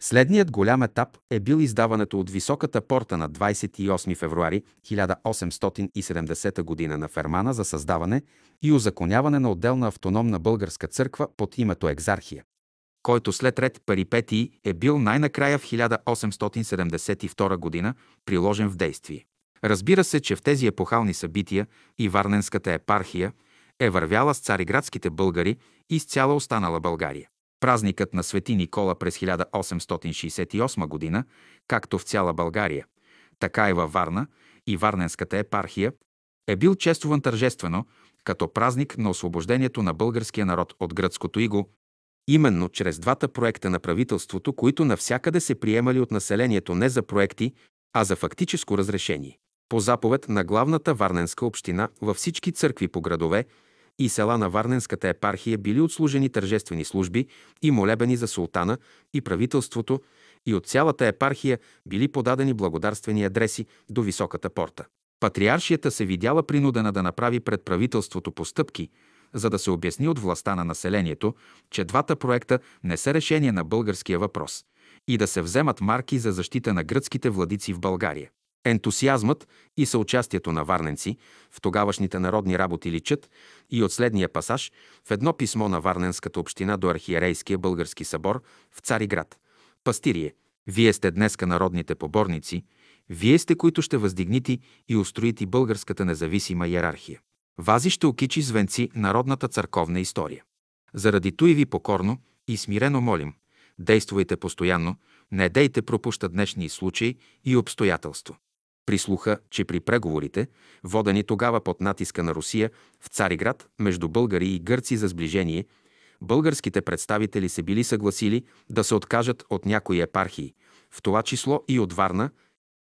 Следният голям етап е бил издаването от Високата порта на 28 февруари 1870 г. на Фермана за създаване и узаконяване на отделна автономна българска църква под името Екзархия, който след ред парипетии е бил най-накрая в 1872 г. приложен в действие. Разбира се, че в тези епохални събития и Варненската епархия е вървяла с цариградските българи и с цяла останала България. Празникът на Свети Никола през 1868 г., както в цяла България, така и във Варна и Варненската епархия, е бил чествуван тържествено като празник на освобождението на българския народ от гръцкото иго, именно чрез двата проекта на правителството, които навсякъде се приемали от населението не за проекти, а за фактическо разрешение. По заповед на главната Варненска община във всички църкви по градове и села на Варненската епархия били отслужени тържествени служби и молебени за султана и правителството и от цялата епархия били подадени благодарствени адреси до Високата порта. Патриаршията се видяла принудена да направи пред правителството постъпки, за да се обясни от властта на населението, че двата проекта не са решение на българския въпрос и да се вземат марки за защита на гръцките владици в България. Ентусиазмът и съучастието на варненци в тогавашните народни работи личат и от следния пасаж в едно писмо на Варненската община до архиерейския български събор в Цариград. Пастирие, вие сте днеска народните поборници, вие сте, които ще въздигнити и устроити българската независима иерархия. Вази ще окичи звенци народната църковна история. Заради той ви покорно и смирено молим, действуйте постоянно, не дейте пропуща днешни случаи и обстоятелство. Прислуха, че при преговорите, водени тогава под натиска на Русия в Цариград между българи и гърци за сближение, българските представители се били съгласили да се откажат от някои епархии, в това число и от Варна.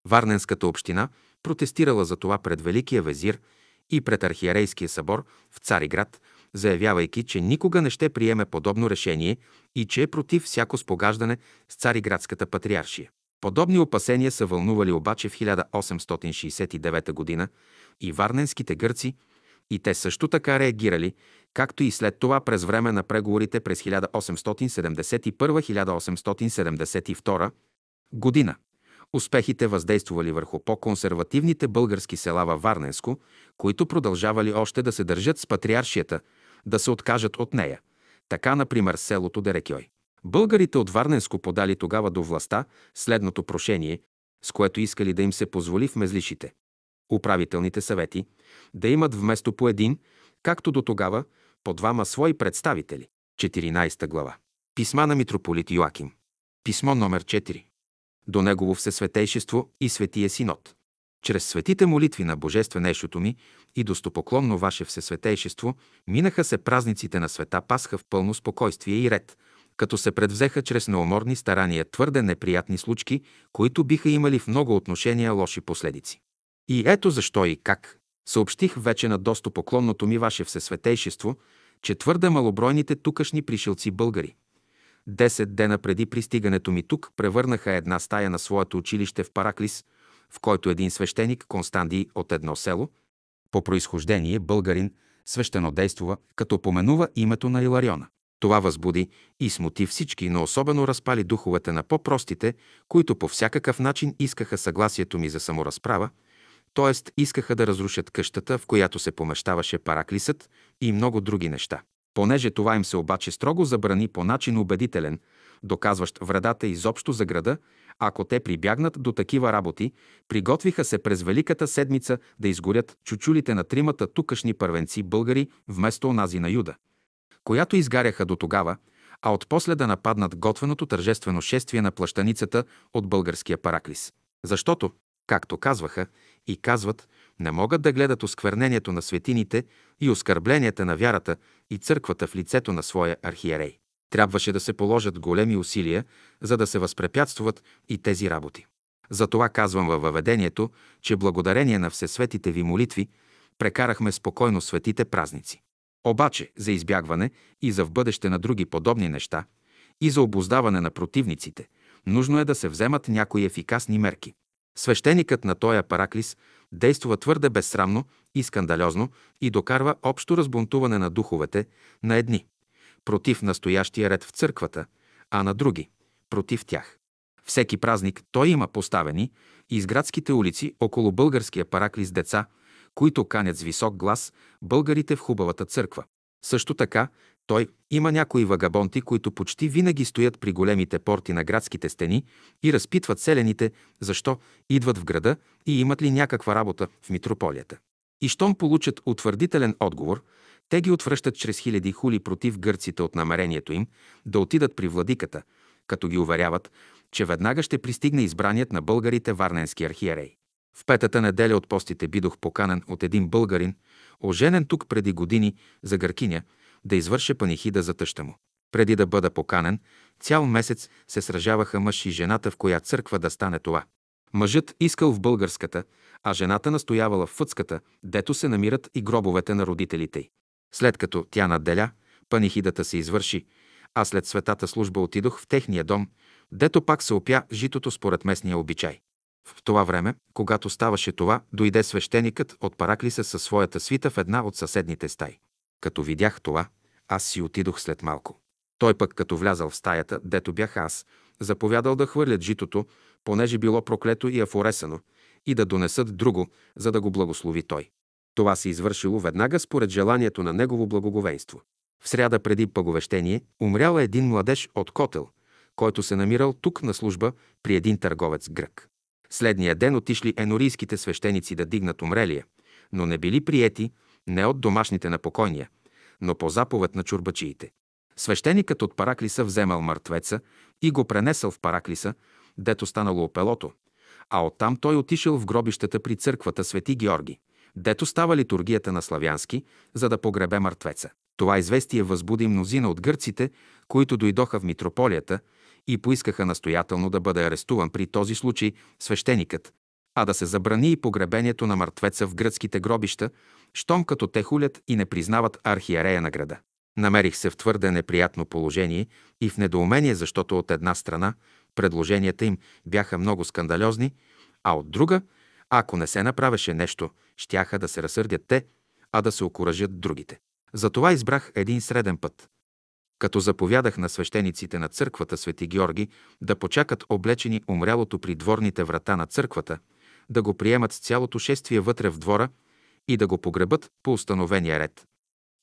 Варненската община протестирала за това пред Великия везир и пред Архиерейския събор в Цариград, заявявайки, че никога не ще приеме подобно решение и че е против всяко спогаждане с Цариградската патриаршия. Подобни опасения са вълнували обаче в 1869 г. и варненските гърци, и те също така реагирали, както и след това през време на преговорите през 1871-1872 година. Успехите въздействували върху по-консервативните български села във Варненско, които продължавали още да се държат с патриаршията, да се откажат от нея. Така, например, селото Дерекьой. Българите от Варненско подали тогава до властта следното прошение, с което искали да им се позволи в мезлишите. Управителните съвети да имат вместо по един, както до тогава, по двама свои представители. 14 глава. Писма на митрополит Йоаким. Писмо номер 4. До негово всесветейшество и светия синод. Чрез светите молитви на Божественейшото ми и достопоклонно Ваше Всесветейшество минаха се празниците на света Пасха в пълно спокойствие и ред – като се предвзеха чрез неуморни старания твърде неприятни случки, които биха имали в много отношения лоши последици. И ето защо и как. Съобщих вече на доста поклонното ми ваше всесветейшество, че твърде малобройните тукашни пришелци българи. Десет дена преди пристигането ми тук превърнаха една стая на своето училище в Параклис, в който един свещеник, Констандий от едно село, по происхождение българин, свещено действува, като поменува името на Илариона. Това възбуди и смути всички, но особено разпали духовете на по-простите, които по всякакъв начин искаха съгласието ми за саморазправа, т.е. искаха да разрушат къщата, в която се помещаваше параклисът и много други неща. Понеже това им се обаче строго забрани по начин убедителен, доказващ вредата изобщо за града, ако те прибягнат до такива работи, приготвиха се през Великата седмица да изгорят чучулите на тримата тукашни първенци българи вместо онази на Юда която изгаряха до тогава, а отпосле да нападнат готвеното тържествено шествие на плащаницата от българския параклис. Защото, както казваха и казват, не могат да гледат осквернението на светините и оскърбленията на вярата и църквата в лицето на своя архиерей. Трябваше да се положат големи усилия, за да се възпрепятстват и тези работи. Затова казвам във въведението, че благодарение на всесветите ви молитви прекарахме спокойно светите празници. Обаче, за избягване и за в бъдеще на други подобни неща, и за обоздаване на противниците, нужно е да се вземат някои ефикасни мерки. Свещеникът на този параклис действа твърде безсрамно и скандалезно и докарва общо разбунтуване на духовете на едни, против настоящия ред в църквата, а на други, против тях. Всеки празник той има поставени из градските улици около българския параклис деца, които канят с висок глас българите в хубавата църква. Също така, той има някои вагабонти, които почти винаги стоят при големите порти на градските стени и разпитват селените, защо идват в града и имат ли някаква работа в митрополията. И щом получат утвърдителен отговор, те ги отвръщат чрез хиляди хули против гърците от намерението им да отидат при владиката, като ги уверяват, че веднага ще пристигне избраният на българите варненски архиерей. В петата неделя от постите бидох поканен от един българин, оженен тук преди години за гъркиня, да извърша панихида за тъща му. Преди да бъда поканен, цял месец се сражаваха мъж и жената в коя църква да стане това. Мъжът искал в българската, а жената настоявала в фътската, дето се намират и гробовете на родителите й. След като тя наделя, панихидата се извърши, а след светата служба отидох в техния дом, дето пак се опя житото според местния обичай. В това време, когато ставаше това, дойде свещеникът от Параклиса със своята свита в една от съседните стаи. Като видях това, аз си отидох след малко. Той пък, като влязал в стаята, дето бях аз, заповядал да хвърлят житото, понеже било проклето и афоресано, и да донесат друго, за да го благослови той. Това се извършило веднага според желанието на негово благоговейство. В сряда преди пъговещение умрял един младеж от Котел, който се намирал тук на служба при един търговец грък. Следния ден отишли енорийските свещеници да дигнат умрелия, но не били приети не от домашните на покойния, но по заповед на чурбачиите. Свещеникът от Параклиса вземал мъртвеца и го пренесъл в Параклиса, дето станало опелото, а оттам той отишъл в гробищата при църквата Свети Георги, дето става литургията на славянски, за да погребе мъртвеца. Това известие възбуди мнозина от гърците, които дойдоха в митрополията и поискаха настоятелно да бъде арестуван при този случай свещеникът, а да се забрани и погребението на мъртвеца в гръцките гробища, щом като те хулят и не признават архиерея на града. Намерих се в твърде неприятно положение и в недоумение, защото от една страна предложенията им бяха много скандалозни, а от друга, ако не се направеше нещо, щяха да се разсърдят те, а да се окоръжат другите. Затова избрах един среден път. Като заповядах на свещениците на църквата Свети Георги да почакат облечени умрялото при дворните врата на църквата, да го приемат с цялото шествие вътре в двора и да го погребат по установения ред.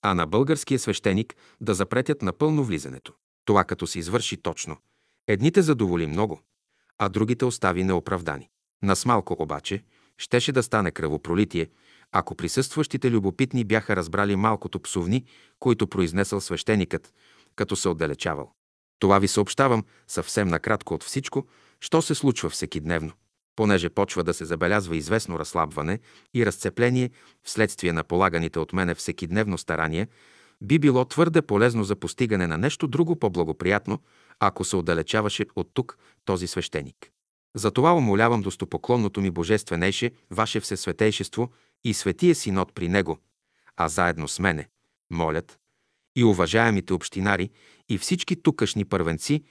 А на българския свещеник да запретят напълно влизането. Това като се извърши точно. Едните задоволи много, а другите остави неоправдани. На смалко обаче щеше да стане кръвопролитие, ако присъстващите любопитни бяха разбрали малкото псовни, които произнесъл свещеникът, като се отдалечавал. Това ви съобщавам съвсем накратко от всичко, що се случва всекидневно. Понеже почва да се забелязва известно разслабване и разцепление вследствие на полаганите от мене всекидневно старания, би било твърде полезно за постигане на нещо друго по-благоприятно, ако се отдалечаваше от тук този свещеник. Затова умолявам достопоклонното ми Божественейше, Ваше Всесветейшество и Светия Синод при Него, а заедно с мене, молят, и уважаемите общинари и всички тукашни първенци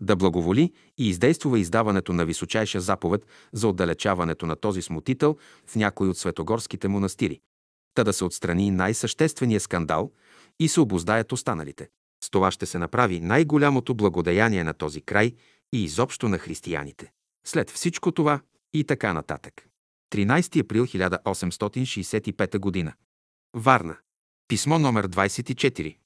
да благоволи и издействува издаването на височайша заповед за отдалечаването на този смутител в някой от светогорските монастири, та да се отстрани най-съществения скандал и се обоздаят останалите. С това ще се направи най-голямото благодеяние на този край и изобщо на християните. След всичко това и така нататък. 13 април 1865 г. Варна. Писмо номер 24.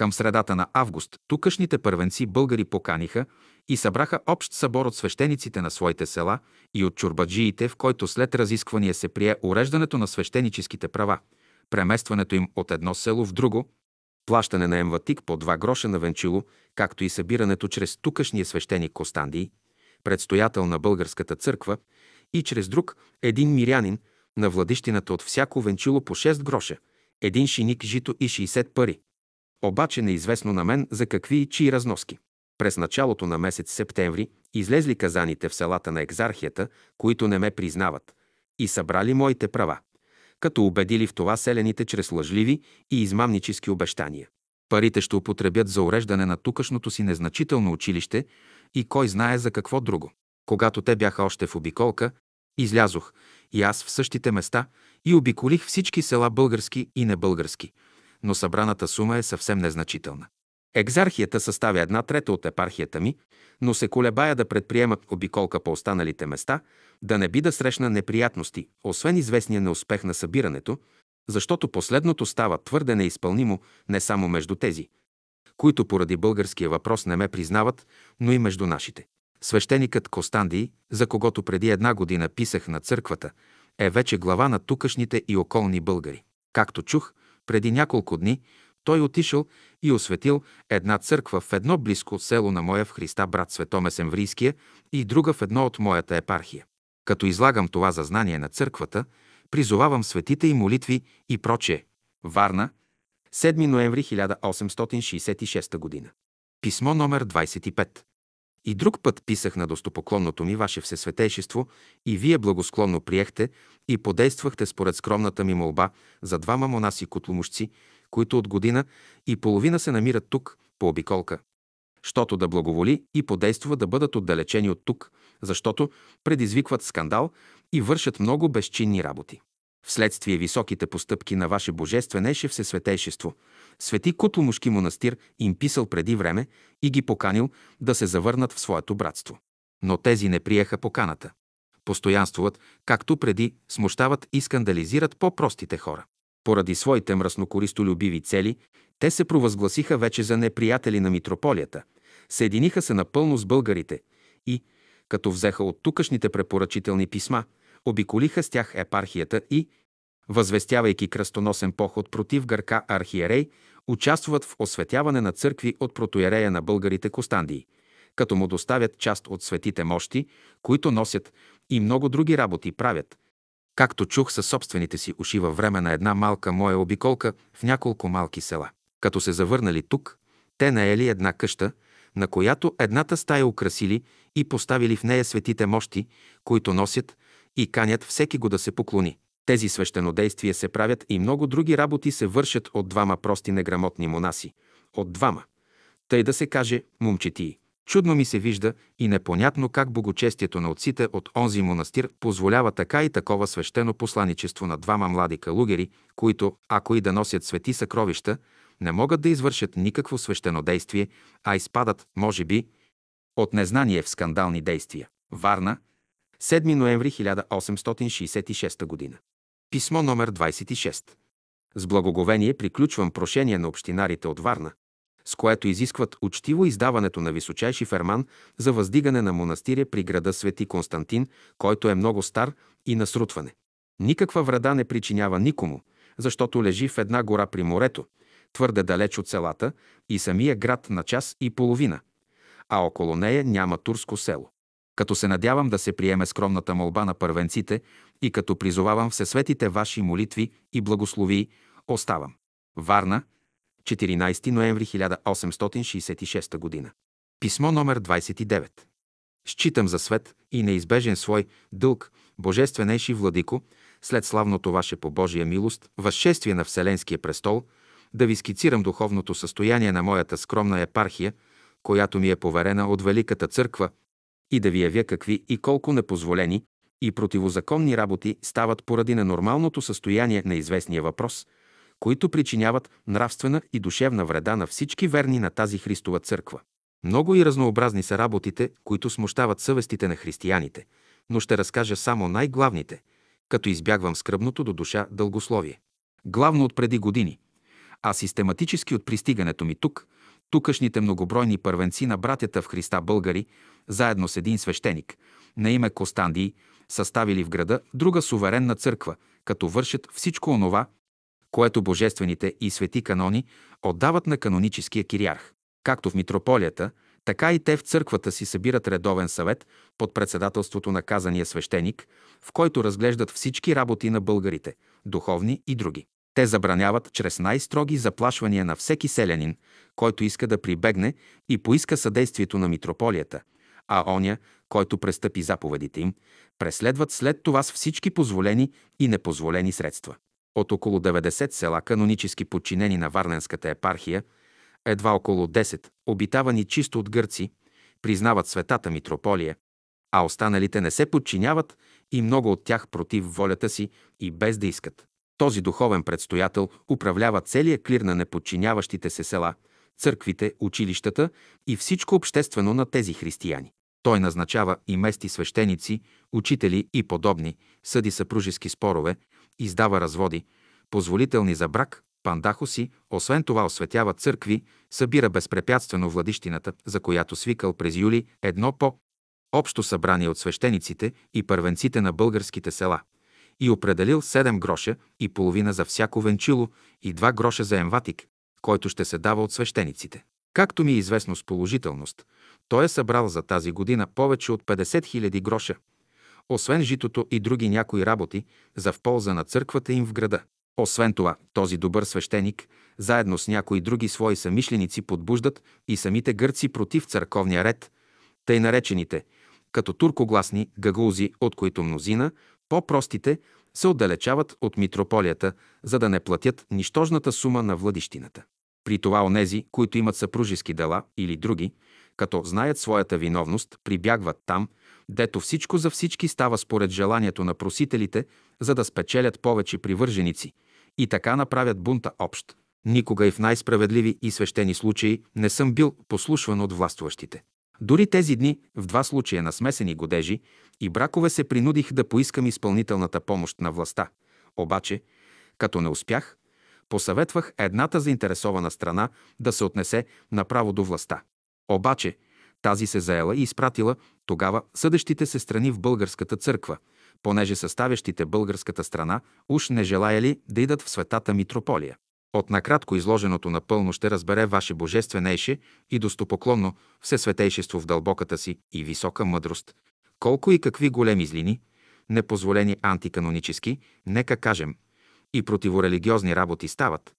Към средата на август тукашните първенци българи поканиха и събраха общ събор от свещениците на своите села и от чурбаджиите, в който след разисквания се прие уреждането на свещеническите права, преместването им от едно село в друго, плащане на емватик по два гроша на венчило, както и събирането чрез тукашния свещеник Костандий, предстоятел на българската църква, и чрез друг, един мирянин, на владищината от всяко венчило по 6 гроша, един шиник жито и 60 пари. Обаче неизвестно на мен за какви и чии разноски. През началото на месец септември излезли казаните в селата на екзархията, които не ме признават, и събрали моите права, като убедили в това селените чрез лъжливи и измамнически обещания. Парите ще употребят за уреждане на тукашното си незначително училище и кой знае за какво друго. Когато те бяха още в обиколка, излязох и аз в същите места и обиколих всички села български и небългарски, но събраната сума е съвсем незначителна. Екзархията съставя една трета от епархията ми, но се колебая да предприема обиколка по останалите места, да не би да срещна неприятности, освен известния неуспех на събирането, защото последното става твърде неизпълнимо не само между тези, които поради българския въпрос не ме признават, но и между нашите. Свещеникът Костандий, за когото преди една година писах на църквата, е вече глава на тукашните и околни българи. Както чух, преди няколко дни той отишъл и осветил една църква в едно близко село на моя в Христа брат Светоме Семврийския и друга в едно от моята епархия. Като излагам това за знание на църквата, призовавам светите и молитви и прочее. Варна, 7 ноември 1866 г. Писмо номер 25. И друг път писах на достопоклонното ми Ваше Всесветейшество и Вие благосклонно приехте и подействахте според скромната ми молба за двама монаси-котломушци, които от година и половина се намират тук, по обиколка. Щото да благоволи и подейства да бъдат отдалечени от тук, защото предизвикват скандал и вършат много безчинни работи. Вследствие високите постъпки на Ваше Божественеше Всесветейшество, Свети Кутломушки монастир им писал преди време и ги поканил да се завърнат в своето братство. Но тези не приеха поканата. Постоянствуват, както преди, смущават и скандализират по-простите хора. Поради своите мръснокористолюбиви цели, те се провъзгласиха вече за неприятели на митрополията, съединиха се напълно с българите и, като взеха от тукашните препоръчителни писма, обиколиха с тях епархията и, възвестявайки кръстоносен поход против гърка архиерей, участват в осветяване на църкви от протоерея на българите Костандии, като му доставят част от светите мощи, които носят и много други работи правят, както чух със собствените си уши във време на една малка моя обиколка в няколко малки села. Като се завърнали тук, те наели една къща, на която едната стая украсили и поставили в нея светите мощи, които носят и канят всеки го да се поклони. Тези свещенодействия се правят и много други работи се вършат от двама прости неграмотни монаси. От двама. Тъй да се каже момчетии. Чудно ми се вижда и непонятно как богочестието на отците от онзи монастир позволява така и такова свещено посланичество на двама млади калугери, които, ако и да носят свети съкровища, не могат да извършат никакво свещено действие, а изпадат, може би, от незнание в скандални действия. Варна, 7 ноември 1866 г. Писмо номер 26. С благоговение приключвам прошение на общинарите от Варна, с което изискват учтиво издаването на височайши ферман за въздигане на монастиря при града Свети Константин, който е много стар и на срутване. Никаква вреда не причинява никому, защото лежи в една гора при морето, твърде далеч от селата и самия град на час и половина, а около нея няма турско село. Като се надявам да се приеме скромната молба на първенците и като призовавам всесветите ваши молитви и благослови, оставам. Варна, 14 ноември 1866 г. Писмо номер 29. Считам за свет и неизбежен свой дълг, Божественейши Владико, след славното ваше по Божия милост, възшествие на Вселенския престол, да ви скицирам духовното състояние на моята скромна епархия, която ми е поверена от Великата църква, и да ви явя какви и колко непозволени и противозаконни работи стават поради ненормалното състояние на известния въпрос – които причиняват нравствена и душевна вреда на всички верни на тази Христова църква. Много и разнообразни са работите, които смущават съвестите на християните, но ще разкажа само най-главните, като избягвам скръбното до душа дългословие. Главно от преди години, а систематически от пристигането ми тук, тукашните многобройни първенци на братята в Христа българи, заедно с един свещеник, на име Костандий, съставили в града друга суверенна църква, като вършат всичко онова, което божествените и свети канони отдават на каноническия кириарх. Както в митрополията, Така и те в църквата си събират редовен съвет под председателството на казания свещеник, в който разглеждат всички работи на българите, духовни и други. Те забраняват чрез най-строги заплашвания на всеки селянин, който иска да прибегне и поиска съдействието на митрополията, а оня, който престъпи заповедите им, преследват след това с всички позволени и непозволени средства. От около 90 села, канонически подчинени на Варненската епархия, едва около 10, обитавани чисто от гърци, признават светата митрополия, а останалите не се подчиняват и много от тях против волята си и без да искат. Този духовен предстоятел управлява целия клир на неподчиняващите се села, църквите, училищата и всичко обществено на тези християни. Той назначава и мести свещеници, учители и подобни, съди съпружески спорове, издава разводи, позволителни за брак, пандахоси, освен това осветява църкви, събира безпрепятствено владищината, за която свикал през юли едно по общо събрание от свещениците и първенците на българските села и определил 7 гроша и половина за всяко венчило и 2 гроша за емватик, който ще се дава от свещениците. Както ми е известно с положителност, той е събрал за тази година повече от 50 000 гроша, освен житото и други някои работи, за в полза на църквата им в града. Освен това, този добър свещеник, заедно с някои други свои самишленици, подбуждат и самите гърци против църковния ред, тъй наречените, като туркогласни гагулзи, от които мнозина, по-простите, се отдалечават от митрополията, за да не платят нищожната сума на владищината. При това онези, които имат съпружески дела или други, като знаят своята виновност, прибягват там, дето всичко за всички става според желанието на просителите, за да спечелят повече привърженици и така направят бунта общ. Никога и в най-справедливи и свещени случаи не съм бил послушван от властващите. Дори тези дни, в два случая на смесени годежи и бракове се принудих да поискам изпълнителната помощ на властта. Обаче, като не успях, посъветвах едната заинтересована страна да се отнесе направо до властта. Обаче, тази се заела и изпратила тогава съдещите се страни в българската църква, понеже съставящите българската страна уж не желаяли да идат в светата митрополия. От накратко изложеното напълно ще разбере Ваше Божественейше и достопоклонно всесветейшество в дълбоката си и висока мъдрост, колко и какви големи злини, непозволени антиканонически, нека кажем, и противорелигиозни работи стават,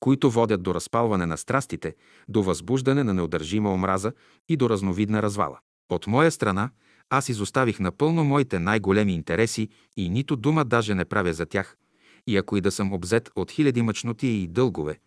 които водят до разпалване на страстите, до възбуждане на неудържима омраза и до разновидна развала. От моя страна, аз изоставих напълно моите най-големи интереси и нито дума даже не правя за тях, и ако и да съм обзет от хиляди мъчноти и дългове,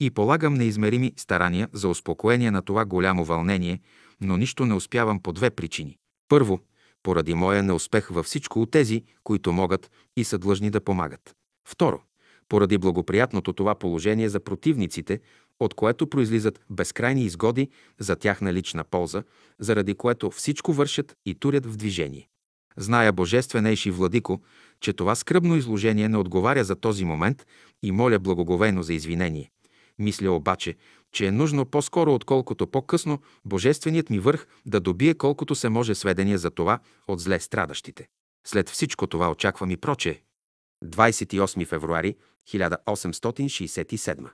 и полагам неизмерими старания за успокоение на това голямо вълнение, но нищо не успявам по две причини. Първо, поради моя неуспех във всичко от тези, които могат и са длъжни да помагат. Второ, поради благоприятното това положение за противниците, от което произлизат безкрайни изгоди за тяхна лична полза, заради което всичко вършат и турят в движение. Зная, Божественейши Владико, че това скръбно изложение не отговаря за този момент и моля благоговейно за извинение. Мисля обаче, че е нужно по-скоро, отколкото по-късно, Божественият ми върх да добие колкото се може сведения за това от зле страдащите. След всичко това очаквам и проче. 28 февруари 1867